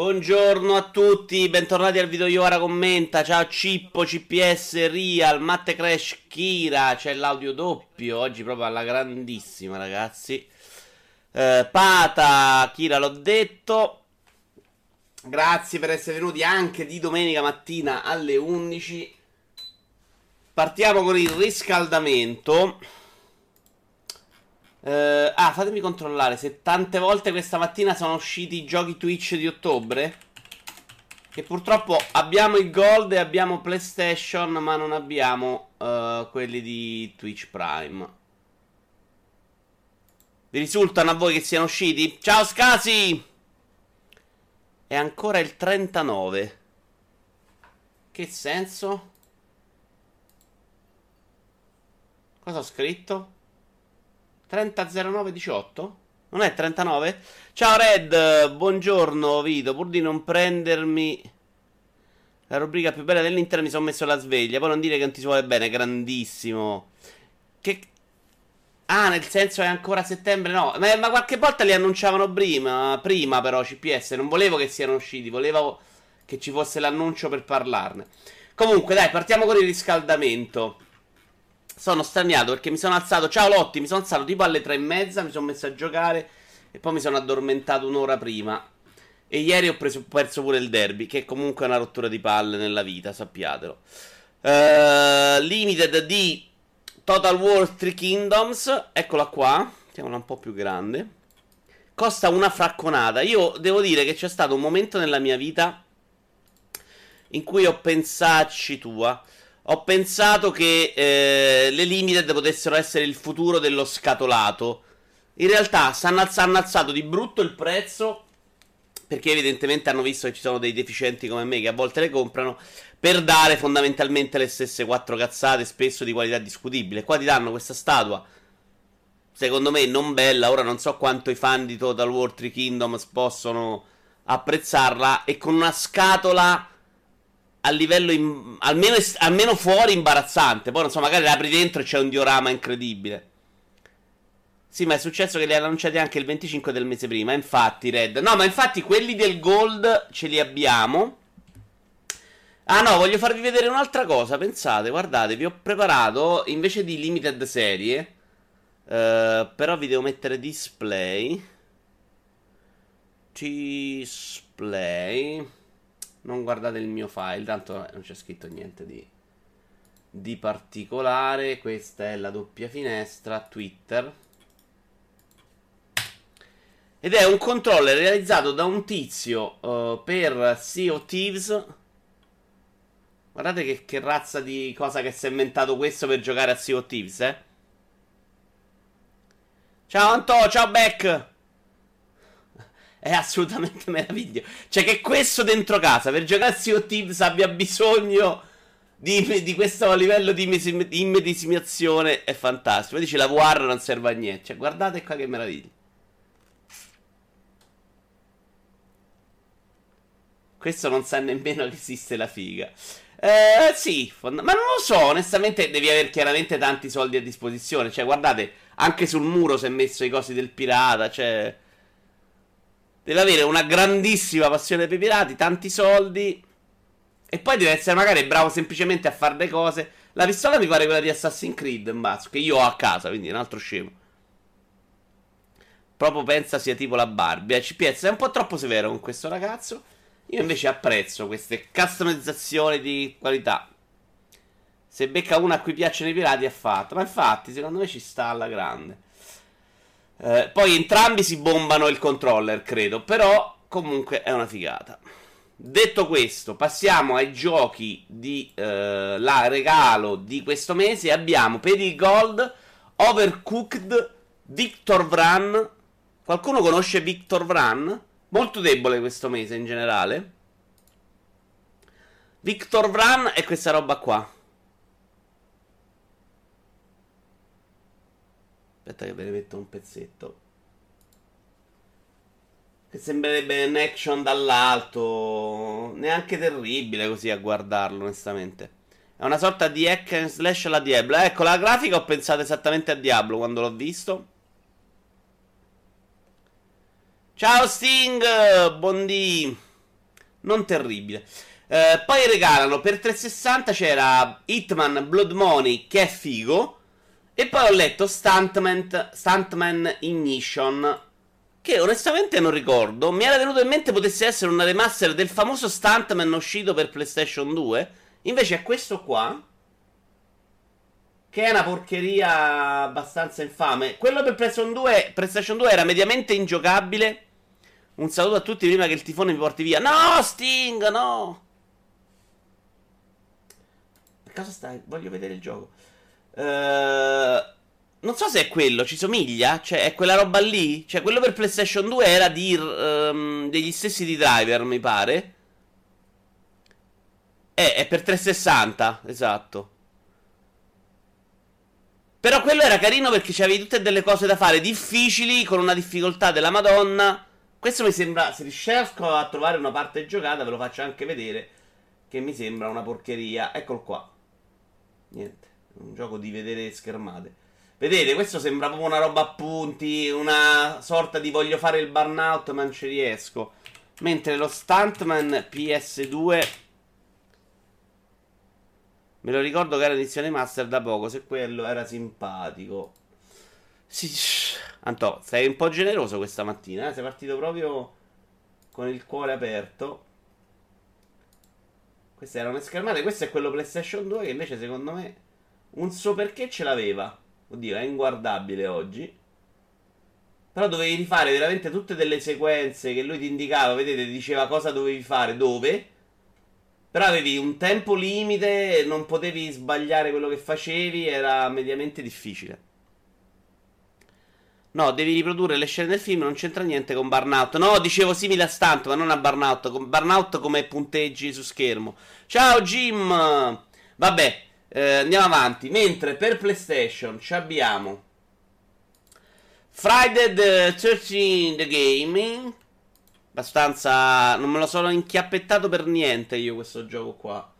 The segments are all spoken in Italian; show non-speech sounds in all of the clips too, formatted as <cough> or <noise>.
Buongiorno a tutti, bentornati al video Iora commenta. Ciao Cippo, CPS, Real, Matte Crash, Kira. C'è l'audio doppio oggi proprio alla grandissima, ragazzi. Eh, Pata, Kira l'ho detto. Grazie per essere venuti anche di domenica mattina alle 11. Partiamo con il riscaldamento. Uh, ah, fatemi controllare se tante volte questa mattina sono usciti i giochi Twitch di ottobre. Che purtroppo abbiamo il Gold e abbiamo PlayStation, ma non abbiamo uh, quelli di Twitch Prime. Vi risultano a voi che siano usciti? Ciao Scasi! È ancora il 39. Che senso? Cosa ho scritto? 300918? Non è 39? Ciao Red, buongiorno Vito, pur di non prendermi la rubrica più bella dell'Inter mi sono messo la sveglia, poi non dire che non ti si bene, grandissimo. Che... Ah, nel senso è ancora settembre? No, ma, ma qualche volta li annunciavano prima, prima però CPS, non volevo che siano usciti, volevo che ci fosse l'annuncio per parlarne. Comunque dai, partiamo con il riscaldamento sono straniato perché mi sono alzato. Ciao Lotti, mi sono alzato tipo alle tre e mezza. Mi sono messo a giocare e poi mi sono addormentato un'ora prima. E ieri ho preso, perso pure il derby, che comunque è una rottura di palle nella vita, sappiatelo. Uh, limited di Total War 3 Kingdoms. Eccola qua. Mettiamola un po' più grande. Costa una fracconata. Io devo dire che c'è stato un momento nella mia vita in cui ho pensato, tua ho pensato che eh, le limited potessero essere il futuro dello scatolato. In realtà hanno alzato di brutto il prezzo. Perché evidentemente hanno visto che ci sono dei deficienti come me che a volte le comprano. Per dare fondamentalmente le stesse quattro cazzate, spesso di qualità discutibile. Qua ti danno questa statua. Secondo me non bella. Ora non so quanto i fan di Total War 3 Kingdoms possono apprezzarla. E con una scatola a livello in, almeno, almeno, fuori imbarazzante. Poi non so, magari apri dentro e c'è un diorama incredibile. Sì, ma è successo che li hanno annunciati anche il 25 del mese prima. Infatti, Red. No, ma infatti quelli del Gold ce li abbiamo. Ah no, voglio farvi vedere un'altra cosa. Pensate, guardate, vi ho preparato invece di limited serie. Uh, però vi devo mettere display. Display. Non guardate il mio file, tanto non c'è scritto niente di, di particolare. Questa è la doppia finestra Twitter. Ed è un controller realizzato da un tizio uh, per Sea of Thieves. Guardate che, che, razza di cosa che si è inventato questo per giocare a Sea of Thieves, eh. Ciao Anto, ciao Beck. È assolutamente <laughs> meraviglioso. Cioè, che questo dentro casa per giocare a Sea abbia bisogno di, di questo livello di immedesimazione è fantastico. Poi dice la VR non serve a niente. Cioè, guardate qua che meraviglia. Questo non sa nemmeno che esiste la figa. Eh, sì, fond- ma non lo so, onestamente devi avere chiaramente tanti soldi a disposizione. Cioè, guardate, anche sul muro si è messo i cosi del pirata, cioè... Deve avere una grandissima passione per i pirati, tanti soldi. E poi deve essere magari bravo semplicemente a fare le cose. La pistola mi pare quella di Assassin's Creed, Mbazzo, che io ho a casa, quindi è un altro scemo. Proprio pensa sia tipo la Barbie. Eh, CPS è un po' troppo severo con questo ragazzo. Io invece apprezzo queste customizzazioni di qualità. Se becca una a cui piacciono i pirati è fatto. Ma infatti, secondo me ci sta alla grande. Eh, poi entrambi si bombano il controller, credo. Però comunque è una figata. Detto questo, passiamo ai giochi di eh, la regalo di questo mese. Abbiamo per il Gold Overcooked Victor Vran. Qualcuno conosce Victor Vran? Molto debole questo mese in generale. Victor Vran è questa roba qua. Aspetta che ve ne metto un pezzetto. Che sembrerebbe un action dall'alto. Neanche terribile così a guardarlo, onestamente. È una sorta di hack and slash alla Diablo. Ecco, la grafica ho pensato esattamente a Diablo quando l'ho visto. Ciao Sting, buondì. non terribile. Eh, poi regalano per 360 c'era Hitman Blood Money che è figo. E poi ho letto Stuntman, Stuntman Ignition. Che onestamente non ricordo. Mi era venuto in mente potesse essere una remaster del famoso Stuntman uscito per PlayStation 2. Invece è questo qua. Che è una porcheria abbastanza infame. Quello per PlayStation 2, PlayStation 2 era mediamente ingiocabile. Un saluto a tutti prima che il tifone mi porti via. No, Sting, no! A cosa stai? Voglio vedere il gioco. Uh, non so se è quello, ci somiglia? Cioè, è quella roba lì? Cioè, quello per PlayStation 2 era di, um, degli stessi di driver, mi pare. Eh, è per 360, esatto. Però quello era carino perché c'avevi tutte delle cose da fare difficili con una difficoltà della Madonna. Questo mi sembra, se riesco a trovare una parte giocata, ve lo faccio anche vedere, che mi sembra una porcheria. Eccolo qua. Niente, un gioco di vedere schermate. Vedete, questo sembra proprio una roba a punti, una sorta di voglio fare il burnout ma non ci riesco. Mentre lo Stuntman PS2 Me lo ricordo che era edizione master da poco, se quello era simpatico. Sì, Anto, sei un po' generoso questa mattina, eh? sei partito proprio con il cuore aperto. Queste erano schermate, questo è quello PlayStation 2 che invece secondo me un so perché ce l'aveva. Oddio, è inguardabile oggi. Però dovevi rifare veramente tutte delle sequenze che lui ti indicava, vedete, diceva cosa dovevi fare, dove però avevi un tempo limite, non potevi sbagliare quello che facevi, era mediamente difficile. No, devi riprodurre le scene del film, non c'entra niente con Burnout. No, dicevo simile a Stunt, ma non a Burnout. Burnout come punteggi su schermo. Ciao Jim! Vabbè, eh, andiamo avanti. Mentre per PlayStation abbiamo Friday the 13 The Gaming Abbastanza. Non me lo sono inchiappettato per niente io questo gioco qua.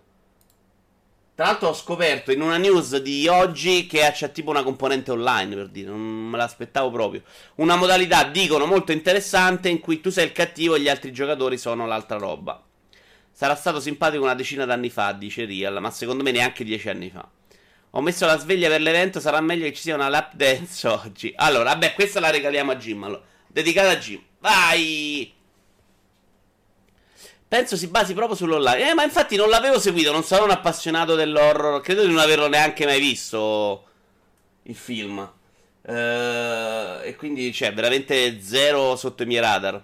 Tra l'altro ho scoperto in una news di oggi che c'è tipo una componente online, per dire, non me l'aspettavo proprio. Una modalità, dicono, molto interessante in cui tu sei il cattivo e gli altri giocatori sono l'altra roba. Sarà stato simpatico una decina d'anni fa, dice Real, ma secondo me neanche dieci anni fa. Ho messo la sveglia per l'evento, sarà meglio che ci sia una lap dance <laughs> oggi. Allora, vabbè, questa la regaliamo a Jim, allora. dedicata a Jim. Vai! Penso si basi proprio sull'online. Eh, ma infatti non l'avevo seguito, non sono un appassionato dell'horror. Credo di non averlo neanche mai visto il film. Uh, e quindi cioè, veramente zero sotto i miei radar.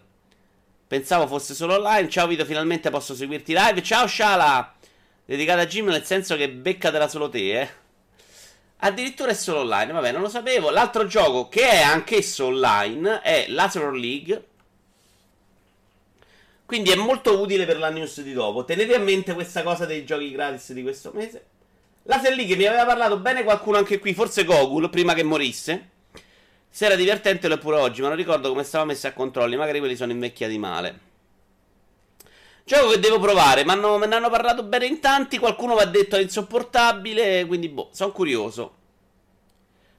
Pensavo fosse solo online. Ciao Vito, finalmente posso seguirti live. Ciao Shala! Dedicata a Jim nel senso che beccatela solo te, eh. Addirittura è solo online, vabbè, non lo sapevo. L'altro gioco che è anch'esso online è Laser League quindi è molto utile per la news di dopo. Tenete a mente questa cosa dei giochi gratis di questo mese. La League mi aveva parlato bene qualcuno anche qui, forse Gogul, prima che morisse. Se era divertente lo è pure oggi, ma non ricordo come stava messa a controlli. Magari quelli sono invecchiati male. Gioco che devo provare, ma hanno, me ne hanno parlato bene in tanti. Qualcuno mi ha detto è insopportabile. Quindi, boh, sono curioso.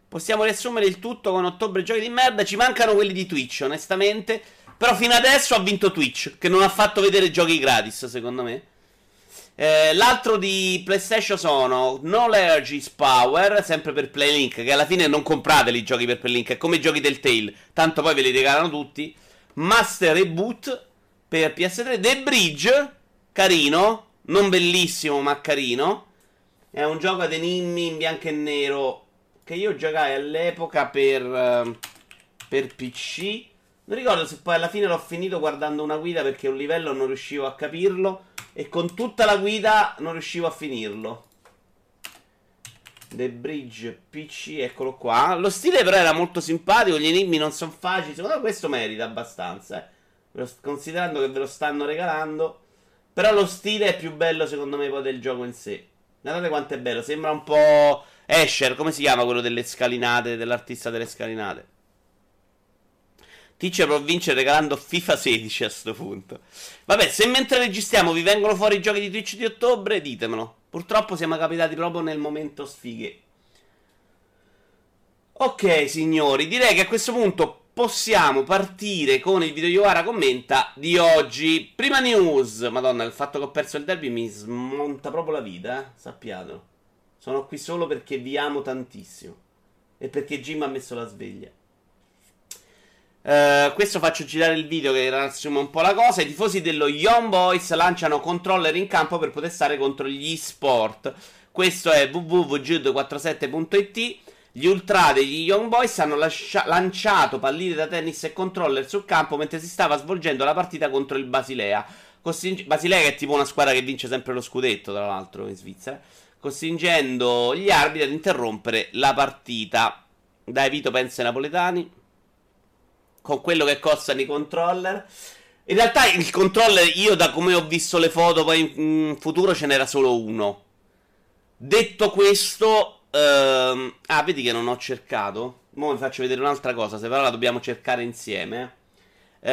Possiamo riassumere il tutto con ottobre giochi di merda. Ci mancano quelli di Twitch, onestamente. Però fino adesso ha vinto Twitch, che non ha fatto vedere giochi gratis, secondo me. Eh, l'altro di PlayStation sono Knowledge is Power, sempre per Playlink, che alla fine non comprateli i giochi per Playlink, è come i giochi del Tail, tanto poi ve li regalano tutti. Master Reboot per PS3, The Bridge, carino, non bellissimo ma carino. È un gioco ad enigmi in bianco e nero che io giocai all'epoca per, uh, per PC non ricordo se poi alla fine l'ho finito guardando una guida perché un livello non riuscivo a capirlo e con tutta la guida non riuscivo a finirlo. The Bridge PC, eccolo qua. Lo stile però era molto simpatico, gli enigmi non sono facili, secondo me questo merita abbastanza, eh. Considerando che ve lo stanno regalando. Però lo stile è più bello secondo me poi del gioco in sé. Guardate quanto è bello, sembra un po' Escher, come si chiama quello delle scalinate, dell'artista delle scalinate? Teacher può vincere regalando FIFA 16 a sto punto. Vabbè, se mentre registriamo vi vengono fuori i giochi di Twitch di ottobre, ditemelo. Purtroppo siamo capitati proprio nel momento sfighe. Ok, signori, direi che a questo punto possiamo partire con il video Iovara commenta di oggi. Prima news. Madonna, il fatto che ho perso il derby mi smonta proprio la vita, eh? sappiatelo. Sono qui solo perché vi amo tantissimo. E perché Jim ha messo la sveglia. Uh, questo faccio girare il video che riassume un po' la cosa. I tifosi dello Young Boys lanciano controller in campo per protestare contro gli sport. Questo è www.jude47.it. Gli ultra degli Young Boys hanno lascia- lanciato palline da tennis e controller sul campo mentre si stava svolgendo la partita contro il Basilea. Costring- Basilea che è tipo una squadra che vince sempre lo scudetto, tra l'altro, in Svizzera. Costringendo gli arbitri ad interrompere la partita. Dai, Vito pensa ai napoletani. Con quello che costano i controller. In realtà il controller, io da come ho visto le foto, poi in futuro ce n'era solo uno. Detto questo, Uh, ah, vedi che non ho cercato. Ora vi faccio vedere un'altra cosa. Se però la dobbiamo cercare insieme. Uh,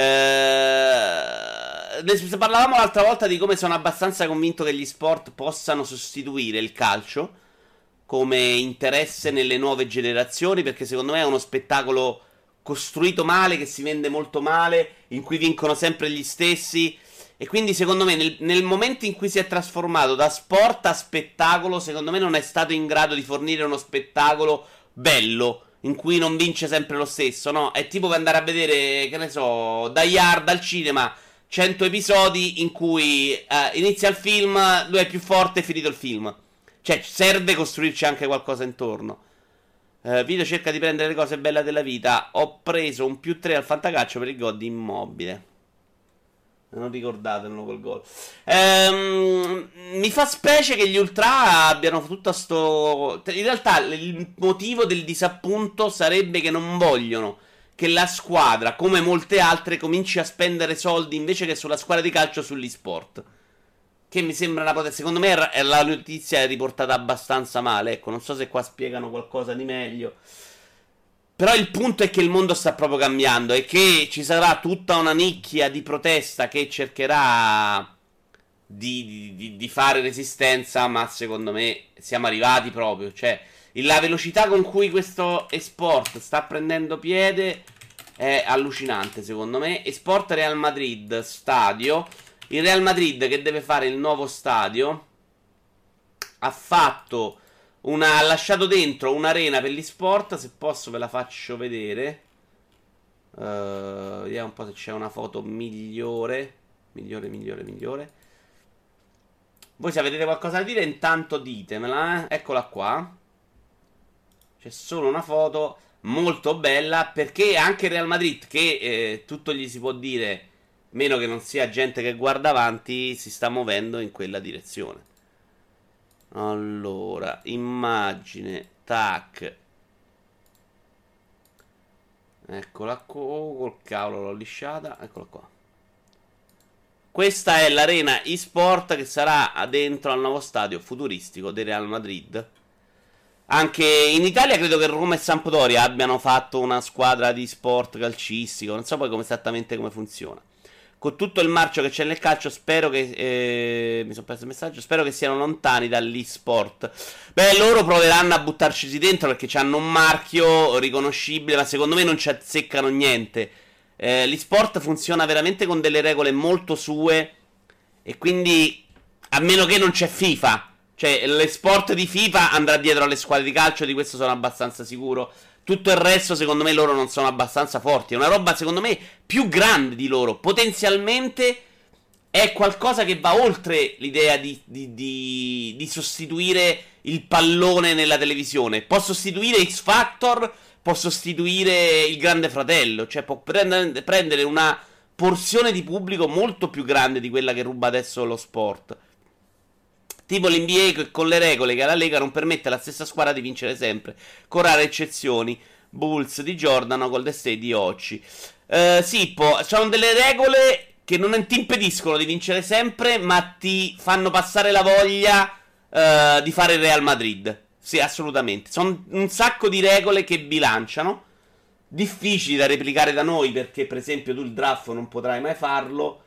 parlavamo l'altra volta di come sono abbastanza convinto che gli sport possano sostituire il calcio come interesse nelle nuove generazioni. Perché secondo me è uno spettacolo costruito male, che si vende molto male, in cui vincono sempre gli stessi. E quindi secondo me nel, nel, momento in cui si è trasformato da sport a spettacolo, secondo me non è stato in grado di fornire uno spettacolo bello, in cui non vince sempre lo stesso, no? È tipo per andare a vedere, che ne so, Die Hard al cinema, 100 episodi in cui eh, inizia il film, lui è più forte e finito il film. Cioè, serve costruirci anche qualcosa intorno. Uh, video cerca di prendere le cose belle della vita. Ho preso un più 3 al fantacaccio per il god immobile. Non ricordatelo quel gol. Ehm, mi fa specie che gli Ultra abbiano tutto sto. In realtà, il motivo del disappunto sarebbe che non vogliono che la squadra, come molte altre, cominci a spendere soldi invece che sulla squadra di calcio sugli sport. Che mi sembra una potenza. Secondo me la notizia è riportata abbastanza male. Ecco, non so se qua spiegano qualcosa di meglio. Però il punto è che il mondo sta proprio cambiando e che ci sarà tutta una nicchia di protesta che cercherà di, di, di fare resistenza, ma secondo me siamo arrivati proprio. Cioè, la velocità con cui questo esport sta prendendo piede è allucinante, secondo me. Esport Real Madrid, stadio. Il Real Madrid che deve fare il nuovo stadio ha fatto una, ha lasciato dentro un'arena per gli sport. Se posso, ve la faccio vedere. Uh, vediamo un po' se c'è una foto migliore. Migliore, migliore, migliore. Voi se avete qualcosa da dire, intanto ditemela. Eh? Eccola qua. C'è solo una foto molto bella. Perché anche Real Madrid, che eh, tutto gli si può dire, meno che non sia gente che guarda avanti, si sta muovendo in quella direzione. Allora, immagine, tac. Eccola qua, oh, col cavolo l'ho lisciata, eccola qua. Questa è l'arena eSport che sarà dentro al nuovo stadio futuristico del Real Madrid. Anche in Italia credo che Roma e Sampdoria abbiano fatto una squadra di sport calcistico, non so poi come esattamente come funziona con tutto il marcio che c'è nel calcio, spero che. Eh, mi sono perso il messaggio. Spero che siano lontani dall'e-sport. Beh, loro proveranno a buttarci dentro perché hanno un marchio riconoscibile, ma secondo me non ci azzeccano niente. Eh, l'e-sport funziona veramente con delle regole molto sue. E quindi, a meno che non c'è FIFA. Cioè, l'esport di FIFA andrà dietro alle squadre di calcio, di questo sono abbastanza sicuro. Tutto il resto, secondo me, loro non sono abbastanza forti. È una roba, secondo me, più grande di loro. Potenzialmente è qualcosa che va oltre l'idea di, di, di, di sostituire il pallone nella televisione. Può sostituire X Factor, può sostituire il Grande Fratello. Cioè, può prendere, prendere una porzione di pubblico molto più grande di quella che ruba adesso lo sport. Tipo l'NBA con le regole che alla Lega non permette alla stessa squadra di vincere sempre, con rare eccezioni. Bulls di Jordan o Golden State di Occi. Uh, Sippo, sono delle regole che non ti impediscono di vincere sempre, ma ti fanno passare la voglia uh, di fare il Real Madrid. Sì, assolutamente. Sono un sacco di regole che bilanciano. Difficili da replicare da noi perché, per esempio, tu il draft non potrai mai farlo.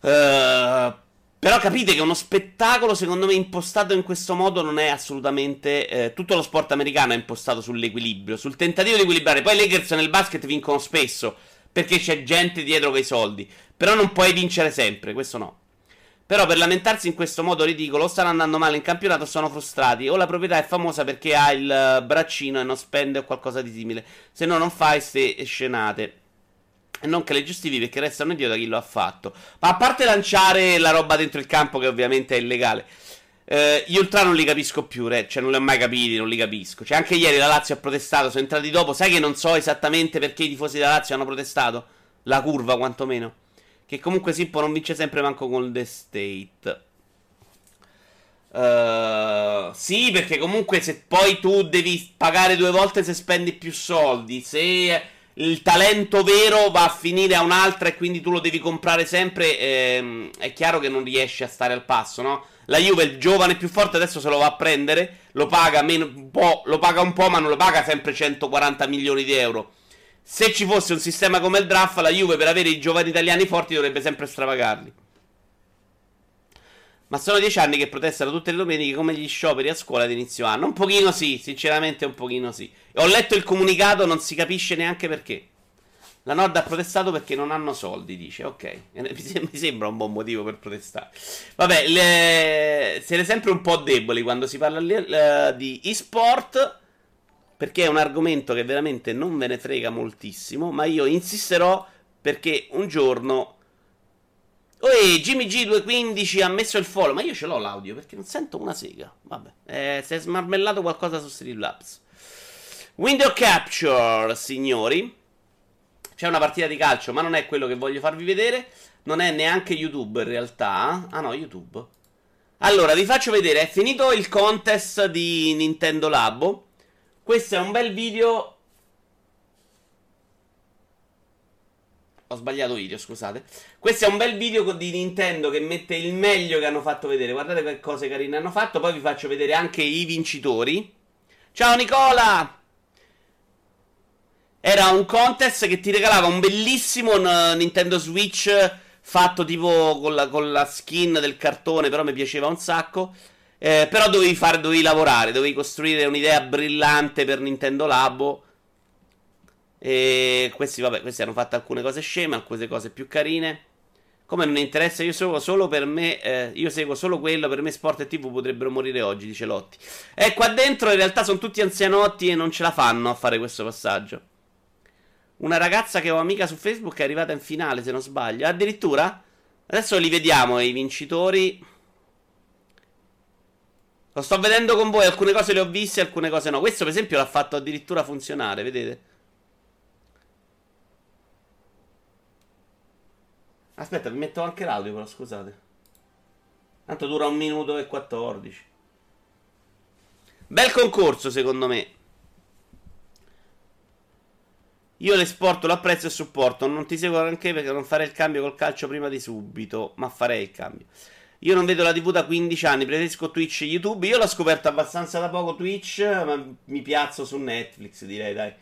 Uh, però capite che uno spettacolo, secondo me, impostato in questo modo non è assolutamente. Eh, tutto lo sport americano è impostato sull'equilibrio, sul tentativo di equilibrare. Poi i Lakers nel basket vincono spesso perché c'è gente dietro quei soldi. Però non puoi vincere sempre, questo no. Però per lamentarsi in questo modo ridicolo, o stanno andando male in campionato sono frustrati, o la proprietà è famosa perché ha il braccino e non spende o qualcosa di simile. Se no, non fai ste scenate. E non che le giustifichi perché restano idiota chi lo ha fatto. Ma a parte lanciare la roba dentro il campo, che ovviamente è illegale. Eh, gli ultra non li capisco più, re. Cioè, non li ho mai capiti, non li capisco. Cioè, anche ieri la Lazio ha protestato. Sono entrati dopo. Sai che non so esattamente perché i tifosi della Lazio hanno protestato? La curva, quantomeno. Che comunque Sippo non vince sempre manco con The State. Uh, sì, perché comunque se poi tu devi pagare due volte se spendi più soldi, se il talento vero va a finire a un'altra e quindi tu lo devi comprare sempre, ehm, è chiaro che non riesci a stare al passo, no? La Juve, il giovane più forte, adesso se lo va a prendere, lo paga, meno, po', lo paga un po', ma non lo paga sempre 140 milioni di euro. Se ci fosse un sistema come il draft, la Juve per avere i giovani italiani forti dovrebbe sempre stravagarli. Ma sono dieci anni che protestano tutte le domeniche come gli scioperi a scuola ad inizio anno. Un pochino sì, sinceramente un pochino sì. Ho letto il comunicato, non si capisce neanche perché. La Nord ha protestato perché non hanno soldi, dice. Ok, <laughs> mi sembra un buon motivo per protestare. Vabbè, le... siete sempre un po' deboli quando si parla di e-sport perché è un argomento che veramente non ve ne frega moltissimo, ma io insisterò perché un giorno... Oi, Jimmy G215 ha messo il follow, ma io ce l'ho l'audio perché non sento una sega. Vabbè, eh, si è smarmellato qualcosa su Streamlabs. Window Capture, signori. C'è una partita di calcio, ma non è quello che voglio farvi vedere. Non è neanche YouTube in realtà. Ah no, YouTube. Allora, vi faccio vedere, è finito il contest di Nintendo Labo. Questo è un bel video. Ho sbagliato video, scusate. Questo è un bel video di Nintendo che mette il meglio che hanno fatto vedere. Guardate che cose carine hanno fatto. Poi vi faccio vedere anche i vincitori. Ciao Nicola! Era un contest che ti regalava un bellissimo Nintendo Switch fatto tipo con la, con la skin del cartone, però mi piaceva un sacco. Eh, però dovevi fare, dovevi lavorare, dovevi costruire un'idea brillante per Nintendo Labo. E questi, vabbè, questi hanno fatto alcune cose sceme, alcune cose più carine. Come non interessa, io seguo solo per me. Eh, io seguo solo quello. Per me, sport e TV potrebbero morire oggi, dice Lotti. E qua dentro in realtà sono tutti anzianotti e non ce la fanno a fare questo passaggio. Una ragazza che ho amica su Facebook è arrivata in finale, se non sbaglio. Addirittura. Adesso li vediamo i vincitori. Lo sto vedendo con voi, alcune cose le ho viste, alcune cose no. Questo per esempio l'ha fatto addirittura funzionare, vedete? Aspetta, vi metto anche l'audio però, scusate. Tanto dura un minuto e 14. Bel concorso secondo me. Io l'esporto, lo apprezzo e supporto. Non ti seguo anche perché non farei il cambio col calcio prima di subito, ma farei il cambio. Io non vedo la TV da 15 anni, preferisco Twitch e YouTube. Io l'ho scoperto abbastanza da poco Twitch, ma mi piazzo su Netflix, direi, dai.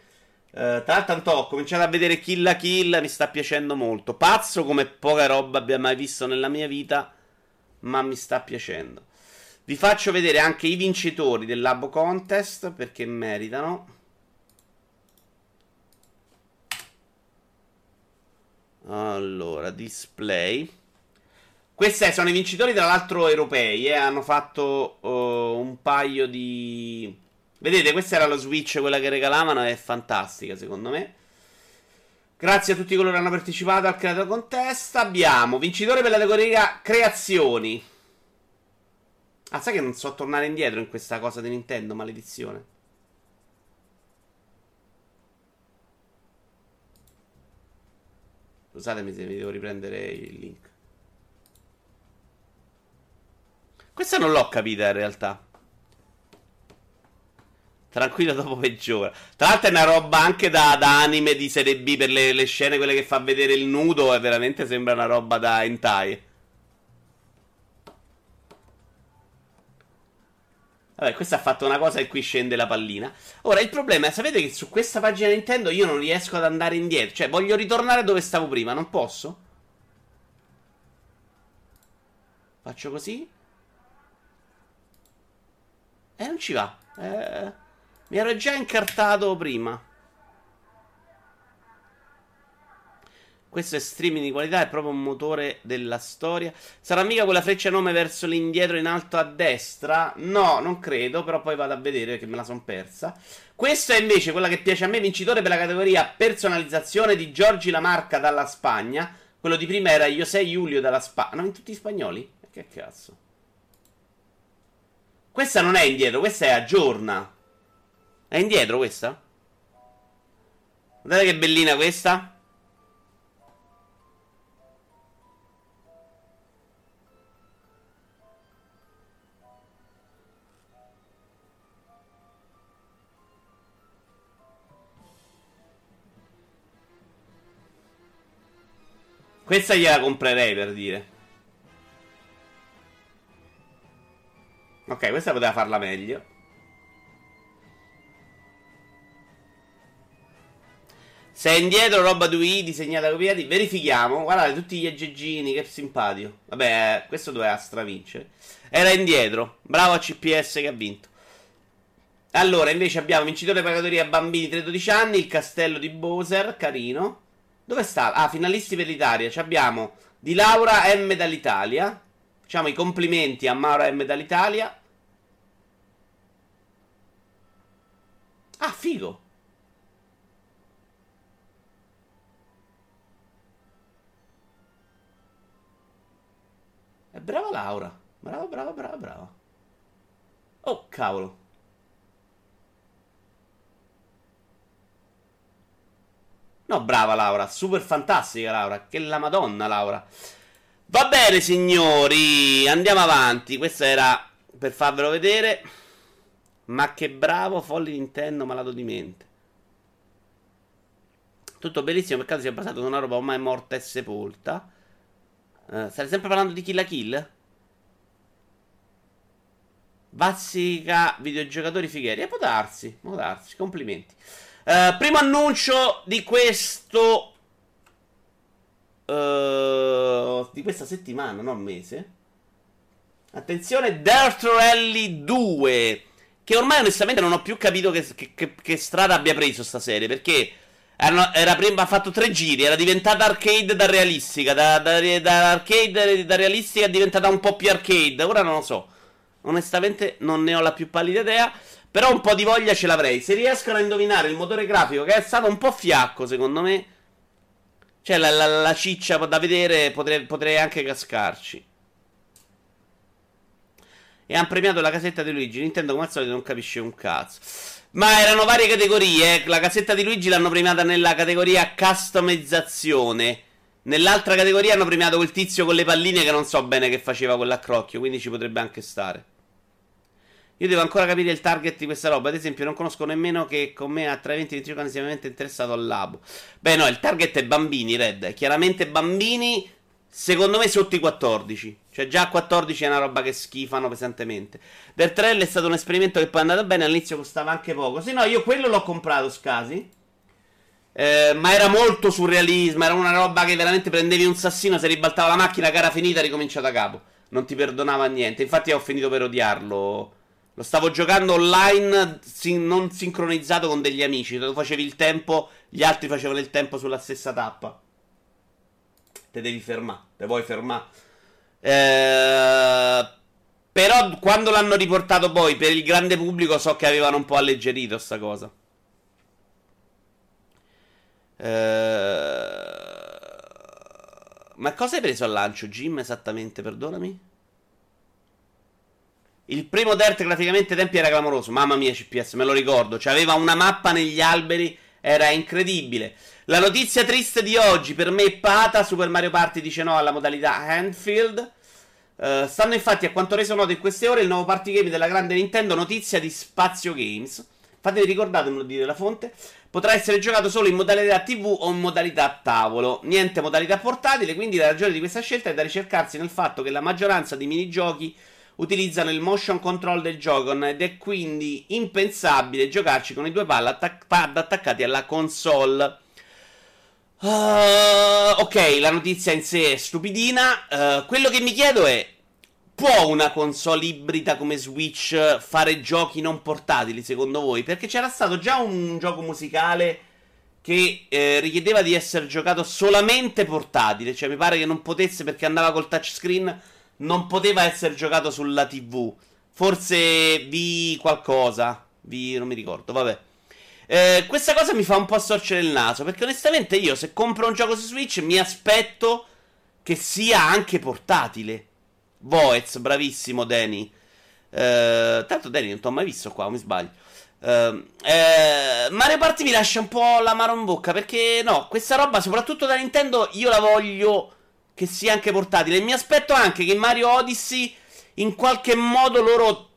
Uh, tra l'altro, ho cominciato a vedere Kill la Kill, mi sta piacendo molto. Pazzo come poca roba abbia mai visto nella mia vita, ma mi sta piacendo. Vi faccio vedere anche i vincitori del Labo Contest, perché meritano. Allora, display. Questi sono i vincitori, tra l'altro, europei. Eh? Hanno fatto uh, un paio di. Vedete, questa era la Switch, quella che regalavano. È fantastica, secondo me. Grazie a tutti coloro che hanno partecipato al Creator Contest. Abbiamo vincitore per la categoria creazioni. Ah, sai che non so tornare indietro in questa cosa di Nintendo, maledizione. Scusatemi se mi devo riprendere il link. Questa non l'ho capita in realtà. Tranquillo dopo peggiora. Tra l'altro è una roba anche da, da anime di serie B per le, le, scene, quelle che fa vedere il nudo. E veramente sembra una roba da hentai. Vabbè, questa ha fatto una cosa e qui scende la pallina. Ora, il problema è, sapete che su questa pagina Nintendo io non riesco ad andare indietro. Cioè, voglio ritornare dove stavo prima, non posso? Faccio così. E non ci va. Eh, mi ero già incartato prima. Questo è streaming di qualità, è proprio un motore della storia. Sarà mica quella freccia nome verso l'indietro in alto a destra? No, non credo, però poi vado a vedere che me la son persa. Questa è invece quella che piace a me, vincitore per la categoria personalizzazione di Giorgi Lamarca dalla Spagna. Quello di prima era José Julio dalla Spagna. No, in tutti spagnoli? Che cazzo? Questa non è indietro, questa è aggiorna. È indietro questa? Guardate che bellina questa. Questa gliela comprerei per dire. Ok, questa poteva farla meglio. Se è indietro roba 2i disegnata copiati, verifichiamo. Guardate tutti gli aggeggini, che simpatico. Vabbè, questo doveva stravincere. Era indietro. Bravo a CPS che ha vinto. Allora, invece abbiamo vincitore per categoria bambini 3-12 anni, il castello di Bowser, carino. Dove sta? Ah, finalisti per l'Italia. Ci abbiamo di Laura M dall'Italia. Facciamo i complimenti a Maura M dall'Italia. Ah, figo. Brava Laura. Brava, brava, brava, brava. Oh, cavolo. No, brava Laura, super fantastica Laura, che la madonna Laura. Va bene signori, andiamo avanti. Questo era per farvelo vedere. Ma che bravo, Folli Nintendo, malato di mente. Tutto bellissimo, peccato sia passato su una roba ormai morta e sepolta. Uh, stai sempre parlando di Kill la Kill? Bazzica videogiocatori fighieri. E può darsi, può darsi, complimenti. Uh, primo annuncio di questo. Uh, di questa settimana, non mese. Attenzione, Dirt Rally 2. Che ormai onestamente non ho più capito che, che, che strada abbia preso sta serie. Perché era, era prima, ha fatto tre giri. Era diventata arcade da realistica. Da, da, da arcade da realistica è diventata un po' più arcade. Ora non lo so. Onestamente non ne ho la più pallida idea. Però un po' di voglia ce l'avrei. Se riescono a indovinare il motore grafico, che è stato un po' fiacco, secondo me. Cioè, la, la, la ciccia da vedere, potrei, potrei anche cascarci. E hanno premiato la casetta di Luigi. Nintendo, come al solito, non capisce un cazzo. Ma erano varie categorie. La casetta di Luigi l'hanno premiata nella categoria customizzazione. Nell'altra categoria hanno premiato quel tizio con le palline che non so bene che faceva quell'accrocchio. Quindi ci potrebbe anche stare. Io devo ancora capire il target di questa roba. Ad esempio, non conosco nemmeno che con me a tra 20 e 25 anni sia veramente interessato al labo. Beh, no, il target è bambini, Red. Chiaramente bambini, secondo me sotto i 14. Cioè, già a 14 è una roba che schifano pesantemente. Dirt Trail è stato un esperimento che poi è andato bene. All'inizio costava anche poco. Sì, no, io quello l'ho comprato, scasi. Eh, ma era molto surrealismo. Era una roba che veramente prendevi un sassino, se ribaltava la macchina, gara finita, ricomincia da capo. Non ti perdonava niente. Infatti, ho finito per odiarlo lo stavo giocando online sin- non sincronizzato con degli amici. Tu facevi il tempo, gli altri facevano il tempo sulla stessa tappa. Te devi fermare, te vuoi fermare. Eh, però quando l'hanno riportato poi per il grande pubblico so che avevano un po' alleggerito sta cosa. Eh, ma cosa hai preso al lancio, Jim, esattamente? Perdonami. Il primo Dirt graficamente tempi era clamoroso. Mamma mia, CPS, me lo ricordo. Cioè, aveva una mappa negli alberi, era incredibile. La notizia triste di oggi, per me, è pata. Super Mario Party dice no alla modalità handfield. Uh, stanno infatti a quanto reso noto in queste ore il nuovo party game della grande Nintendo, notizia di Spazio Games. Fatevi ricordatemelo di dire la fonte. Potrà essere giocato solo in modalità TV o in modalità tavolo. Niente modalità portatile, quindi la ragione di questa scelta è da ricercarsi nel fatto che la maggioranza di minigiochi utilizzano il motion control del Joy-Con ed è quindi impensabile giocarci con i due pad attaccati alla console. Uh, ok, la notizia in sé è stupidina. Uh, quello che mi chiedo è: può una console ibrida come Switch fare giochi non portatili, secondo voi? Perché c'era stato già un gioco musicale che eh, richiedeva di essere giocato solamente portatile, cioè mi pare che non potesse perché andava col touchscreen, non poteva essere giocato sulla TV. Forse vi qualcosa, vi non mi ricordo, vabbè. Eh, questa cosa mi fa un po' storcere il naso, perché onestamente io se compro un gioco su Switch mi aspetto che sia anche portatile. Voez, bravissimo Danny. Uh, tanto Danny non ti ho mai visto qua, mi sbaglio. Uh, eh, Mario Party mi lascia un po' la mano in bocca perché no, questa roba soprattutto da Nintendo io la voglio che sia anche portatile e mi aspetto anche che Mario Odyssey in qualche modo loro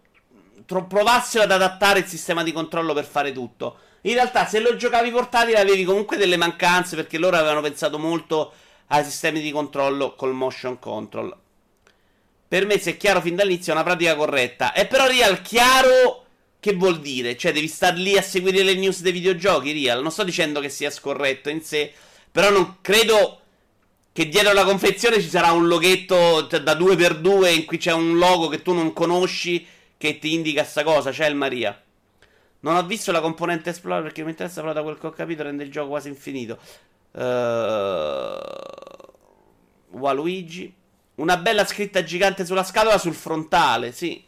provassero ad adattare il sistema di controllo per fare tutto. In realtà se lo giocavi portatile avevi comunque delle mancanze perché loro avevano pensato molto ai sistemi di controllo col motion control. Per me, se è chiaro fin dall'inizio, è una pratica corretta. E però, Real, chiaro che vuol dire? Cioè, devi star lì a seguire le news dei videogiochi, Real. Non sto dicendo che sia scorretto in sé, però non credo che dietro la confezione ci sarà un loghetto da 2x2 in cui c'è un logo che tu non conosci che ti indica sta cosa. C'è il Maria. Non ho visto la componente Explorer perché mi interessa, però da quel che ho capito rende il gioco quasi infinito. Uh... Waluigi. Una bella scritta gigante sulla scatola sul frontale, sì.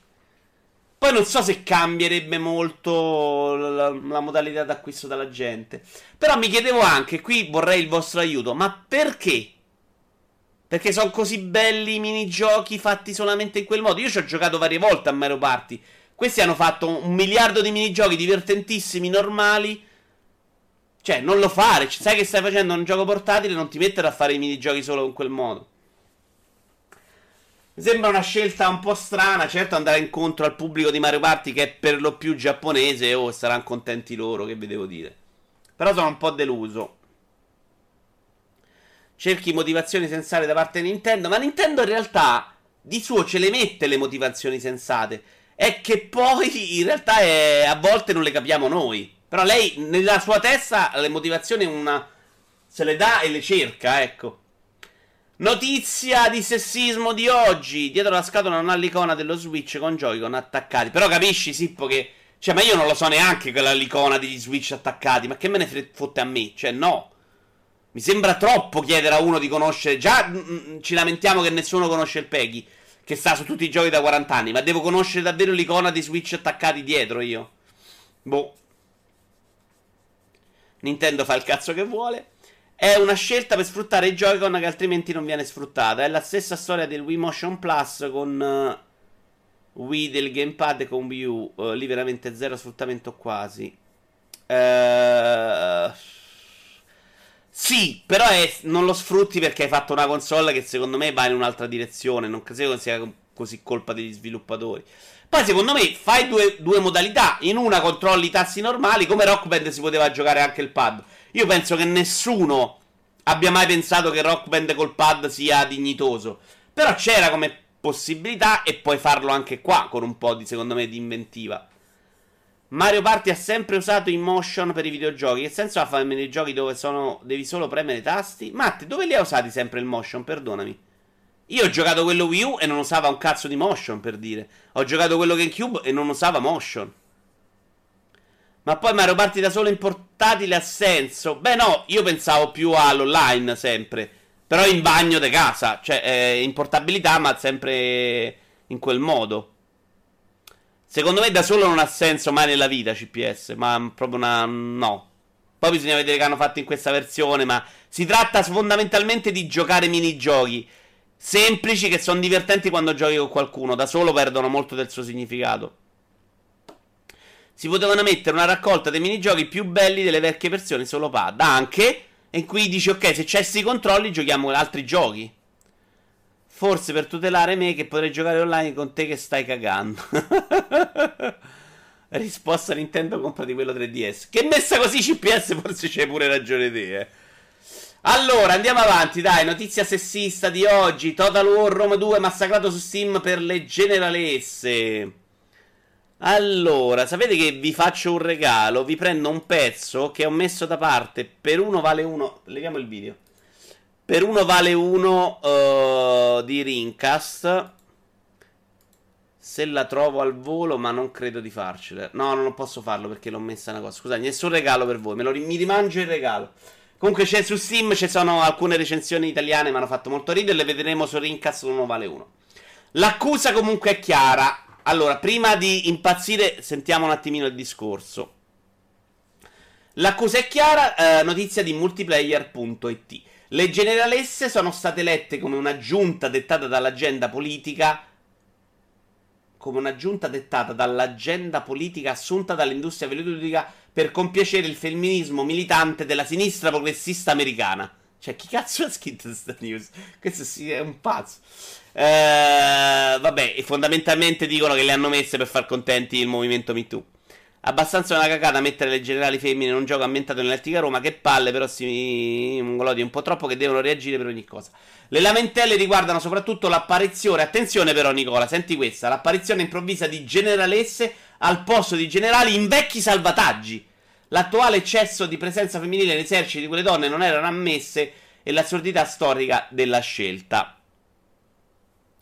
Poi non so se cambierebbe molto la, la, modalità d'acquisto della gente. Però mi chiedevo anche, qui vorrei il vostro aiuto, ma perché? Perché sono così belli i minigiochi fatti solamente in quel modo. Io ci ho giocato varie volte a Mario Party. Questi hanno fatto un miliardo di minigiochi divertentissimi, normali. Cioè, non lo fare. Sai che stai facendo un gioco portatile, non ti mettere a fare i minigiochi solo in quel modo. Mi sembra una scelta un po' strana, certo andare incontro al pubblico di Mario Party che è per lo più giapponese, o oh, saranno contenti loro, che vi devo dire. Però sono un po' deluso. Cerchi motivazioni sensate da parte di Nintendo, ma Nintendo in realtà di suo ce le mette le motivazioni sensate. È che poi in realtà è, a volte non le capiamo noi. Però lei nella sua testa le motivazioni una, se le dà e le cerca, ecco. Notizia di sessismo di oggi. Dietro la scatola non ha l'icona dello Switch con Joy-Con attaccati. Però capisci, Sippo, che... Cioè, ma io non lo so neanche quella l'icona degli Switch attaccati. Ma che me ne fotte a me? Cioè, no. Mi sembra troppo chiedere a uno di conoscere... Già mm, mm ci lamentiamo che nessuno conosce il Peggy. Che sta su tutti i giochi da 40 anni. Ma devo conoscere davvero l'icona di Switch attaccati dietro io. Boh. Nintendo fa il cazzo che vuole. È una scelta per sfruttare i Joy-Con che altrimenti non viene sfruttata. È la stessa storia del Wii Motion Plus con uh, Wii del Gamepad e con Wii U. Uh, lì veramente zero sfruttamento quasi. Uh, sì, però è, non lo sfrutti perché hai fatto una console che secondo me va in un'altra direzione. Non credo sia così colpa degli sviluppatori. Poi secondo me fai due, due modalità. In una controlli i tassi normali, come Rock Band si poteva giocare anche il pad. Io penso che nessuno abbia mai pensato che Rock Band col pad sia dignitoso. Però c'era come possibilità e puoi farlo anche qua con un po' di, secondo me, di inventiva. Mario Party ha sempre usato in motion per i videogiochi. Che senso ha fare i giochi dove sono, devi solo premere i tasti? Matte, dove li ha usati sempre il motion? Perdonami. Io ho giocato quello Wii U e non usava un cazzo di motion, per dire. Ho giocato quello GameCube e non usava motion. Ma poi Mario Party da solo in portatile ha senso? Beh, no, io pensavo più all'online sempre. Però in bagno di casa, cioè eh, in portabilità, ma sempre in quel modo. Secondo me da solo non ha senso mai nella vita CPS, ma proprio una. no. Poi bisogna vedere che hanno fatto in questa versione, ma si tratta fondamentalmente di giocare minigiochi semplici che sono divertenti quando giochi con qualcuno, da solo perdono molto del suo significato si potevano mettere una raccolta dei minigiochi più belli delle vecchie versioni solo pad. Anche, e qui dici ok, se c'è questi controlli giochiamo altri giochi. Forse per tutelare me che potrei giocare online con te che stai cagando. <laughs> Risposta Nintendo comprati quello 3DS. Che messa così CPS forse c'hai pure ragione te, eh. Allora, andiamo avanti, dai, notizia sessista di oggi. Total War Rome 2 massacrato su Steam per le generalesse. Allora, sapete che vi faccio un regalo? Vi prendo un pezzo che ho messo da parte. Per uno vale uno. Leviamo il video. Per uno vale uno uh, di Rincast. Se la trovo al volo, ma non credo di farcela. No, non posso farlo perché l'ho messa una cosa. Scusate, nessun regalo per voi. Me lo, mi rimangio il regalo. Comunque c'è su Steam, ci sono alcune recensioni italiane, mi hanno fatto molto ridere. Le vedremo su Rincast, uno vale uno. L'accusa comunque è chiara. Allora, prima di impazzire, sentiamo un attimino il discorso. L'accusa è chiara, eh, notizia di multiplayer.it. Le generalesse sono state lette come una giunta dettata dall'agenda politica come una giunta dettata dall'agenda politica assunta dall'industria videoludica per compiacere il femminismo militante della sinistra progressista americana. Cioè, chi cazzo ha scritto questa news? Questo sì, è un pazzo. Eh, vabbè, fondamentalmente dicono che le hanno messe per far contenti il movimento MeToo. Abbastanza una cagata mettere le generali femmine in un gioco ambientato nell'antica Roma. Che palle, però si mongolodi un po' troppo che devono reagire per ogni cosa. Le lamentele riguardano soprattutto l'apparizione. Attenzione, però, Nicola, senti questa: l'apparizione improvvisa di generalesse al posto di generali in vecchi salvataggi. L'attuale eccesso di presenza femminile nei eserciti di quelle donne non erano ammesse e l'assurdità storica della scelta.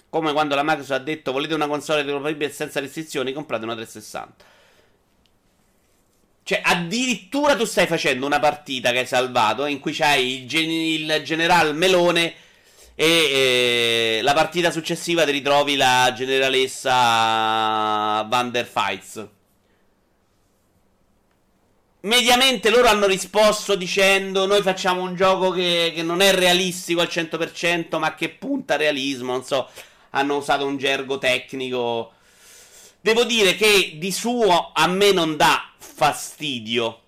Come quando la Microsoft ha detto volete una console retrocompatibile senza restrizioni, comprate una 360. Cioè, addirittura tu stai facendo una partita che hai salvato in cui c'hai il, gen- il general Melone e, e la partita successiva ti ritrovi la generalessa Van der Fights. Mediamente loro hanno risposto dicendo noi facciamo un gioco che, che non è realistico al 100% ma che punta realismo, non so, hanno usato un gergo tecnico. Devo dire che di suo a me non dà fastidio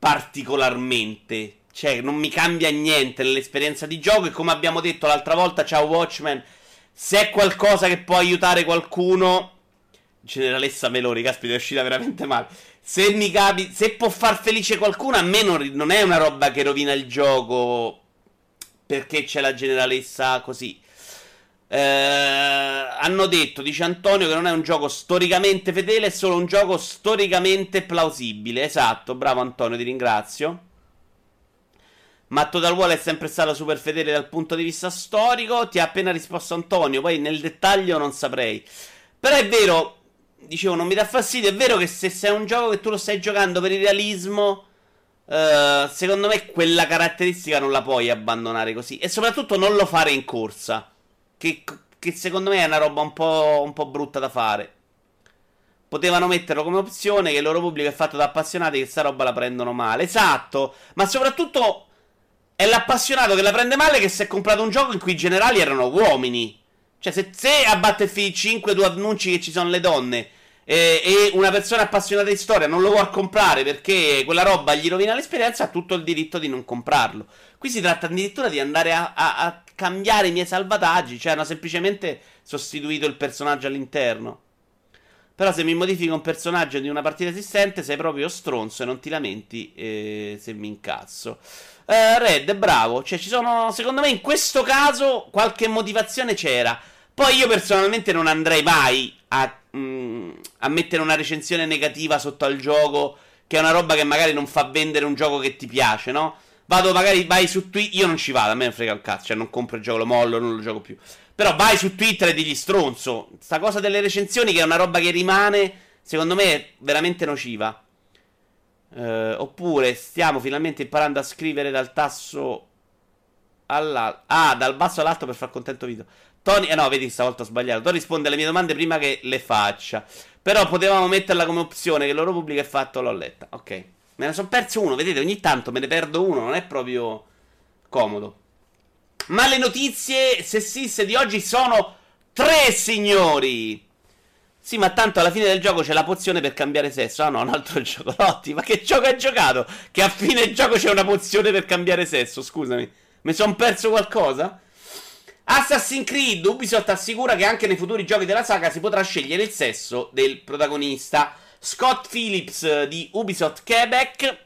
particolarmente. Cioè, non mi cambia niente nell'esperienza di gioco. E come abbiamo detto l'altra volta, ciao Watchmen. Se è qualcosa che può aiutare qualcuno. Generalessa Meloni, caspita, è uscita veramente male. Se mi capi. Se può far felice qualcuno, a me non, non è una roba che rovina il gioco. Perché c'è la generalessa così. Eh, hanno detto, dice Antonio, che non è un gioco storicamente fedele, è solo un gioco storicamente plausibile. Esatto, bravo Antonio, ti ringrazio. Ma Total War è sempre stato super fedele dal punto di vista storico. Ti ha appena risposto Antonio, poi nel dettaglio non saprei. Però è vero, dicevo, non mi dà fastidio. È vero che se sei un gioco che tu lo stai giocando per il realismo, eh, secondo me quella caratteristica non la puoi abbandonare così. E soprattutto non lo fare in corsa. Che, che secondo me è una roba un po', un po' brutta da fare. Potevano metterlo come opzione che il loro pubblico è fatto da appassionati che sta roba la prendono male. Esatto, ma soprattutto è l'appassionato che la prende male che si è comprato un gioco in cui i generali erano uomini. Cioè, se, se a Battlefield 5 tu annunci che ci sono le donne e, e, una persona appassionata di storia non lo vuole comprare perché quella roba gli rovina l'esperienza, ha tutto il diritto di non comprarlo. Qui si tratta addirittura di andare a, a, a cambiare i miei salvataggi, cioè hanno semplicemente sostituito il personaggio all'interno. Però se mi modifico un personaggio di una partita esistente sei proprio stronzo e non ti lamenti eh, se mi incazzo. Uh, Red, bravo. Cioè, ci sono, secondo me, in questo caso qualche motivazione c'era. Poi io personalmente non andrei mai a, mm, a mettere una recensione negativa sotto al gioco, che è una roba che magari non fa vendere un gioco che ti piace, no? Vado, magari vai su Twitter. Io non ci vado, a me non frega un cazzo. Cioè, non compro il gioco, lo mollo, non lo gioco più. Però vai su Twitter e digli stronzo. Sta cosa delle recensioni, che è una roba che rimane, secondo me, è veramente nociva. Uh, oppure stiamo finalmente imparando a scrivere dal tasso all'alto. Ah, dal basso all'alto per far contento video. Tony, eh no, vedi, stavolta ho sbagliato. Tony risponde alle mie domande prima che le faccia. Però potevamo metterla come opzione che loro pubblico è fatto, l'ho letta. Ok. Me ne sono perso uno, vedete, ogni tanto me ne perdo uno, non è proprio comodo. Ma le notizie sessiste di oggi sono tre, signori. Sì, ma tanto alla fine del gioco c'è la pozione per cambiare sesso. Ah no, un altro <laughs> gioco. Lotti, ma che gioco hai giocato? Che a fine gioco c'è una pozione per cambiare sesso, scusami. Mi sono perso qualcosa? Assassin's Creed, Ubisoft assicura che anche nei futuri giochi della saga si potrà scegliere il sesso del protagonista. Scott Phillips di Ubisoft Quebec.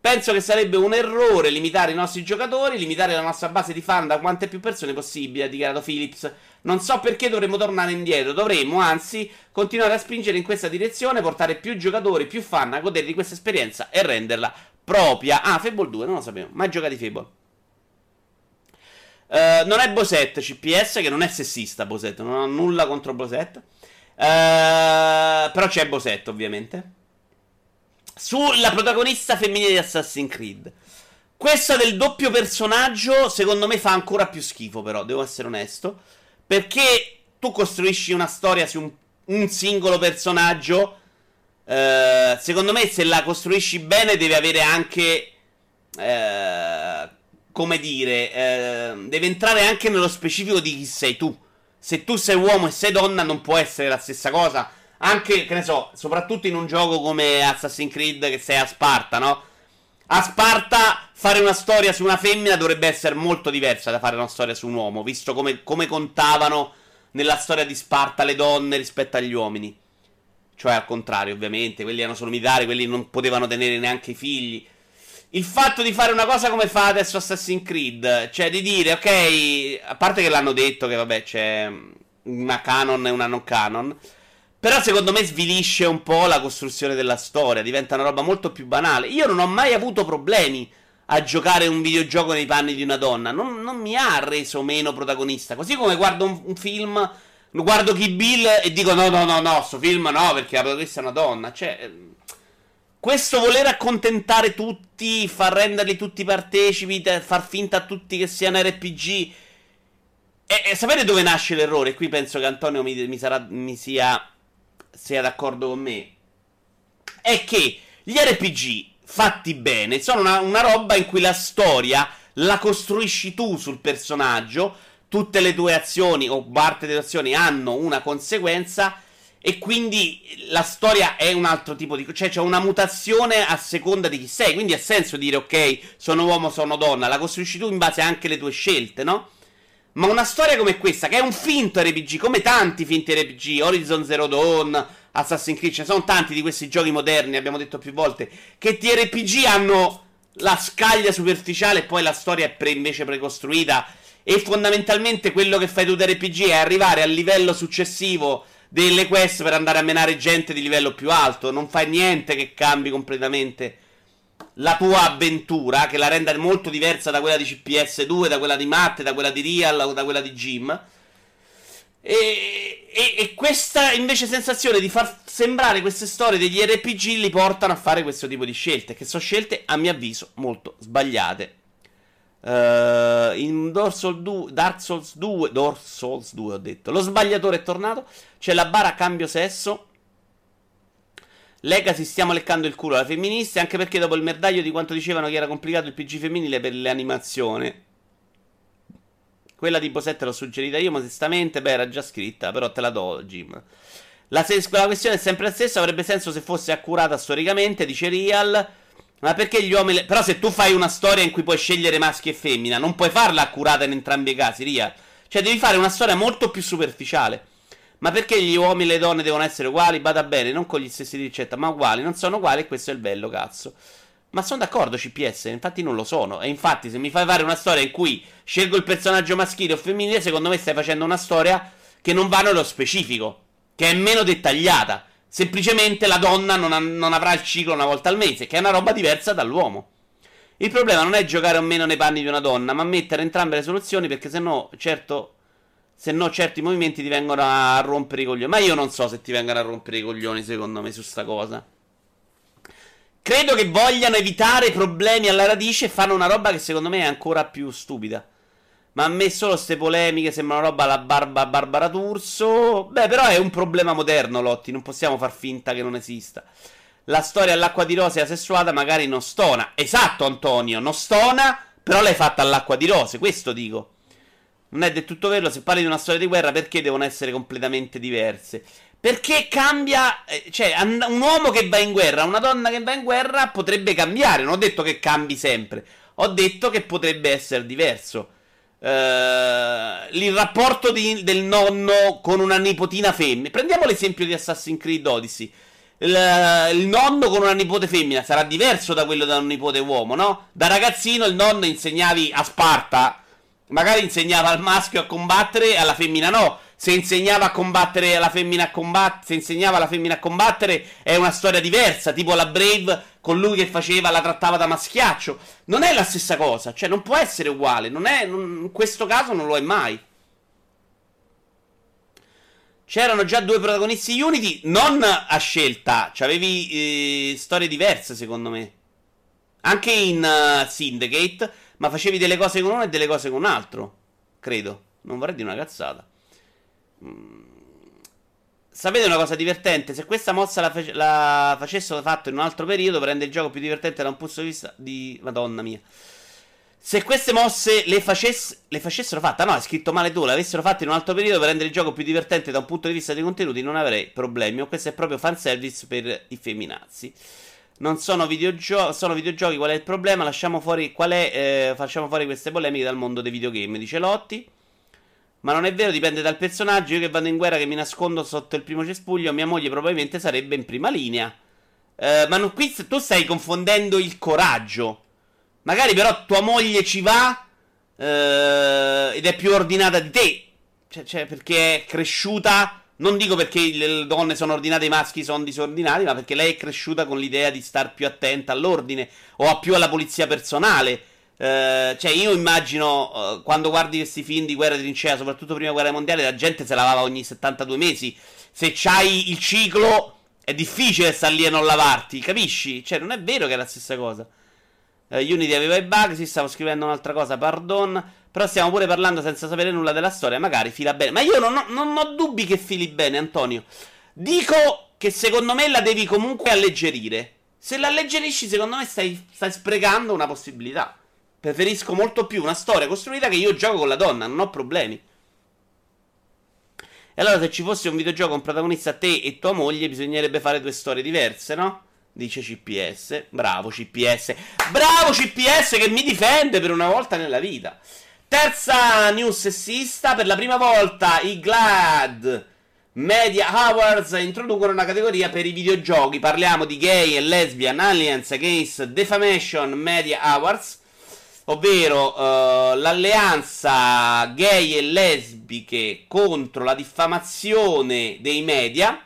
Penso che sarebbe un errore limitare i nostri giocatori, limitare la nostra base di fan da quante più persone possibile, ha dichiarato Phillips. Non so perché dovremmo tornare indietro, dovremmo anzi continuare a spingere in questa direzione, portare più giocatori, più fan a godere di questa esperienza e renderla propria. Ah, Fable 2, non lo sapevo, mai giocati Fable. Uh, non è Bosette CPS, che non è sessista Bosette, non ho nulla contro Bosette. Uh, però c'è Bosetto, ovviamente. Sulla protagonista femminile di Assassin's Creed. Questa del doppio personaggio, secondo me, fa ancora più schifo, però, devo essere onesto. Perché tu costruisci una storia su un, un singolo personaggio. Uh, secondo me, se la costruisci bene, deve avere anche. Uh, come dire, deve entrare anche nello specifico di chi sei tu. Se tu sei uomo e sei donna, non può essere la stessa cosa. Anche, che ne so, soprattutto in un gioco come Assassin's Creed che sei a Sparta, no? A Sparta fare una storia su una femmina dovrebbe essere molto diversa da fare una storia su un uomo, visto come, come contavano nella storia di Sparta le donne rispetto agli uomini. Cioè al contrario, ovviamente, quelli erano solo militari, quelli non potevano tenere neanche i figli. Il fatto di fare una cosa come fa adesso Assassin's Creed, cioè di dire, ok, a parte che l'hanno detto che vabbè c'è una canon e una non canon, però secondo me svilisce un po' la costruzione della storia, diventa una roba molto più banale. Io non ho mai avuto problemi a giocare un videogioco nei panni di una donna, non, non mi ha reso meno protagonista. Così come guardo un, un film, guardo Kill Bill e dico no, no, no, no, sto film no, perché la protagonista è una donna. Cioè, questo voler accontentare tutti, far renderli tutti partecipi, far finta a tutti che siano RPG... E, e sapete dove nasce l'errore? Qui penso che Antonio mi, mi, sarà, mi sia sia d'accordo con me, è che gli RPG fatti bene sono una, una roba in cui la storia la costruisci tu sul personaggio, tutte le tue azioni o parte delle azioni hanno una conseguenza e quindi la storia è un altro tipo di... cioè c'è una mutazione a seconda di chi sei, quindi ha senso dire ok, sono uomo, sono donna, la costruisci tu in base anche alle tue scelte, no? Ma una storia come questa, che è un finto RPG, come tanti finti RPG, Horizon Zero Dawn, Assassin's Creed, ce ne sono tanti di questi giochi moderni, abbiamo detto più volte, che ti RPG hanno la scaglia superficiale e poi la storia è pre- invece precostruita. E fondamentalmente quello che fai tu da RPG è arrivare al livello successivo delle quest per andare a menare gente di livello più alto. Non fai niente che cambi completamente la tua avventura, che la renda molto diversa da quella di CPS2, da quella di Matte, da quella di Real, da quella di Jim. E, e, e, questa invece sensazione di far sembrare queste storie degli RPG li portano a fare questo tipo di scelte, che sono scelte a mio avviso molto sbagliate. Uh, in Souls 2, Dark Souls 2, Dark Souls 2 ho detto, lo sbagliatore è tornato, c'è la bara cambio sesso Legacy stiamo leccando il culo alla femminista, anche perché dopo il merdaglio di quanto dicevano che era complicato il PG femminile per le animazioni. Quella di Bosetta l'ho suggerita io, modestamente, beh, era già scritta, però te la do, Jim. La, se- la questione è sempre la stessa, avrebbe senso se fosse accurata storicamente, dice Real. Ma perché gli uomini... Però se tu fai una storia in cui puoi scegliere maschi e femmina, non puoi farla accurata in entrambi i casi, Real. Cioè devi fare una storia molto più superficiale. Ma perché gli uomini e le donne devono essere uguali? Bada bene, non con gli stessi ricetta, ma uguali. Non sono uguali e questo è il bello, cazzo. Ma sono d'accordo, CPS, infatti non lo sono. E infatti, se mi fai fare una storia in cui scelgo il personaggio maschile o femminile, secondo me stai facendo una storia che non va nello specifico, che è meno dettagliata. Semplicemente la donna non, ha, non avrà il ciclo una volta al mese, che è una roba diversa dall'uomo. Il problema non è giocare o meno nei panni di una donna, ma mettere entrambe le soluzioni, perché se no, certo, se no, certi movimenti ti vengono a rompere i coglioni. Ma io non so se ti vengono a rompere i coglioni, secondo me, su sta cosa. Credo che vogliano evitare problemi alla radice e fanno una roba che secondo me è ancora più stupida. Ma a me solo queste polemiche sembrano roba alla barba Barbara D'Urso. Beh, però è un problema moderno, Lotti. Non possiamo far finta che non esista. La storia all'acqua di rose asessuata magari non stona. Esatto, Antonio, non stona, però l'hai fatta all'acqua di rose. Questo dico. Non è del tutto vero, se parli di una storia di guerra, perché devono essere completamente diverse? Perché cambia, eh, cioè un uomo che va in guerra, una donna che va in guerra potrebbe cambiare. Non ho detto che cambi sempre, ho detto che potrebbe essere diverso. Uh, il rapporto di, del nonno con una nipotina femmina. Prendiamo l'esempio di Assassin's Creed Odyssey. Il, il, nonno con una nipote femmina sarà diverso da quello da un nipote uomo, no? Da ragazzino il nonno insegnavi a Sparta Magari insegnava al maschio a combattere e alla femmina no. Se insegnava a combattere alla femmina a combattere, se insegnava alla femmina a combattere è una storia diversa, tipo la Brave con lui che faceva, la trattava da maschiaccio. Non è la stessa cosa, cioè non può essere uguale, non è, non, in questo caso non lo è mai. C'erano già due protagonisti Unity, non a scelta, cioè avevi eh, storie diverse secondo me. Anche in uh, Syndicate, ma facevi delle cose con uno e delle cose con un altro, credo. Non vorrei dire una cazzata. Mm. Sapete una cosa divertente? Se questa mossa la, face- la facessero fatto in un altro periodo, rende il gioco più divertente da un punto di vista di... Madonna mia. Se queste mosse le, facess- le facessero fatte, no, è scritto male tu, le avessero fatte in un altro periodo per rendere il gioco più divertente da un punto di vista dei contenuti, non avrei problemi. O questo è proprio fanservice per i femminazzi. Non sono, videogio- sono videogiochi, qual è il problema? Lasciamo fuori, è, eh, facciamo fuori queste polemiche dal mondo dei videogame, dice Lotti. Ma non è vero, dipende dal personaggio. Io che vado in guerra, che mi nascondo sotto il primo cespuglio, mia moglie probabilmente sarebbe in prima linea. Eh, ma non, qui tu stai confondendo il coraggio. Magari però tua moglie ci va eh, ed è più ordinata di te. Cioè, cioè, perché è cresciuta. Non dico perché le donne sono ordinate i maschi sono disordinati, ma perché lei è cresciuta con l'idea di star più attenta all'ordine o più alla polizia personale. Eh, cioè, io immagino uh, quando guardi questi film di guerra di trincea, soprattutto prima guerra mondiale, la gente se lavava ogni 72 mesi. Se c'hai il ciclo, è difficile star lì e non lavarti, capisci? Cioè, non è vero che è la stessa cosa. Uh, Unity aveva i bug, si stavo scrivendo un'altra cosa, pardon. Però stiamo pure parlando senza sapere nulla della storia, magari fila bene. Ma io non ho, non ho dubbi che fili bene, Antonio. Dico che secondo me la devi comunque alleggerire. Se la alleggerisci, secondo me stai, stai sprecando una possibilità. Preferisco molto più una storia costruita che io gioco con la donna, non ho problemi. E allora se ci fosse un videogioco con protagonista te e tua moglie, bisognerebbe fare due storie diverse, no? Dice CPS. Bravo CPS. Bravo CPS che mi difende per una volta nella vita. Terza news sessista. Per la prima volta i GLAD Media Awards introducono una categoria per i videogiochi. Parliamo di Gay e Lesbian Alliance Against Defamation Media Awards. Ovvero uh, l'alleanza gay e lesbiche contro la diffamazione dei media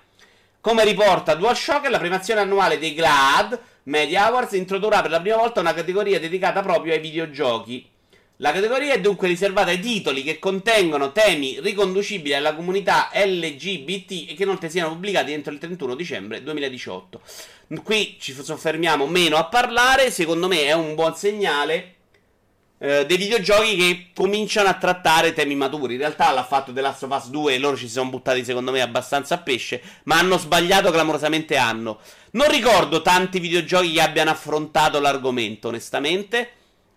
come riporta DualShock, la premiazione annuale dei GLAAD Media Awards introdurrà per la prima volta una categoria dedicata proprio ai videogiochi. La categoria è dunque riservata ai titoli che contengono temi riconducibili alla comunità LGBT e che non siano pubblicati entro il 31 dicembre 2018. Qui ci soffermiamo meno a parlare, secondo me è un buon segnale eh, dei videogiochi che cominciano a trattare temi maturi. In realtà l'ha fatto The Last of Us 2 e loro ci sono buttati secondo me abbastanza a pesce, ma hanno sbagliato clamorosamente hanno. Non ricordo tanti videogiochi che abbiano affrontato l'argomento, onestamente.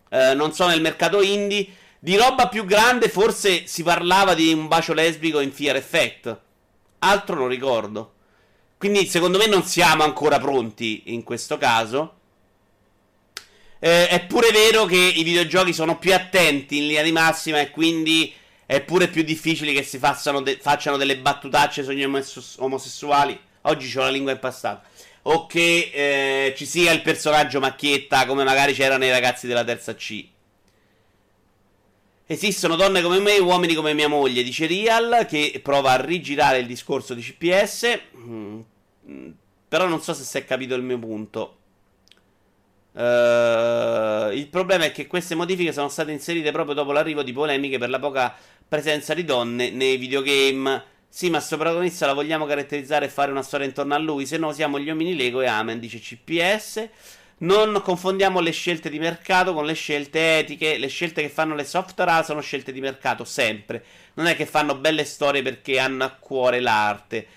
Eh, non so nel mercato indie. Di roba più grande forse si parlava di un bacio lesbico in Fear Effect. Altro non ricordo. Quindi secondo me non siamo ancora pronti in questo caso. Eh, è pure vero che i videogiochi sono più attenti in linea di massima e quindi è pure più difficile che si de- facciano delle battutacce sugli omos- omosessuali. Oggi ho la lingua impastata. O che eh, ci sia il personaggio macchietta come magari c'erano nei ragazzi della terza C. Esistono donne come me e uomini come mia moglie, dice Real, che prova a rigirare il discorso di CPS. Mm, però non so se si è capito il mio punto. Uh, il problema è che queste modifiche sono state inserite proprio dopo l'arrivo di polemiche per la poca presenza di donne nei videogame. Sì, ma sto protagonista la vogliamo caratterizzare e fare una storia intorno a lui, se no siamo gli uomini Lego e Amen, dice CPS. Non confondiamo le scelte di mercato con le scelte etiche. Le scelte che fanno le software sono scelte di mercato, sempre. Non è che fanno belle storie perché hanno a cuore l'arte.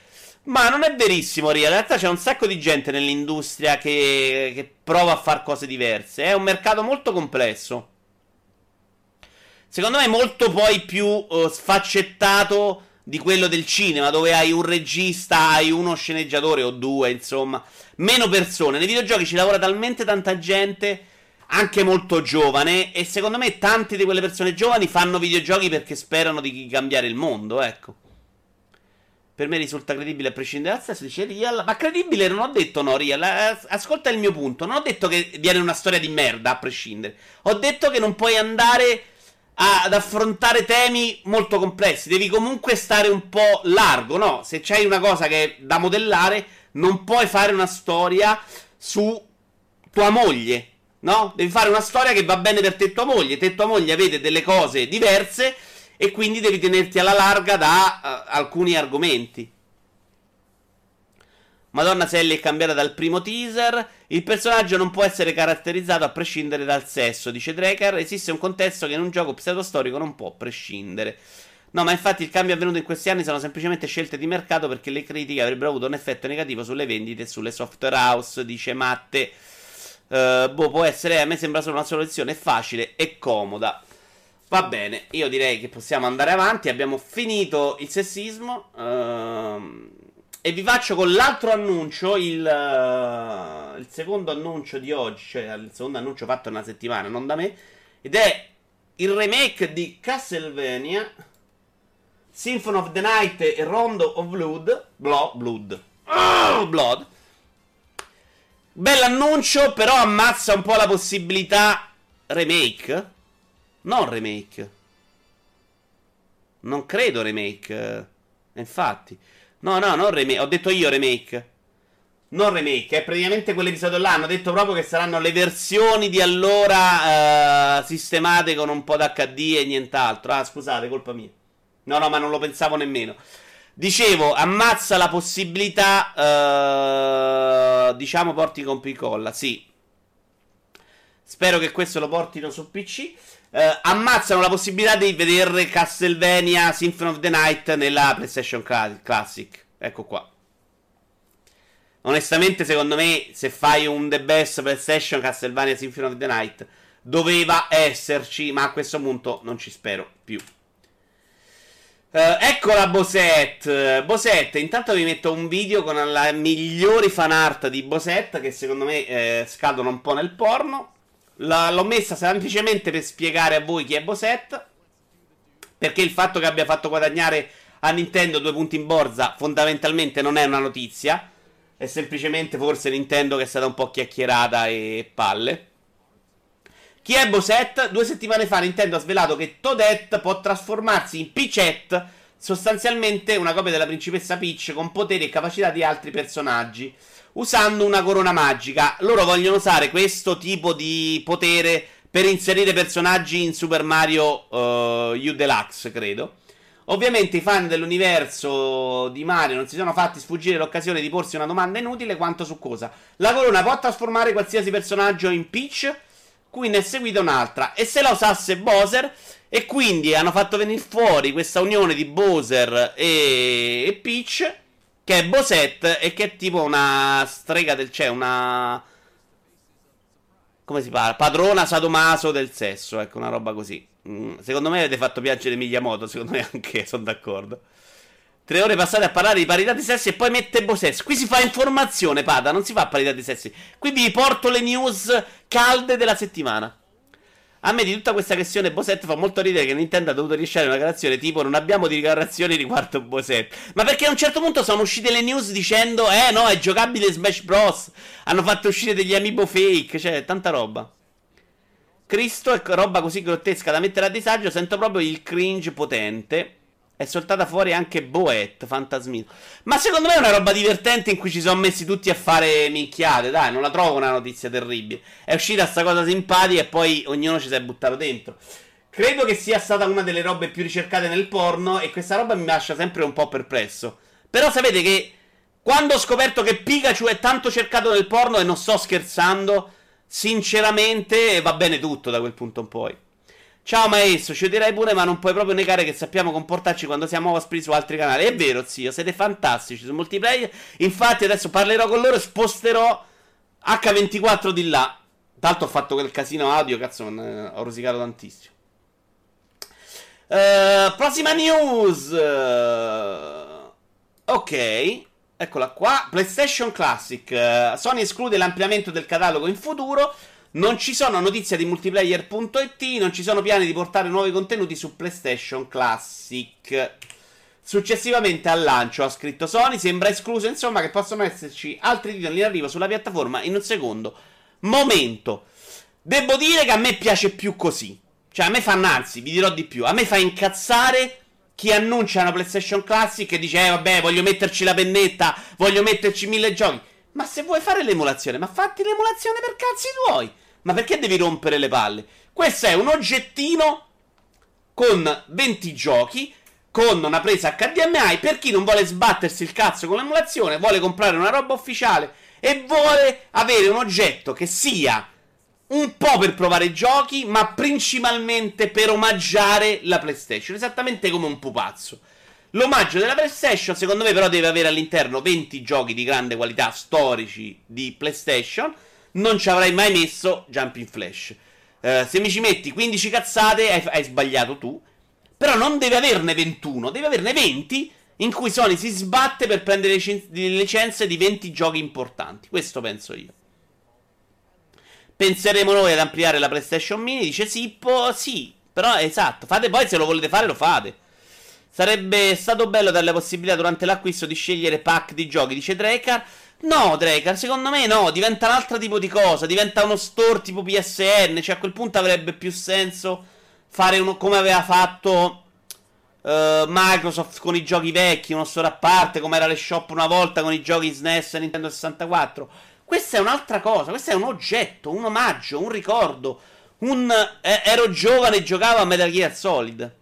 Ma non è verissimo, Ria. In realtà c'è un sacco di gente nell'industria che, che prova a fare cose diverse. È un mercato molto complesso. Secondo me molto poi più uh, sfaccettato di quello del cinema, dove hai un regista, hai uno sceneggiatore o due, insomma, meno persone. Nei videogiochi ci lavora talmente tanta gente, anche molto giovane, e secondo me tante di quelle persone giovani fanno videogiochi perché sperano di cambiare il mondo, ecco. Per me risulta credibile a prescindere dal sesso, dice Real. Ma credibile non ho detto no, Real. Eh, ascolta il mio punto. Non ho detto che viene una storia di merda a prescindere. Ho detto che non puoi andare ad affrontare temi molto complessi. Devi comunque stare un po' largo, no? Se c'hai una cosa che è da modellare, non puoi fare una storia su tua moglie. No? Devi fare una storia che va bene per te e tua moglie. Te e tua moglie avete delle cose diverse e quindi devi tenerti alla larga da uh, alcuni argomenti. Madonna Sally è cambiata dal primo teaser. Il personaggio non può essere caratterizzato a prescindere dal sesso, dice Draker. Esiste un contesto che in un gioco pseudostorico non può prescindere. No, ma infatti il cambio avvenuto in questi anni sono semplicemente scelte di mercato perché le critiche avrebbero avuto un effetto negativo sulle vendite e sulle software house, dice Matte. Uh, boh, può essere, a me sembra solo una soluzione facile e comoda. Va bene, io direi che possiamo andare avanti. Abbiamo finito il sessismo. Uh, e vi faccio con l'altro annuncio, il, uh, il, secondo annuncio di oggi, cioè il secondo annuncio fatto in una settimana, non da me, ed è il remake di Castlevania, Symphony of the Night e Rondo of Blood, Blood, Blood, oh, Blood. Bell'annuncio, però ammazza un po' la possibilità remake. Non remake. Non credo remake. Infatti. No, no, non remake. Ho detto io remake. Non remake, è praticamente quell'episodio là. Hanno detto proprio che saranno le versioni di allora uh, sistemate con un po' d'HD e nient'altro. Ah, scusate, colpa mia. No, no, ma non lo pensavo nemmeno. Dicevo, ammazza la possibilità. Uh, diciamo, porti con picolla. Sì. Spero che questo lo portino su PC eh, ammazzano la possibilità di vedere Castlevania Symphony of the Night nella PlayStation Classic. Ecco qua. Onestamente, secondo me, se fai un The Best PlayStation Castlevania Symphony of the Night, doveva esserci, ma a questo punto non ci spero più. Uh, ecco la Bosette. Bosette, intanto vi metto un video con la migliori fan art di Bosette che secondo me eh, scadono un po' nel porno. La, l'ho messa semplicemente per spiegare a voi chi è Bosette. Perché il fatto che abbia fatto guadagnare a Nintendo due punti in borsa fondamentalmente non è una notizia. È semplicemente forse Nintendo che è stata un po' chiacchierata e palle. Chi è Bosette? Due settimane fa Nintendo ha svelato che Toadette può trasformarsi in Peachette, sostanzialmente una copia della principessa Peach con poteri e capacità di altri personaggi usando una corona magica. Loro vogliono usare questo tipo di potere per inserire personaggi in Super Mario uh, U Deluxe, credo. Ovviamente i fan dell'universo di Mario non si sono fatti sfuggire l'occasione di porsi una domanda inutile quanto su cosa. La corona può trasformare qualsiasi personaggio in Peach? Qui ne è seguita un'altra. E se la usasse Bowser? E quindi hanno fatto venire fuori questa unione di Bowser e, e Peach che è Bosette e che è tipo una strega del... cioè una... Come si parla? Padrona sadomaso del sesso, ecco, una roba così. Mm, secondo me avete fatto piangere Migliamoto, secondo me anche, <laughs> sono d'accordo. Tre ore passate a parlare di parità di sessi e poi mette Bosesse. Qui si fa informazione, Pada, non si fa parità di sessi. Qui vi porto le news calde della settimana. A me di tutta questa questione Bosette fa molto ridere che Nintendo ha dovuto rilasciare una dichiarazione tipo non abbiamo dichiarazioni riguardo Bosette. Ma perché a un certo punto sono uscite le news dicendo eh no è giocabile Smash Bros. Hanno fatto uscire degli amiibo fake, cioè tanta roba. Cristo è roba così grottesca da mettere a disagio, sento proprio il cringe potente. È saltata fuori anche Boet, Fantasmino. Ma secondo me è una roba divertente in cui ci sono messi tutti a fare minchiate. Dai, non la trovo una notizia terribile. È uscita sta cosa simpatica e poi ognuno ci si è buttato dentro. Credo che sia stata una delle robe più ricercate nel porno e questa roba mi lascia sempre un po' perplesso. Però sapete che quando ho scoperto che Pikachu è tanto cercato nel porno e non sto scherzando, sinceramente va bene tutto da quel punto in poi. Ciao maestro, ci direi pure, ma non puoi proprio negare che sappiamo comportarci quando siamo ospiti su altri canali. È vero, zio, siete fantastici su multiplayer. Infatti, adesso parlerò con loro e sposterò H24 di là. Tanto ho fatto quel casino audio, cazzo, ho rosicato tantissimo. Uh, prossima news. Uh, ok, eccola qua. PlayStation Classic. Uh, Sony esclude l'ampliamento del catalogo in futuro. Non ci sono notizie di multiplayer.it, non ci sono piani di portare nuovi contenuti su PlayStation Classic. Successivamente al lancio, ha scritto Sony, sembra escluso insomma che possono esserci altri titoli in arrivo sulla piattaforma in un secondo momento. Devo dire che a me piace più così. Cioè a me fanno, anzi, vi dirò di più, a me fa incazzare chi annuncia una PlayStation Classic e dice, eh vabbè, voglio metterci la pennetta, voglio metterci mille giochi. Ma se vuoi fare l'emulazione, ma fatti l'emulazione per cazzi tuoi. Ma perché devi rompere le palle? Questo è un oggettino con 20 giochi, con una presa HDMI, per chi non vuole sbattersi il cazzo con l'emulazione, vuole comprare una roba ufficiale e vuole avere un oggetto che sia un po' per provare i giochi, ma principalmente per omaggiare la PlayStation, esattamente come un pupazzo. L'omaggio della PlayStation, secondo me, però, deve avere all'interno 20 giochi di grande qualità storici di PlayStation. Non ci avrei mai messo Jumping Flash. Uh, se mi ci metti 15 cazzate, hai, hai sbagliato tu. Però non deve averne 21, deve averne 20 in cui Sony si sbatte per prendere le licenze di 20 giochi importanti. Questo penso io. Penseremo noi ad ampliare la PlayStation Mini? Dice Sippo, sì, però esatto, fate poi se lo volete fare lo fate. Sarebbe stato bello dare la possibilità durante l'acquisto di scegliere pack di giochi, dice Drekar. No, Drekar, secondo me no, diventa un altro tipo di cosa, diventa uno store tipo PSN, cioè a quel punto avrebbe più senso fare uno come aveva fatto uh, Microsoft con i giochi vecchi, uno store a parte, come era le shop una volta con i giochi SNES e Nintendo 64. Questa è un'altra cosa, questo è un oggetto, un omaggio, un ricordo. Un eh, ero giovane e giocavo a Metal Gear Solid.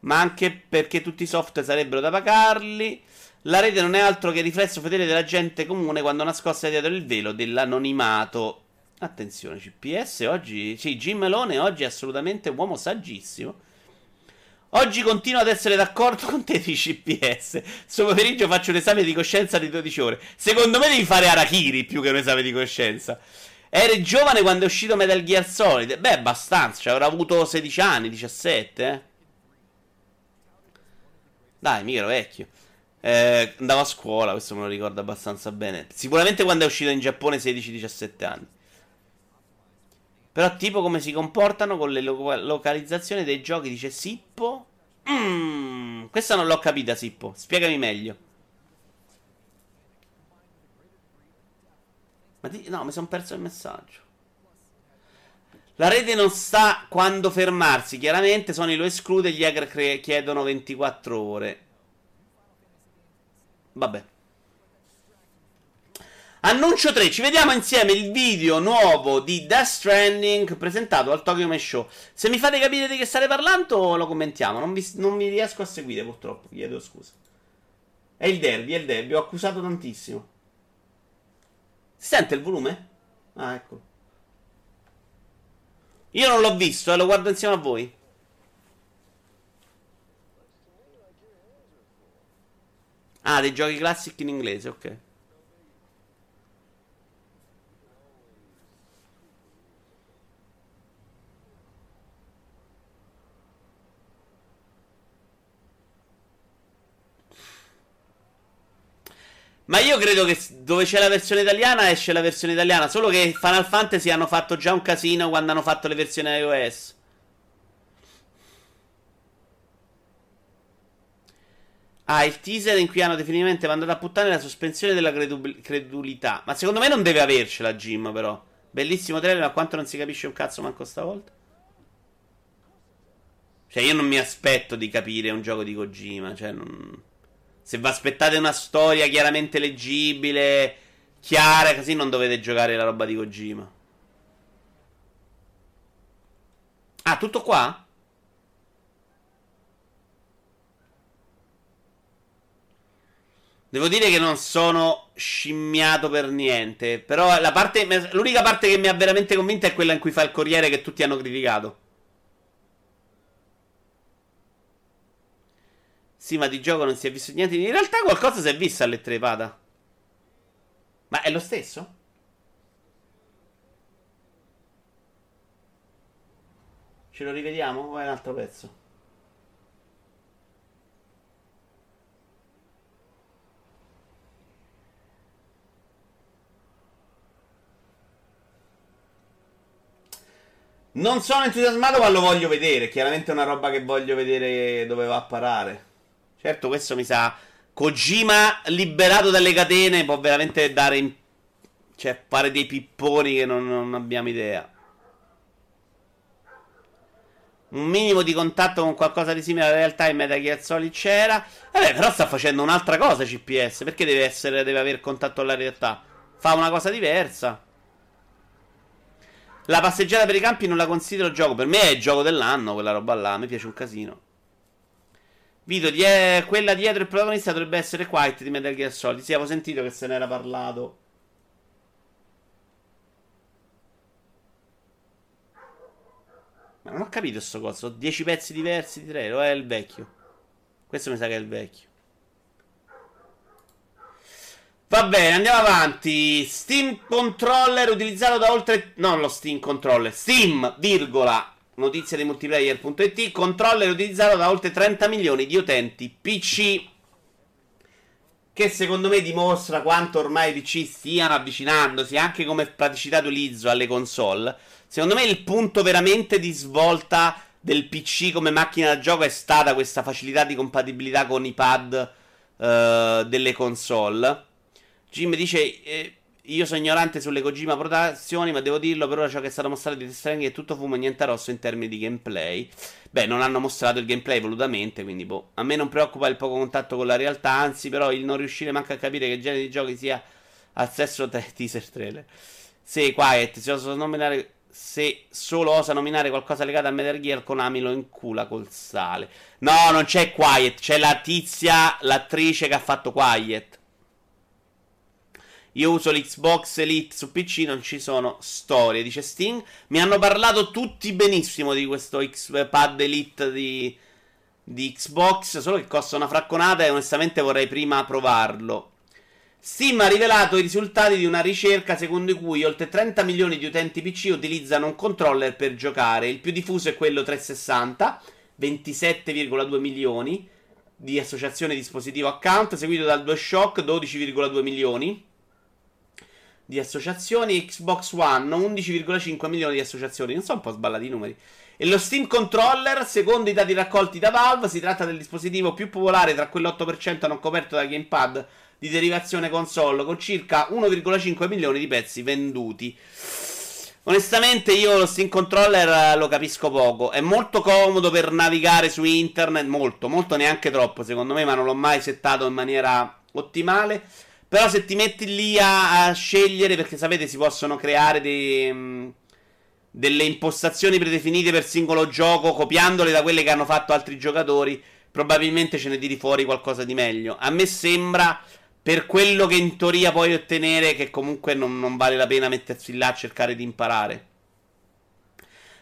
Ma anche perché tutti i software sarebbero da pagarli. La rete non è altro che riflesso fedele della gente comune quando nascosta dietro il velo dell'anonimato. Attenzione, CPS oggi. Sì, Jim Melone oggi è assolutamente un uomo saggissimo. Oggi continuo ad essere d'accordo <laughs> con te di CPS. Questo pomeriggio faccio un esame di coscienza di 12 ore. Secondo me devi fare Arachiri più che un esame di coscienza. Eri giovane quando è uscito Metal Gear Solid? Beh, abbastanza. Cioè, avrà avuto 16 anni, 17, eh. Dai, mica ero vecchio. Eh, andavo a scuola, questo me lo ricordo abbastanza bene. Sicuramente quando è uscito in Giappone 16-17 anni. Però tipo come si comportano con le lo- localizzazioni dei giochi, dice Sippo. Mmm, questa non l'ho capita, Sippo. Spiegami meglio. Ma di- no, mi sono perso il messaggio. La rete non sa quando fermarsi. Chiaramente Sony lo esclude gli hacker cre- chiedono 24 ore. Vabbè. Annuncio 3, ci vediamo insieme il video nuovo di Death Stranding presentato al Tokyo Mai Show. Se mi fate capire di che state parlando, lo commentiamo. Non, vi, non mi riesco a seguire, purtroppo. Chiedo scusa. È il derby, è il derby. Ho accusato tantissimo. Si sente il volume? Ah, ecco. Io non l'ho visto, eh, lo guardo insieme a voi. Ah, dei giochi classic in inglese, ok. Ma io credo che dove c'è la versione italiana esce la versione italiana. Solo che Final Fantasy hanno fatto già un casino quando hanno fatto le versioni iOS. Ah, il teaser in cui hanno definitivamente mandato a puttane la sospensione della credu- credulità. Ma secondo me non deve avercela, Jim, però. Bellissimo trailer, ma quanto non si capisce un cazzo manco stavolta. Cioè, io non mi aspetto di capire un gioco di Kojima. Cioè, non. Se vi aspettate una storia chiaramente leggibile, chiara, così non dovete giocare la roba di Kojima. Ah, tutto qua? Devo dire che non sono scimmiato per niente. Però parte, l'unica parte che mi ha veramente convinto è quella in cui fa il Corriere che tutti hanno criticato. Sì, ma di gioco non si è visto niente. In realtà qualcosa si è visto alle tre, Pada. Ma è lo stesso? Ce lo rivediamo o è un altro pezzo? Non sono entusiasmato, ma lo voglio vedere. Chiaramente è una roba che voglio vedere dove va a parare. Certo, questo mi sa. Kojima liberato dalle catene può veramente dare. In... Cioè, fare dei pipponi che non, non abbiamo idea. Un minimo di contatto con qualcosa di simile alla realtà in Metal Gear Solid c'era. Vabbè, però sta facendo un'altra cosa CPS. Perché deve, essere, deve avere contatto con la realtà? Fa una cosa diversa. La passeggiata per i campi non la considero gioco. Per me è gioco dell'anno, quella roba là. Mi piace un casino. Vito, die- quella dietro il protagonista dovrebbe essere Quiet di Metal Gear Solid. Sì, avevo sentito che se n'era parlato. Ma non ho capito sto coso. 10 pezzi diversi di trailer. O è il vecchio? Questo mi sa che è il vecchio. Va bene, andiamo avanti. Steam Controller utilizzato da oltre. Non lo Steam Controller. Steam, virgola. Notizia di multiplayer.it. Controller utilizzato da oltre 30 milioni di utenti PC. Che secondo me dimostra quanto ormai i PC stiano avvicinandosi anche come praticità d'utilizzo alle console. Secondo me il punto veramente di svolta del PC come macchina da gioco è stata questa facilità di compatibilità con i pad uh, delle console. Jim dice: eh, Io sono ignorante sulle Kojima Produzioni, ma devo dirlo, per ora ciò che è stato mostrato di Death è tutto fumo e niente rosso in termini di gameplay. Beh, non hanno mostrato il gameplay volutamente, quindi boh. A me non preoccupa il poco contatto con la realtà, anzi, però il non riuscire manco a capire che genere di giochi sia al sesso te- teaser trailer. Sì, Quiet, si osa nominare se solo osa nominare qualcosa legato a Metal Gear, Konami lo incula col sale. No, non c'è Quiet, c'è la tizia, l'attrice che ha fatto Quiet. Io uso l'Xbox Elite su PC, non ci sono storie, dice Sting. Mi hanno parlato tutti benissimo di questo X- pad Elite di, di Xbox, solo che costa una fracconata e onestamente vorrei prima provarlo. Steam ha rivelato i risultati di una ricerca secondo cui oltre 30 milioni di utenti PC utilizzano un controller per giocare. Il più diffuso è quello 360, 27,2 milioni di associazioni dispositivo account, seguito dal DualShock 12,2 milioni di associazioni, Xbox One 11,5 milioni di associazioni. Non sono un po' sballati i numeri. E lo Steam Controller, secondo i dati raccolti da Valve, si tratta del dispositivo più popolare tra quell'8% non coperto da gamepad di derivazione console, con circa 1,5 milioni di pezzi venduti. Onestamente io lo Steam Controller eh, lo capisco poco. È molto comodo per navigare su internet, molto, molto neanche troppo secondo me, ma non l'ho mai settato in maniera ottimale. Però se ti metti lì a, a scegliere, perché sapete si possono creare dei, mm, delle impostazioni predefinite per singolo gioco, copiandole da quelle che hanno fatto altri giocatori, probabilmente ce ne tiri fuori qualcosa di meglio. A me sembra, per quello che in teoria puoi ottenere, che comunque non, non vale la pena mettersi là a cercare di imparare.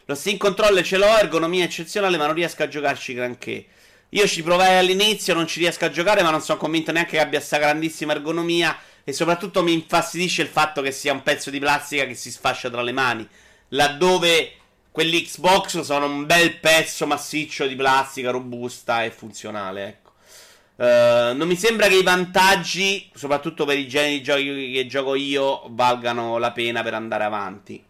Lo Steam Controller ce l'ho, ergonomia eccezionale, ma non riesco a giocarci granché. Io ci provai all'inizio, non ci riesco a giocare, ma non sono convinto neanche che abbia questa grandissima ergonomia. E soprattutto mi infastidisce il fatto che sia un pezzo di plastica che si sfascia tra le mani. Laddove quelli Xbox sono un bel pezzo massiccio di plastica, robusta e funzionale, ecco. Uh, non mi sembra che i vantaggi, soprattutto per i generi di giochi che gioco io, valgano la pena per andare avanti.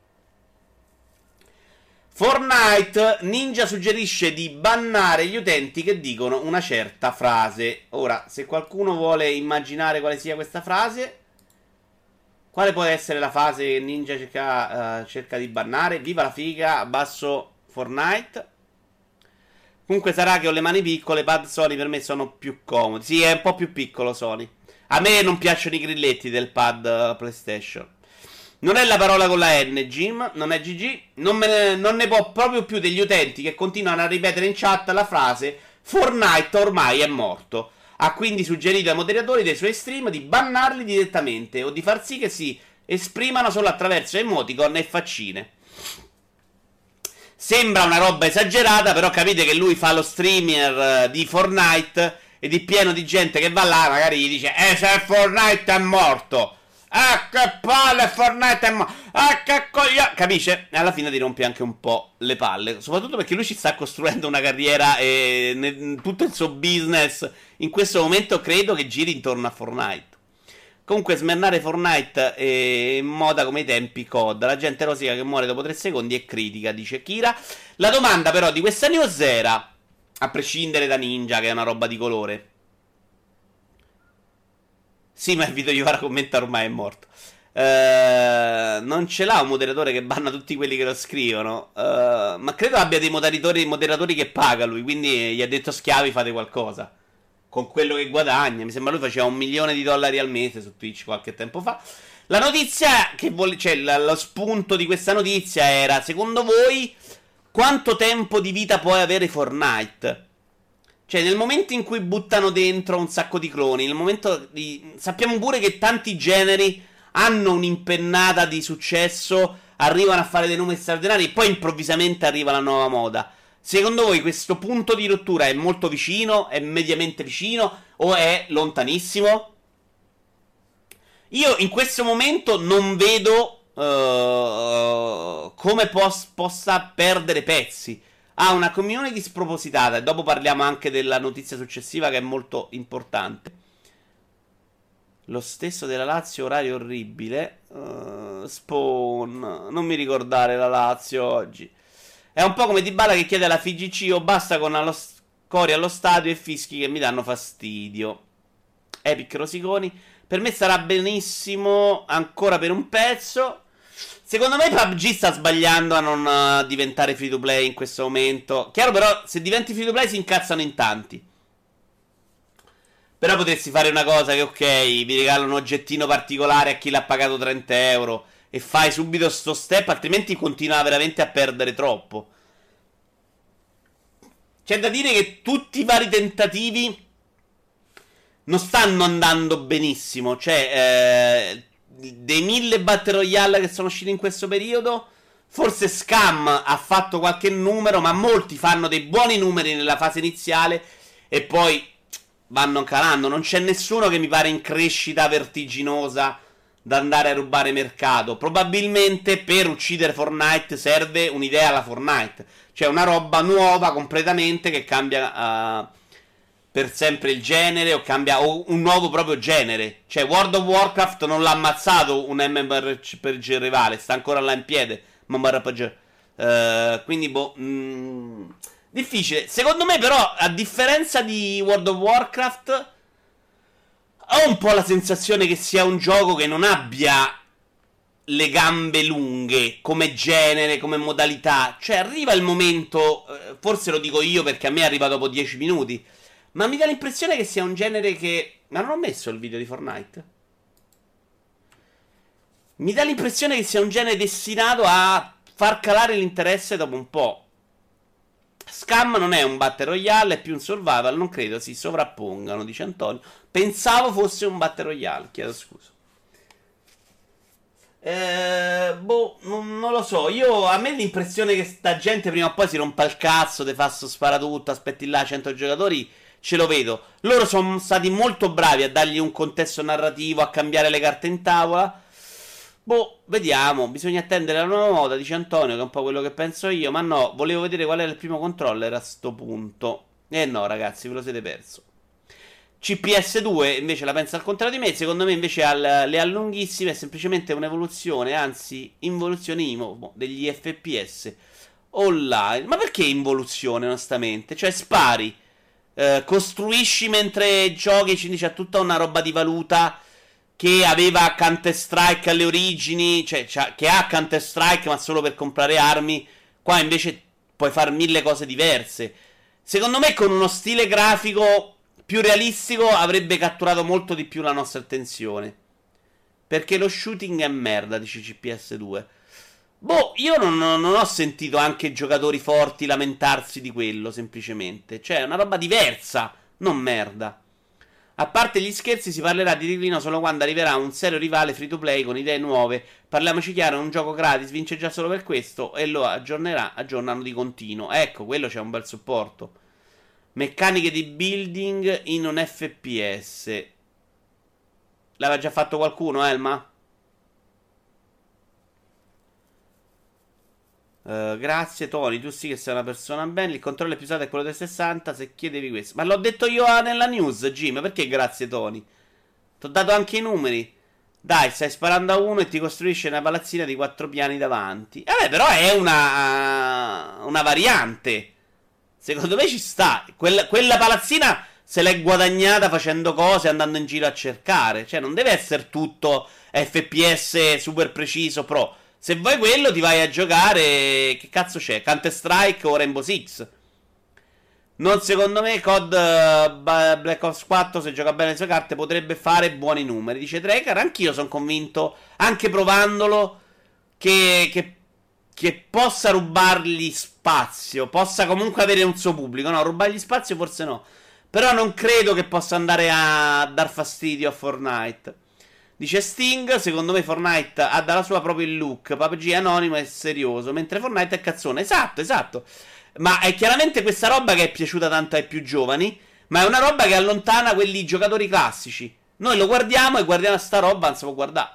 Fortnite Ninja suggerisce di bannare gli utenti che dicono una certa frase. Ora, se qualcuno vuole immaginare quale sia questa frase, quale può essere la frase che Ninja cerca, uh, cerca di bannare? Viva la figa, basso Fortnite. Comunque sarà che ho le mani piccole, pad Sony per me sono più comodi. Sì, è un po' più piccolo Sony. A me non piacciono i grilletti del pad uh, PlayStation. Non è la parola con la N, Jim, non è GG. Non, ne, non ne può proprio più degli utenti che continuano a ripetere in chat la frase Fortnite ormai è morto. Ha quindi suggerito ai moderatori dei suoi stream di bannarli direttamente o di far sì che si esprimano solo attraverso emoticon e faccine. Sembra una roba esagerata, però capite che lui fa lo streamer eh, di Fortnite e di pieno di gente che va là, magari gli dice Eh, se Fortnite è morto! Ah, che palle, Fortnite morto. Ah, che coglione. Capisce? E alla fine ti rompi anche un po' le palle. Soprattutto perché lui ci sta costruendo una carriera e ne, tutto il suo business in questo momento credo che giri intorno a Fortnite. Comunque, smernare Fortnite è in moda come i tempi COD. La gente rosica che muore dopo 3 secondi è critica, dice Kira. La domanda, però, di questa news era: a prescindere da Ninja, che è una roba di colore sì, ma il video Iovara commenta ormai è morto. Uh, non ce l'ha un moderatore che banna tutti quelli che lo scrivono. Uh, ma credo abbia dei moderatori, moderatori che paga lui. Quindi gli ha detto schiavi, fate qualcosa. con quello che guadagna. Mi sembra lui faceva un milione di dollari al mese su Twitch qualche tempo fa. La notizia che vuole, cioè lo spunto di questa notizia era, secondo voi, quanto tempo di vita può avere Fortnite? Cioè, nel momento in cui buttano dentro un sacco di cloni, nel momento di... Sappiamo pure che tanti generi hanno un'impennata di successo, arrivano a fare dei numeri straordinari e poi improvvisamente arriva la nuova moda. Secondo voi questo punto di rottura è molto vicino, è mediamente vicino o è lontanissimo? Io in questo momento non vedo uh, come pos- possa perdere pezzi. Ha una community spropositata e dopo parliamo anche della notizia successiva che è molto importante. Lo stesso della Lazio, orario orribile. Uh, Spawn, non mi ricordare la Lazio oggi. È un po' come Di Bala che chiede alla FGC o basta con allo, cori allo stadio e fischi che mi danno fastidio. Epic Rosiconi. Per me sarà benissimo ancora per un pezzo. Secondo me PUBG sta sbagliando a non uh, diventare free to play in questo momento. Chiaro però, se diventi free to play si incazzano in tanti. Però potresti fare una cosa che, ok, vi regalo un oggettino particolare a chi l'ha pagato 30 euro e fai subito sto step, altrimenti continua veramente a perdere troppo. C'è da dire che tutti i vari tentativi non stanno andando benissimo. Cioè, eh, dei mille Battle Royale che sono usciti in questo periodo, forse Scam ha fatto qualche numero, ma molti fanno dei buoni numeri nella fase iniziale e poi vanno calando. Non c'è nessuno che mi pare in crescita vertiginosa da andare a rubare mercato. Probabilmente per uccidere Fortnite serve un'idea alla Fortnite, cioè una roba nuova completamente che cambia. Uh, per sempre il genere o cambia o un nuovo proprio genere. Cioè World of Warcraft non l'ha ammazzato un MMORPG rivale, sta ancora là in piede. MMORPG. Uh, quindi boh mm, difficile. Secondo me però a differenza di World of Warcraft ho un po' la sensazione che sia un gioco che non abbia le gambe lunghe come genere, come modalità. Cioè arriva il momento, eh, forse lo dico io perché a me arriva dopo 10 minuti ma mi dà l'impressione che sia un genere che. Ma non ho messo il video di Fortnite. Mi dà l'impressione che sia un genere destinato a far calare l'interesse dopo un po'. Scam non è un battle royale, è più un survival, non credo si sovrappongano, dice Antonio. Pensavo fosse un battle royale, chiedo scusa. Eh, boh, non, non, lo so. Io a me l'impressione che sta gente prima o poi si rompa il cazzo, te fa spara tutto, aspetti là 100 giocatori ce lo vedo. Loro sono stati molto bravi a dargli un contesto narrativo, a cambiare le carte in tavola. Boh, vediamo. Bisogna attendere la nuova moda, dice Antonio, che è un po' quello che penso io. Ma no, volevo vedere qual era il primo controller a sto punto. Eh no, ragazzi, ve lo siete perso. CPS2 invece la pensa al contrario di me. Secondo me, invece, al, le ha lunghissime. È semplicemente un'evoluzione, anzi, involuzione IMO degli FPS online. Ma perché involuzione, onestamente? Cioè, spari eh, costruisci mentre giochi, ci dice tutta una roba di valuta che aveva Counter Strike alle origini, cioè, che ha Counter Strike ma solo per comprare armi. Qua invece puoi fare mille cose diverse. Secondo me con uno stile grafico più realistico avrebbe catturato molto di più la nostra attenzione. Perché lo shooting è merda, dice CPS2. Boh, io non, non, ho sentito anche giocatori forti lamentarsi di quello, semplicemente. Cioè, è una roba diversa, non merda. A parte gli scherzi, si parlerà di declino solo quando arriverà un serio rivale free to play con idee nuove. Parliamoci chiaro, è un gioco gratis, vince già solo per questo e lo aggiornerà, aggiornano di continuo. Ecco, quello c'è un bel supporto. Meccaniche di building in un FPS. L'aveva già fatto qualcuno, Elma? Uh, grazie Tony, tu sì che sei una persona bella. Il controllo più usato è quello del 60. Se chiedevi questo, ma l'ho detto io nella news, Jim. Perché grazie Tony? Ti ho dato anche i numeri. Dai, stai sparando a uno e ti costruisce una palazzina di quattro piani davanti. Vabbè, però è una, una variante. Secondo me ci sta. Quella, quella palazzina se l'è guadagnata facendo cose, andando in giro a cercare. Cioè, non deve essere tutto FPS super preciso, pro. Se vuoi quello, ti vai a giocare. Che cazzo c'è? Counter Strike o Rainbow Six? Non secondo me COD uh, Black Ops 4 se gioca bene le sue carte potrebbe fare buoni numeri. Dice Tracker, anch'io sono convinto, anche provandolo, che, che, che, possa rubargli spazio, possa comunque avere un suo pubblico. No, rubargli spazio forse no. Però non credo che possa andare a dar fastidio a Fortnite. Dice Sting, secondo me Fortnite ha dalla sua proprio il look, PUBG è anonimo e serioso, mentre Fortnite è cazzone. Esatto, esatto. Ma è chiaramente questa roba che è piaciuta tanto ai più giovani, ma è una roba che allontana quelli giocatori classici. Noi lo guardiamo e guardiamo sta roba, non si può guardare.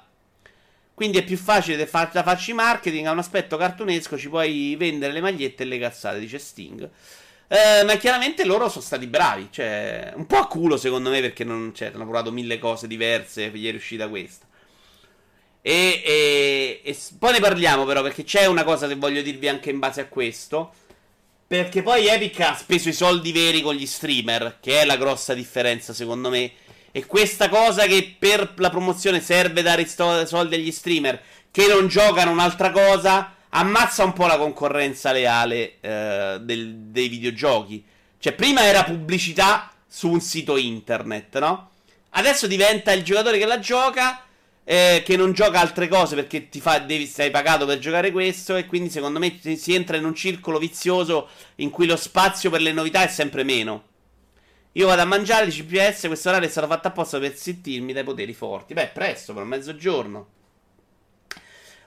Quindi è più facile da farci marketing, ha un aspetto cartunesco, ci puoi vendere le magliette e le cazzate, dice Sting. Eh, ma chiaramente loro sono stati bravi, cioè, un po' a culo secondo me perché non, cioè, hanno provato mille cose diverse, gli è riuscita questa. E, e, e poi ne parliamo però perché c'è una cosa che voglio dirvi anche in base a questo. Perché poi Epic ha speso i soldi veri con gli streamer, che è la grossa differenza secondo me. E questa cosa che per la promozione serve dare soldi agli streamer che non giocano un'altra cosa, ammazza un po' la concorrenza leale eh, del, dei videogiochi. Cioè, prima era pubblicità su un sito internet, no? Adesso diventa il giocatore che la gioca eh, che non gioca altre cose perché ti fa, devi, sei pagato per giocare questo e quindi secondo me si entra in un circolo vizioso in cui lo spazio per le novità è sempre meno. Io vado a mangiare di CPS, questo orario è stato fatto apposta per zittirmi dai poteri forti. Beh, presto, per mezzogiorno.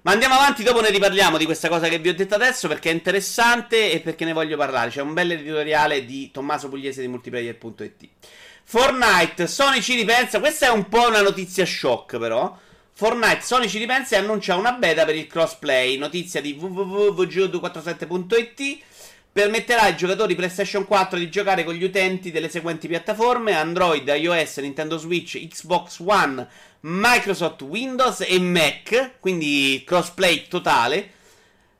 Ma andiamo avanti, dopo ne riparliamo di questa cosa che vi ho detto adesso perché è interessante e perché ne voglio parlare. C'è un bel editoriale di Tommaso Pugliese di multiplayer.it. Fortnite, Sony ci ripensa, questa è un po' una notizia shock però. Fortnite, Sony ci ripensa e annuncia una beta per il crossplay. Notizia di www.vgo247.it. Permetterà ai giocatori PlayStation 4 di giocare con gli utenti delle seguenti piattaforme: Android, iOS, Nintendo Switch, Xbox One, Microsoft Windows e Mac. Quindi crossplay totale.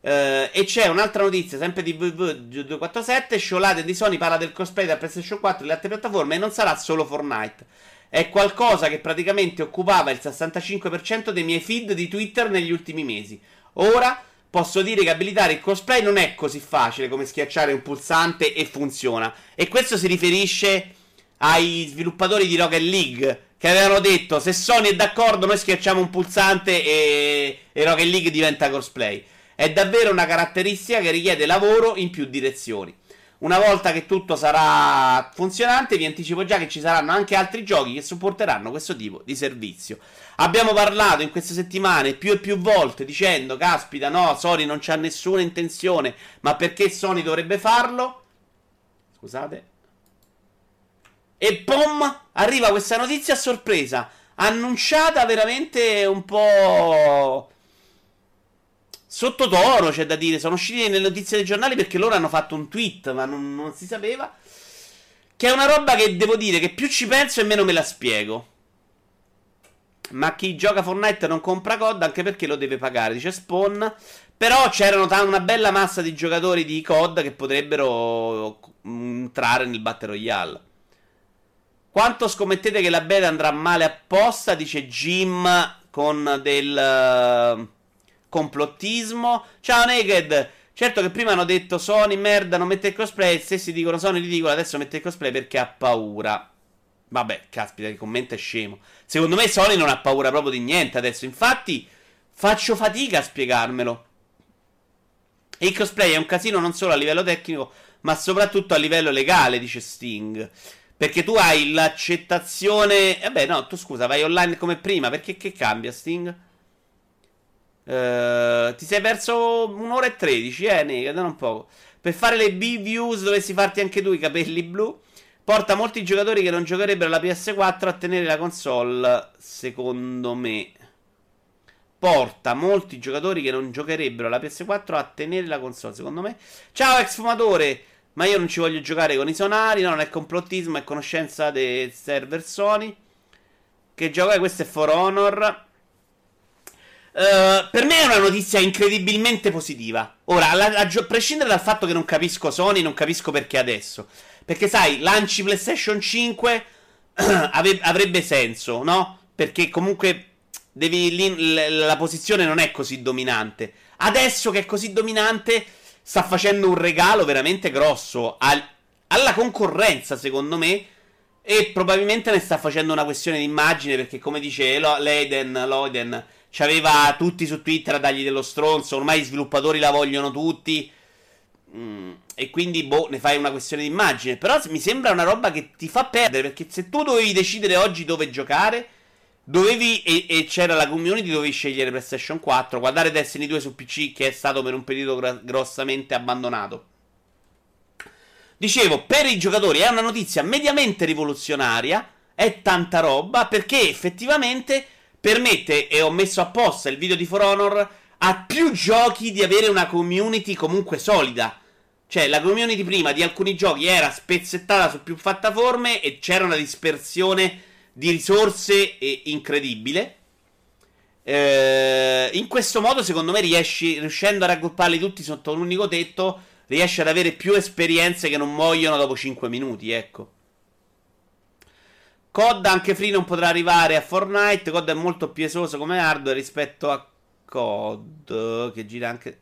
Uh, e c'è un'altra notizia, sempre di WW247. Sciolate di Sony parla del crossplay da PlayStation 4 e le altre piattaforme. E non sarà solo Fortnite. È qualcosa che praticamente occupava il 65% dei miei feed di Twitter negli ultimi mesi. Ora posso dire che abilitare il cosplay non è così facile come schiacciare un pulsante e funziona. E questo si riferisce ai sviluppatori di Rocket League che avevano detto se Sony è d'accordo noi schiacciamo un pulsante e, e Rocket League diventa cosplay. È davvero una caratteristica che richiede lavoro in più direzioni. Una volta che tutto sarà funzionante, vi anticipo già che ci saranno anche altri giochi che supporteranno questo tipo di servizio. Abbiamo parlato in queste settimane più e più volte dicendo: Caspita, no, Sony non c'ha nessuna intenzione, ma perché Sony dovrebbe farlo? Scusate. E pom! Arriva questa notizia a sorpresa, annunciata veramente un po' Sottotono c'è da dire, sono usciti nelle notizie dei giornali perché loro hanno fatto un tweet, ma non, non si sapeva. Che è una roba che devo dire che più ci penso e meno me la spiego. Ma chi gioca Fortnite non compra COD anche perché lo deve pagare, dice Spawn. Però c'erano una bella massa di giocatori di COD che potrebbero entrare nel Battle Royale. Quanto scommettete che la beta andrà male apposta? Dice Jim con del complottismo. Ciao Naked. Certo che prima hanno detto Sony merda non mette il cosplay, e stessi dicono Sony ridicolo, adesso mette il cosplay perché ha paura. Vabbè, caspita, il commento è scemo. Secondo me Sony non ha paura proprio di niente adesso, infatti faccio fatica a spiegarmelo. Il cosplay è un casino non solo a livello tecnico, ma soprattutto a livello legale, dice Sting. Perché tu hai l'accettazione... Vabbè, no, tu scusa, vai online come prima, perché che cambia Sting? Uh, ti sei perso un'ora e tredici, eh, Nega, non poco. Per fare le B-views dovessi farti anche tu i capelli blu. Porta molti giocatori che non giocherebbero alla PS4 a tenere la console, secondo me. Porta molti giocatori che non giocherebbero alla PS4 a tenere la console, secondo me. Ciao, ex fumatore! Ma io non ci voglio giocare con i sonari, no, non è complottismo, è conoscenza dei server Sony. Che gioco è? Questo è For Honor. Uh, per me è una notizia incredibilmente positiva. Ora, a, a, a, prescindere dal fatto che non capisco Sony, non capisco perché adesso. Perché, sai, lanci PlayStation 5 <clears throat> ave, avrebbe senso, no? Perché comunque devi, la posizione non è così dominante. Adesso che è così dominante, sta facendo un regalo veramente grosso al, alla concorrenza, secondo me. E probabilmente ne sta facendo una questione di immagine, perché come dice Leiden, Loden, c'aveva tutti su Twitter a dargli dello stronzo, ormai i sviluppatori la vogliono tutti. Mm, e quindi, boh, ne fai una questione di immagine. Però mi sembra una roba che ti fa perdere, perché se tu dovevi decidere oggi dove giocare Dovevi, e, e, c'era la community, dovevi scegliere PlayStation 4, guardare Destiny 2 su PC che è stato per un periodo gra- grossamente abbandonato. Dicevo, per i giocatori è una notizia mediamente rivoluzionaria, è tanta roba perché effettivamente permette, e ho messo apposta il video di For Honor, a più giochi di avere una community comunque solida. Cioè, la community prima di alcuni giochi era spezzettata su più piattaforme e c'era una dispersione di risorse incredibile. Eh, in questo modo, secondo me, riesci, riuscendo a raggrupparli tutti sotto un unico tetto, riesci ad avere più esperienze che non muoiono dopo 5 minuti, ecco. COD anche free non potrà arrivare a Fortnite. COD è molto più esoso come hardware rispetto a COD, che gira anche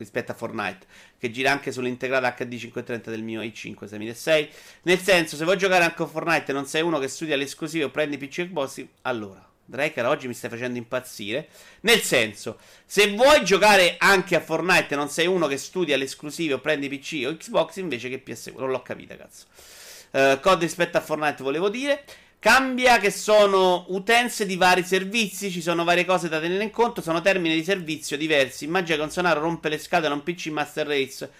rispetto a Fortnite, che gira anche sull'integrata HD 530 del mio i5 6006. Nel senso, se vuoi giocare anche a Fortnite e non sei uno che studia l'esclusivo o prendi PC Xbox, allora, Draker, oggi mi stai facendo impazzire. Nel senso, se vuoi giocare anche a Fortnite e non sei uno che studia l'esclusivo o prendi PC o Xbox invece che PS4, non l'ho capita, cazzo. Uh, COD rispetto a Fortnite volevo dire. Cambia che sono utenze di vari servizi, ci sono varie cose da tenere in conto, sono termini di servizio diversi. Immagina che un Sonaro rompe le scatole a un PC Master Race.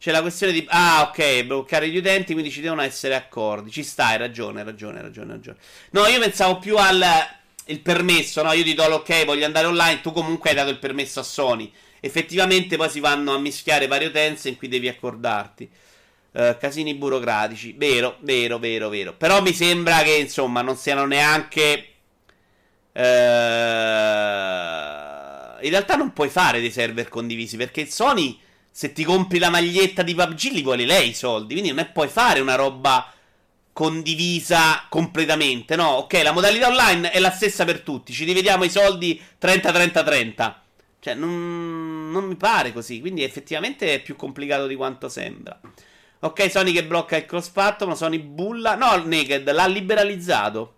C'è la questione di. Ah, ok, bloccare gli utenti, quindi ci devono essere accordi. Ci sta, hai ragione, hai ragione, hai ragione, hai ragione. No, io pensavo più al il permesso, no? Io ti do l'ok, voglio andare online, tu comunque hai dato il permesso a Sony. Effettivamente poi si vanno a mischiare varie utenze in cui devi accordarti. Uh, casini burocratici. Vero, vero, vero, vero. Però mi sembra che insomma non siano neanche. Uh, in realtà non puoi fare dei server condivisi perché Sony, se ti compri la maglietta di PUBG, li vuole lei i soldi. Quindi non è puoi fare una roba condivisa completamente. No, ok, la modalità online è la stessa per tutti. Ci dividiamo i soldi 30-30-30. Cioè, non, non mi pare così. Quindi effettivamente è più complicato di quanto sembra. Ok, Sony che blocca il cross platform, Sony bulla. No, Naked l'ha liberalizzato.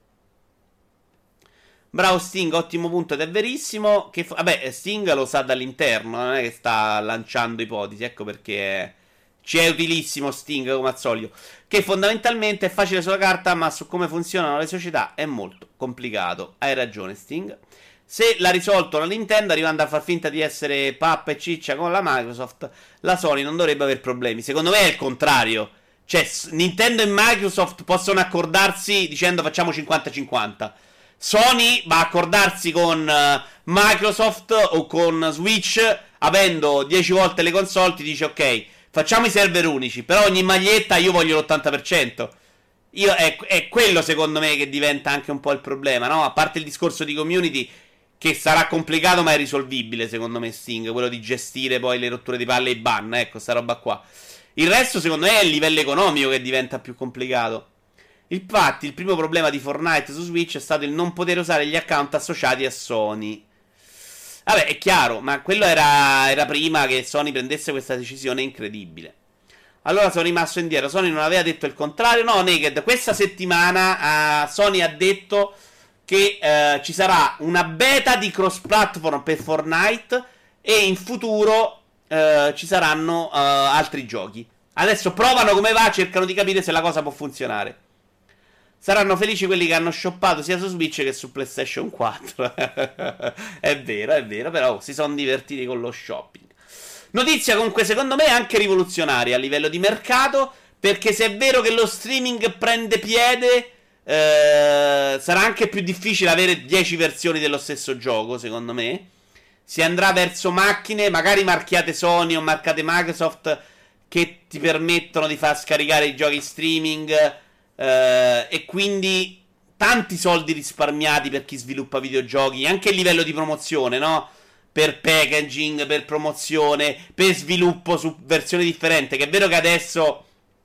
Bravo Sting, ottimo punto ed è verissimo. Che, vabbè, Sting lo sa dall'interno, non è che sta lanciando ipotesi, ecco perché è, ci è utilissimo Sting come al solito. Che fondamentalmente è facile sulla carta, ma su come funzionano le società è molto complicato. Hai ragione Sting. Se l'ha risolto la Nintendo, arrivando a far finta di essere pappa e ciccia con la Microsoft, la Sony non dovrebbe avere problemi. Secondo me è il contrario. Cioè, Nintendo e Microsoft possono accordarsi dicendo facciamo 50-50. Sony va a accordarsi con uh, Microsoft o con Switch, avendo 10 volte le console, ti dice ok, facciamo i server unici, però ogni maglietta io voglio l'80%. Io, è, è quello secondo me che diventa anche un po' il problema, no? A parte il discorso di community che sarà complicato ma è risolvibile secondo me Sting, quello di gestire poi le rotture di palle e i ban, ecco, sta roba qua. Il resto secondo me è il livello economico che diventa più complicato. Infatti il primo problema di Fortnite su Switch è stato il non poter usare gli account associati a Sony. Vabbè, è chiaro, ma quello era, era prima che Sony prendesse questa decisione incredibile. Allora sono rimasto indietro. Sony non aveva detto il contrario. No, Naked, questa settimana uh, Sony ha detto che eh, ci sarà una beta di cross platform per Fortnite e in futuro eh, ci saranno eh, altri giochi. Adesso provano come va, cercano di capire se la cosa può funzionare. Saranno felici quelli che hanno shoppato sia su Switch che su PlayStation 4. <laughs> è vero, è vero, però si sono divertiti con lo shopping. Notizia comunque secondo me anche rivoluzionaria a livello di mercato, perché se è vero che lo streaming prende piede, eh, sarà anche più difficile avere 10 versioni dello stesso gioco, secondo me. Si andrà verso macchine, magari marchiate Sony o marcate Microsoft, che ti permettono di far scaricare i giochi streaming. Eh, e quindi tanti soldi risparmiati per chi sviluppa videogiochi, anche a livello di promozione, no? Per packaging, per promozione, per sviluppo su versioni differenti. Che è vero che adesso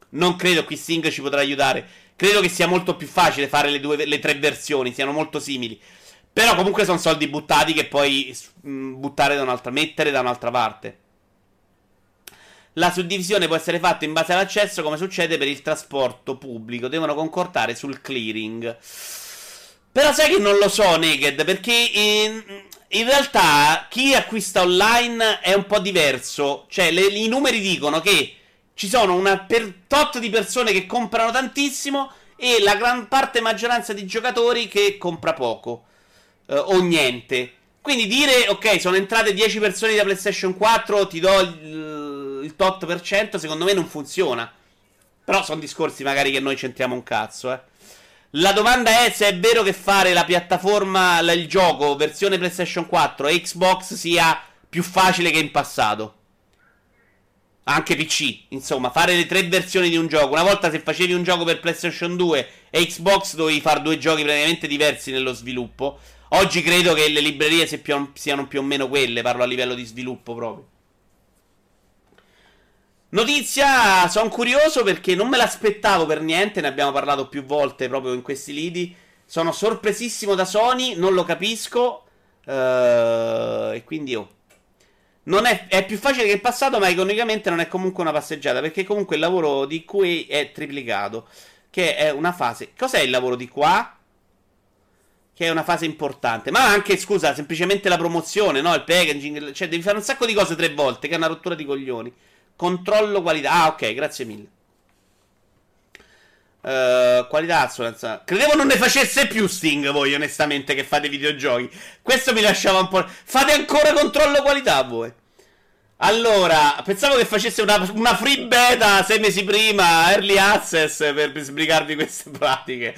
non credo qui Sting ci potrà aiutare Credo che sia molto più facile fare le, due, le tre versioni, siano molto simili. Però comunque sono soldi buttati che puoi mh, buttare da un'altra, mettere da un'altra parte. La suddivisione può essere fatta in base all'accesso, come succede per il trasporto pubblico. Devono concordare sul clearing. Però sai che non lo so, Naked, perché in, in realtà chi acquista online è un po' diverso. Cioè, le, i numeri dicono che ci sono una per, tot di persone che comprano tantissimo e la gran parte maggioranza di giocatori che compra poco eh, o niente. Quindi dire, ok, sono entrate 10 persone da PlayStation 4, ti do il, il tot per cento, secondo me non funziona. Però sono discorsi magari che noi centriamo un cazzo, eh. La domanda è se è vero che fare la piattaforma, il gioco, versione PlayStation 4 e Xbox sia più facile che in passato. Anche PC, insomma, fare le tre versioni di un gioco. Una volta se facevi un gioco per PlayStation 2 e Xbox dovevi fare due giochi praticamente diversi nello sviluppo. Oggi credo che le librerie siano più o meno quelle, parlo a livello di sviluppo proprio. Notizia, sono curioso perché non me l'aspettavo per niente, ne abbiamo parlato più volte proprio in questi lidi. Sono sorpresissimo da Sony, non lo capisco. Uh, e quindi oh. Non è, è, più facile che il passato, ma economicamente non è comunque una passeggiata. Perché comunque il lavoro di QA è triplicato. Che è una fase. Cos'è il lavoro di qua? Che è una fase importante. Ma anche, scusa, semplicemente la promozione, no? Il packaging. Cioè, devi fare un sacco di cose tre volte, che è una rottura di coglioni. Controllo qualità. Ah, ok, grazie mille. Uh, qualità assonanza. Credevo non ne facesse più Sting voi, onestamente, che fate videogiochi. Questo mi lasciava un po'. Fate ancora controllo qualità voi. Allora, pensavo che facesse una, una free beta sei mesi prima, early access, per, sbrigarvi queste pratiche.